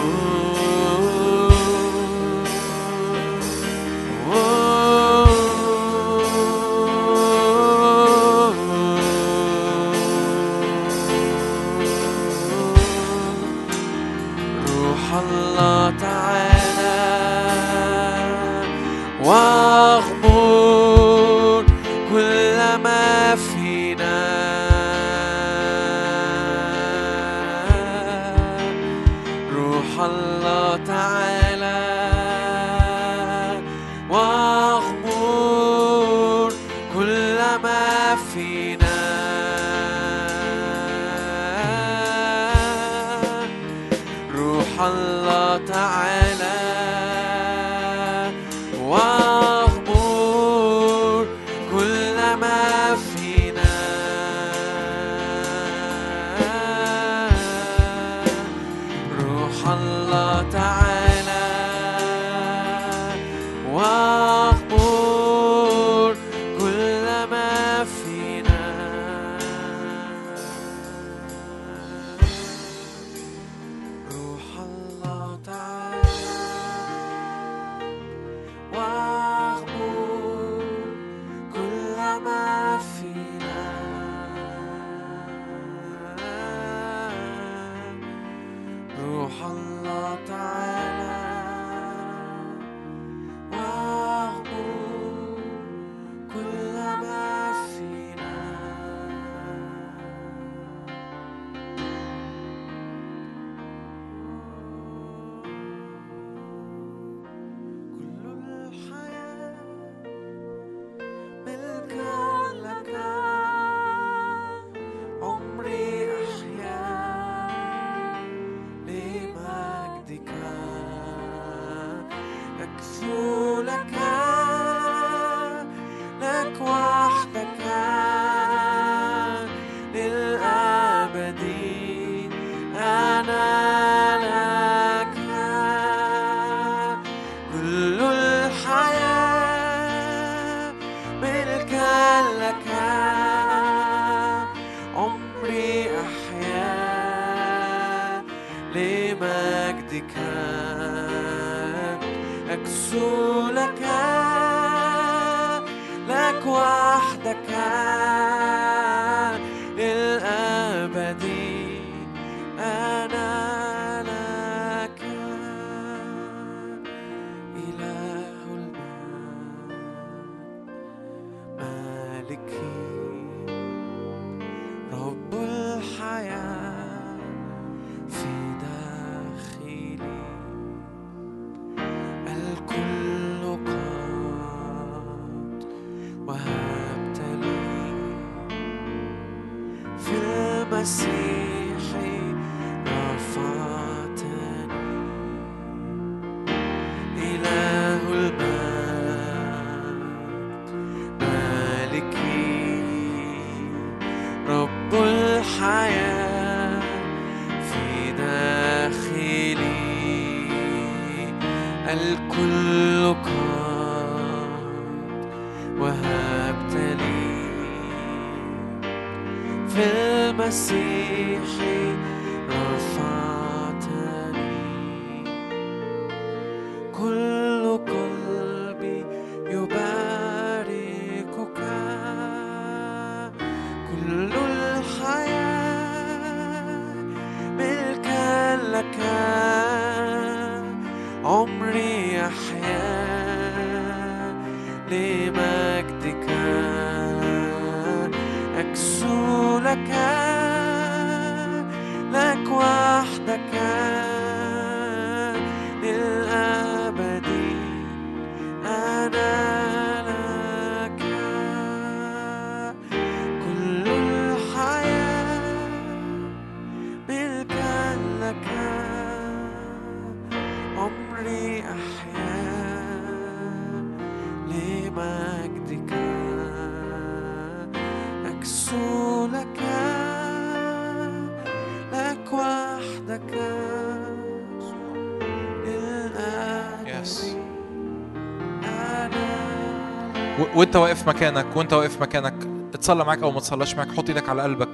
وانت واقف مكانك وانت واقف مكانك اتصلى معاك أو ما تصلاش معاك حط إيدك على قلبك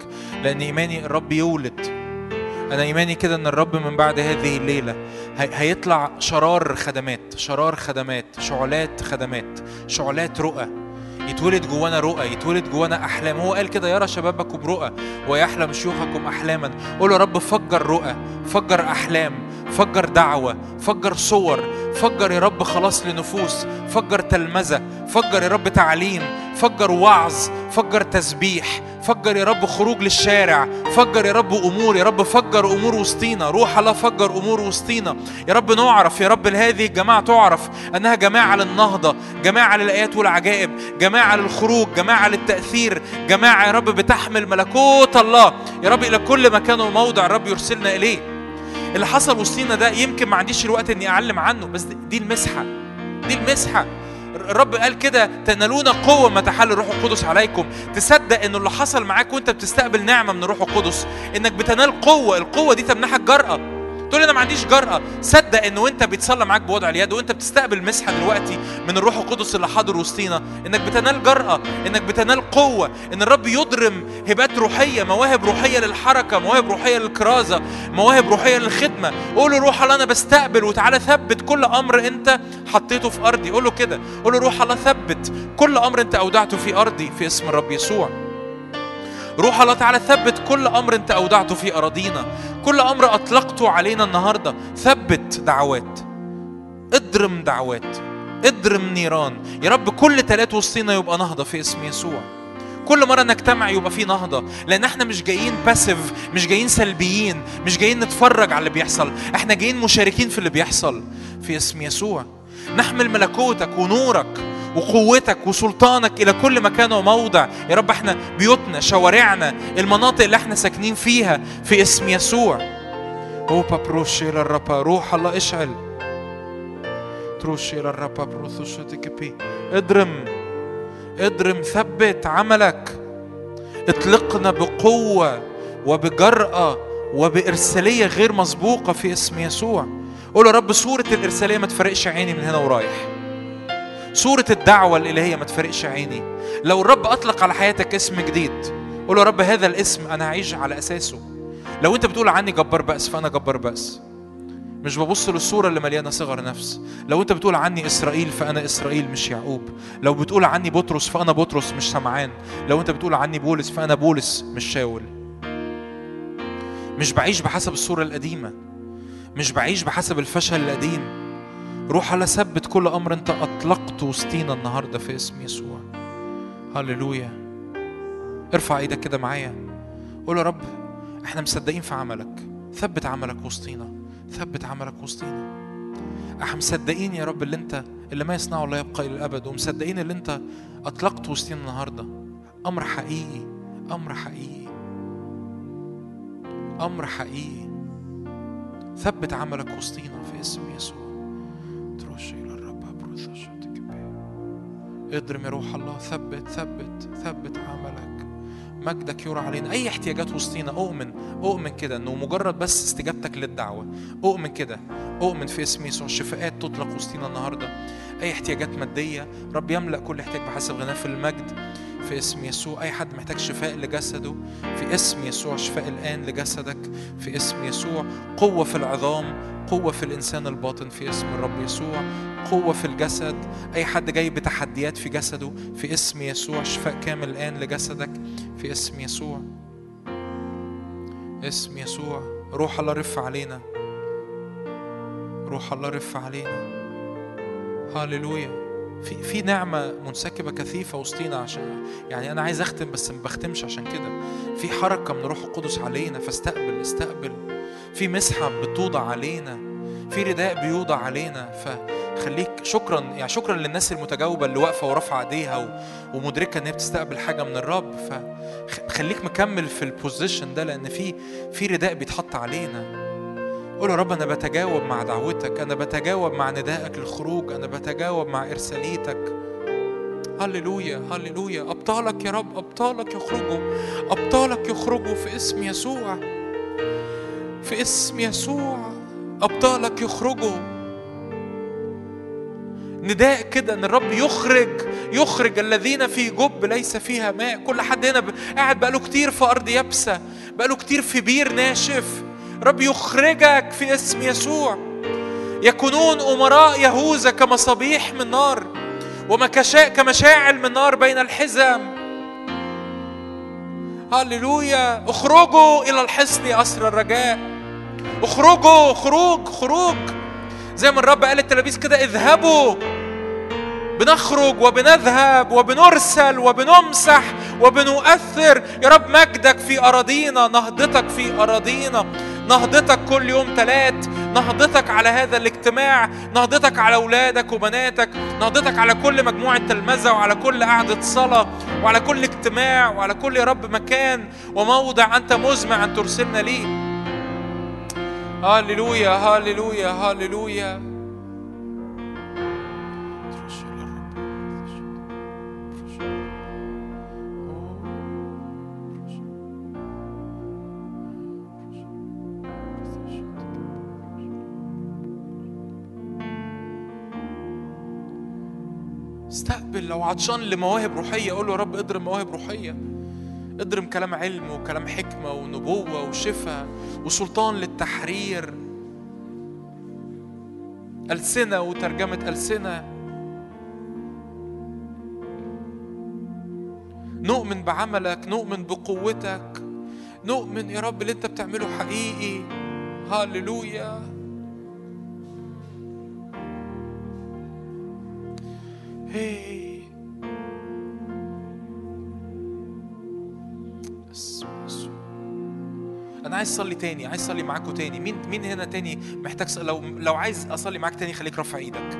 لأن ايماني الرب يولد. أنا ايماني كده ان الرب من بعد هذه الليلة هي- هيطلع شرار خدمات شرار خدمات شعلات خدمات شعلات رؤى. يتولد جوانا رؤى يتولد جوانا أحلام. هو قال كده يرى شبابكم برؤى ويحلم شيوخكم أحلاما. قول يا رب فجر رؤى فجر أحلام فجر دعوة فجر صور فجر يا رب خلاص لنفوس فجر تلمذة فجر يا رب تعليم فجر وعظ فجر تسبيح فجر يا رب خروج للشارع فجر يا رب أمور يا رب فجر أمور وسطينا روح الله فجر أمور وسطينا. يا رب نعرف يا رب هذه الجماعة تعرف أنها جماعة للنهضة جماعة للآيات والعجائب جماعة للخروج جماعة للتأثير جماعة يا رب بتحمل ملكوت الله. يا رب إلى كل مكان وموضع الرب يرسلنا إليه. اللي حصل وسطينا ده يمكن ما عنديش الوقت إني أعلم عنه بس دي المسحة دي المسحة. الرب قال كده تنالون قوة ما تحل الروح القدس عليكم. تصدق انه اللي حصل معاك وأنت بتستقبل نعمة من الروح القدس إنك بتنال قوة القوة دي تمنحك جرأة. تقول أنا ما عنديش جرأة. صدق انه وانت بيتصلى معاك بوضع اليد وانت بتستقبل مسحة دلوقتي من الروح القدس اللي حاضر وسطينا انك بتنال جرأة انك بتنال قوة ان الرب يضرم هبات روحية مواهب روحية للحركة مواهب روحية للكرازة مواهب روحية للخدمة. قول له روح الله أنا بستقبل وتعالى ثبت كل أمر انت حطيته في أرضي. قول له كده قول له روح الله ثبت كل أمر انت أودعته في أرضي في اسم الرب يسوع. روح الله تعالى ثبت كل أمر انت أودعته في أراضينا. كل أمر أطلقته علينا النهارده. ثبت دعوات. اضرم دعوات. اضرم نيران. يا رب كل تلات وسطينا يبقى نهضة في اسم يسوع. كل مرة نجتمع يبقى في نهضة. لأن إحنا مش جايين باسيف مش جايين سلبيين مش جايين نتفرج على اللي بيحصل. إحنا جايين مشاركين في اللي بيحصل. في اسم يسوع. نحمل ملكوتك ونورك. وقوتك وسلطانك إلى كل مكان وموضع. يا رب إحنا بيوتنا شوارعنا المناطق اللي إحنا ساكنين فيها في اسم يسوع. أو بابروش إلى الرب روح الله اشعل. تروشي إلى الرب بروثوشتك بي اضرم اضرم ثبت عملك. اطلقنا بقوة وبجرأة وبإرسالية غير مسبوقة في اسم يسوع. قول يا رب صورة الإرسالية ما تفرقش عيني من هنا ورايح. صورة الدعوة الإلهية ما تفرقش عيني. لو الرب أطلق على حياتك اسم جديد قول يا رب هذا الاسم أنا هعيش على أساسه. لو أنت بتقول عني جبار بأس فأنا جبار بأس. مش ببص للصورة اللي مليانة صغر نفس. لو أنت بتقول عني إسرائيل فأنا إسرائيل مش يعقوب. لو بتقول عني بطرس فأنا بطرس مش سمعان. لو أنت بتقول عني بولس فأنا بولس مش شاول. مش بعيش بحسب الصورة القديمة. مش بعيش بحسب الفشل القديم. روح على ثبت كل أمر أنت أطلقته وسطينا النهاردة في اسم يسوع. هللويا. ارفع إيدك كده معايا. قول يا رب إحنا مصدقين في عملك. ثبت عملك وسطينا. ثبت عملك وسطينا. إحنا مصدقين يا رب اللي أنت اللي ما يصنعه الله يبقى إلى الأبد. ومصدقين اللي أنت أطلقته وسطينا النهارده. أمر حقيقي. أمر حقيقي. أمر حقيقي. ثبت عملك وسطينا في اسم يسوع. اضرم يا روح الله. ثبت ثبت ثبت عملك. مجدك يرى علينا. أي احتياجات وسطينا أؤمن أؤمن كده إنه مجرد بس استجابتك للدعوة. أؤمن كده أؤمن في اسم يسوع. الشفاءات تطلق وسطينا النهارده. أي احتياجات مادية. رب يملأ كل احتياج بحسب غناه في المجد. في اسم يسوع. أي حد محتاج شفاء لجسده في اسم يسوع شفاء الآن لجسدك في اسم يسوع قوة في العظام قوة في الإنسان الباطن في اسم الرب يسوع قوة في الجسد. أي حد جاي بتحديات في جسده في اسم يسوع شفاء كامل الآن لجسدك في اسم يسوع. اسم يسوع. روح الله رف علينا. روح الله رف علينا. هاليلويا في في نعمة منسكبة كثيفة وسطينا عشان يعني أنا عايز أختم بس ما بختمش عشان كده. في حركة من روح القدس علينا فاستقبل استقبل. في مسحة بتوضع علينا. في رداء بيوضع علينا. فخليك شكرا يعني شكرا للناس المتجاوبة اللي واقفة ورافعة ايديها ومدركة إن هي بتستقبل حاجة من الرب. فخليك مكمل في البوزيشن ده لأن في في رداء بيتحط علينا. قول يا رب أنا بتجاوب مع دعوتك أنا بتجاوب مع ندائك للخروج أنا بتجاوب مع إرساليتك. هللويا هللويا. أبطالك يا رب أبطالك يخرجوا أبطالك يخرجوا في اسم يسوع في اسم يسوع. أبطالك يخرجوا. نداء كده إن الرب يخرج يخرج الذين في جب ليس فيها ماء. كل حد هنا قاعد بقاله كتير في أرض يابسة بقاله كتير في بير ناشف. رب يخرجك في اسم يسوع. يكونون أمراء يهوذا كمصابيح من نار كمشاعل من نار بين الحزم هللويا. اخرجوا إلى الحصن أسر الرجاء. اخرجوا خروج خروج. زي ما الرب قال للتلاميذ كده اذهبوا. بنخرج وبنذهب وبنرسل وبنمسح وبنؤثر. يا رب مجدك في أراضينا نهضتك في أراضينا. نهضتك كل يوم ثلاث نهضتك على هذا الاجتماع نهضتك على أولادك وبناتك نهضتك على كل مجموعة تلمذة وعلى كل قعدة صلاة وعلى كل اجتماع وعلى كل يا رب مكان وموضع أنت مزمع أن ترسلنا ليه. هاللويا هاللويا هاللويا استقبل. لو عطشان لمواهب روحية قول له يا رب اضرم مواهب روحية. اضرم كلام علم وكلام حكمة ونبوة وشفاء وسلطان للتحرير. ألسنة وترجمة ألسنة. نؤمن بعملك نؤمن بقوتك. نؤمن يا رب اللي انت بتعمله حقيقي. هاللويا. أنا عايز أصلي تاني عايز أصلي معاكم تاني. مين مين هنا تاني محتاج لو لو عايز أصلي معاك تاني خليك رافع إيدك.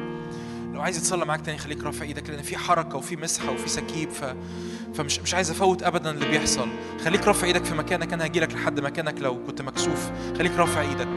لو عايز يتصلى معاك تاني خليك رافع إيدك لأن في حركة وفي مسحة وفي سكيب ف... فمش مش عايز أفوت ابدا اللي بيحصل. خليك رافع إيدك في مكانك أنا هجي لك لحد مكانك لو كنت مكسوف. خليك رافع إيدك.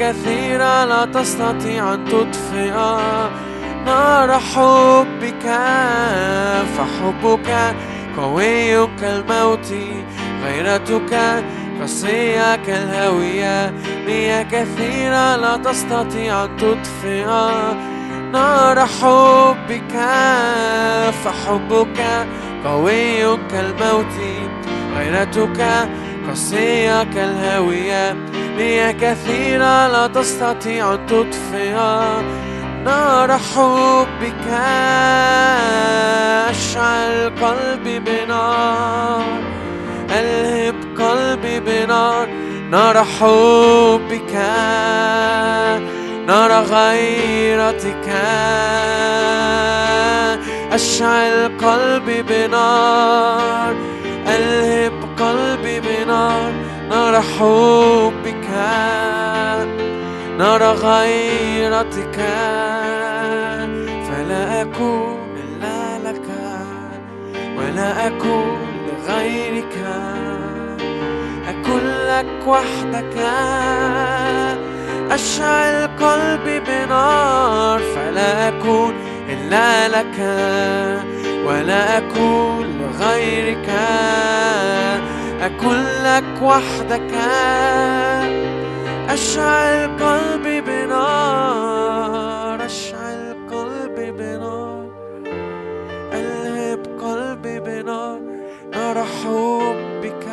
كثيرة لا تستطيع أن تطفئ نار حبك فحبك قوي كالموت غيرتك قاسية كالهاوية مياه كثيرة لا تستطيع أن تطفئ نار حبك فحبك قوي كالموت غيرتك قاسية كالهاوية مياه كثيرة لا تستطيع أن تطفئ نار حبك أشعل قلبي بنار ألهب قلبي بنار. نار حبك نار غيرتك أشعل قلبي بنار. ألهب بنار نار حبك نار غيرتك. فلا أكون إلا لك ولا أكون لغيرك. أكون لك وحدك. أشعل قلبي بنار فلا أكون إلا لك ولا أكون لغيرك. أكون لك وحدك أشعل قلبي بنار أشعل قلبي بنار ألهب قلبي بنار نار حبك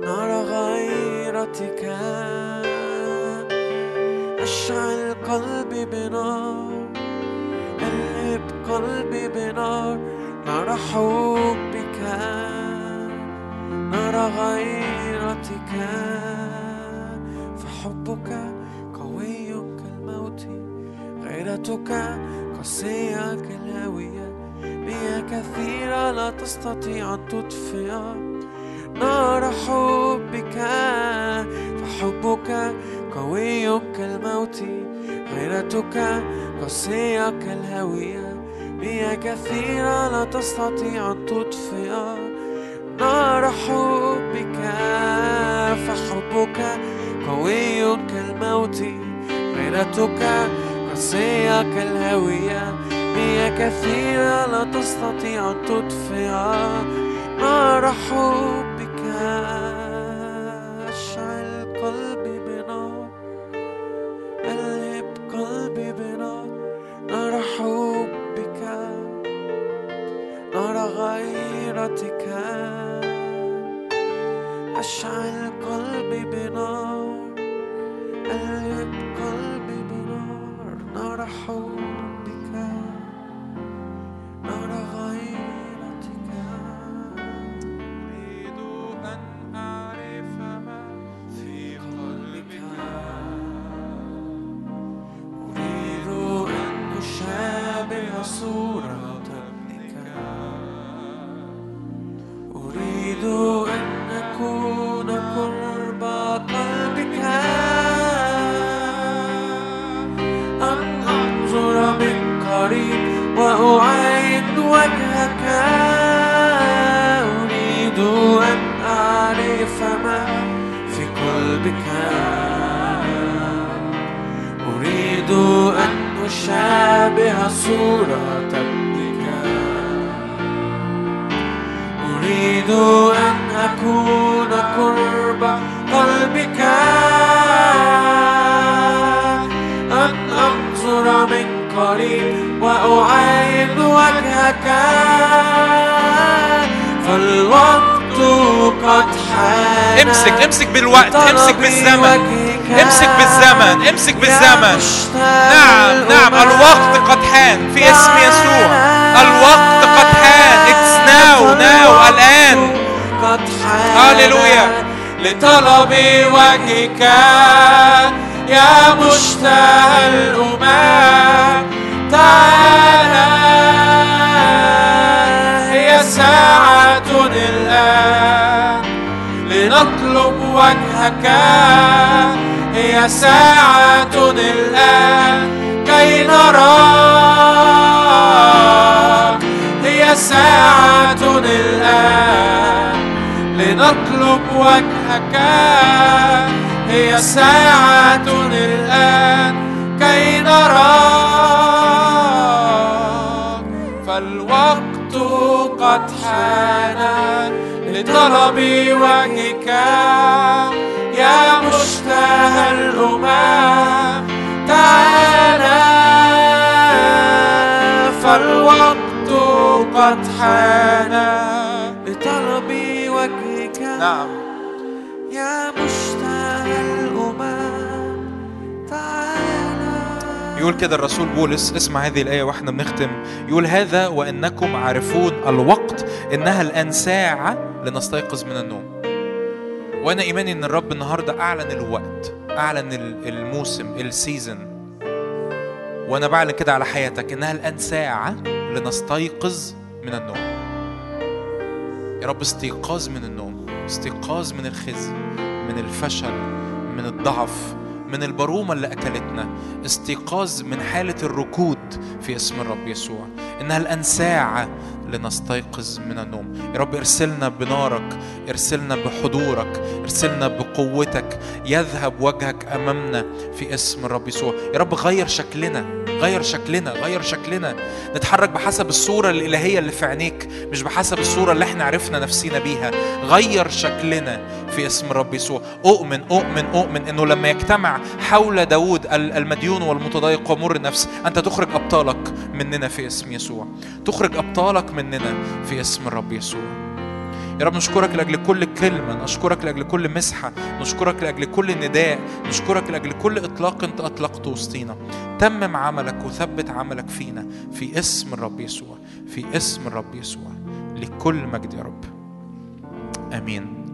نار غيرتك أشعل قلبي بنار ألهب قلبي بنار نار حبك. نار غيرتك فحبك قوي كالموت غيرتك قاسية كالهاوية مياه كثيرة لا تستطيع أن تطفئ نار حبك فحبك قوي كالموت غيرتك قاسية كالهاوية مياه كثيرة لا تستطيع أن تطفئ نار حبك فحبك قوي كالموت. غيرتك قاسية كالهاوية مياه كثيرة لا تستطيع أن تطفئ. نار حبك. نعم نعم الوقت قد حان. في اسم يسوع. الوقت قد حان. It's now now الآن. قد حان. هاليلويا. لطلب وجهك يا مشتهى الأمم. تعالى. هي ساعة الآن. لنطلب وجهك. هي ساعة الآن كي نراك هي ساعة الآن لنطلب وجهك. هي ساعة الآن كي نراك فالوقت قد حان لطلب وجهك. يا الأمم تعالى فالوقت قد حان. وجهك. نعم. يا مشتاق الأمم تعالى. يقول كده الرسول بولس اسمع هذه الآية وإحنا بنختم. يقول هذا وإنكم عارفون الوقت إنها الآن ساعة لنستيقظ من النوم. وأنا إيماني إن الرب النهاردة أعلن الوقت أعلن ال- الموسم السيزن. وأنا بعلن كده على حياتك إنها الآن ساعة لنستيقظ من النوم. يا رب استيقاظ من النوم استيقاظ من الخزي من الفشل من الضعف من البرومة اللي أكلتنا. استيقاظ من حالة الركود في اسم الرب يسوع. إنها الآن ساعة لنستيقظ من النوم. يا رب ارسلنا بنارك ارسلنا بحضورك ارسلنا بقوتك. يذهب وجهك أمامنا في اسم الرب يسوع. يا رب غير شكلنا غير شكلنا غير شكلنا. نتحرك بحسب الصورة الإلهية اللي في عينيك مش بحسب الصورة اللي إحنا عرفنا نفسينا بيها. غير شكلنا في اسم الرب يسوع. أؤمن أؤمن أؤمن أنه لما يجتمع حول داود ال- المديون والمتضايق ومر النفس أنت تخرج أبطالك مننا في اسم يسوع. تخرج أبطالك مننا في اسم الرب يسوع. يا رب نشكرك لأجل كل كلمة نشكرك لأجل كل مسحة نشكرك لأجل كل نداء نشكرك لأجل كل إطلاق أنت أطلقته وسطينا. تمم عملك وثبت عملك فينا في اسم الرب يسوع في اسم الرب يسوع لكل مجد يا رب. آمين.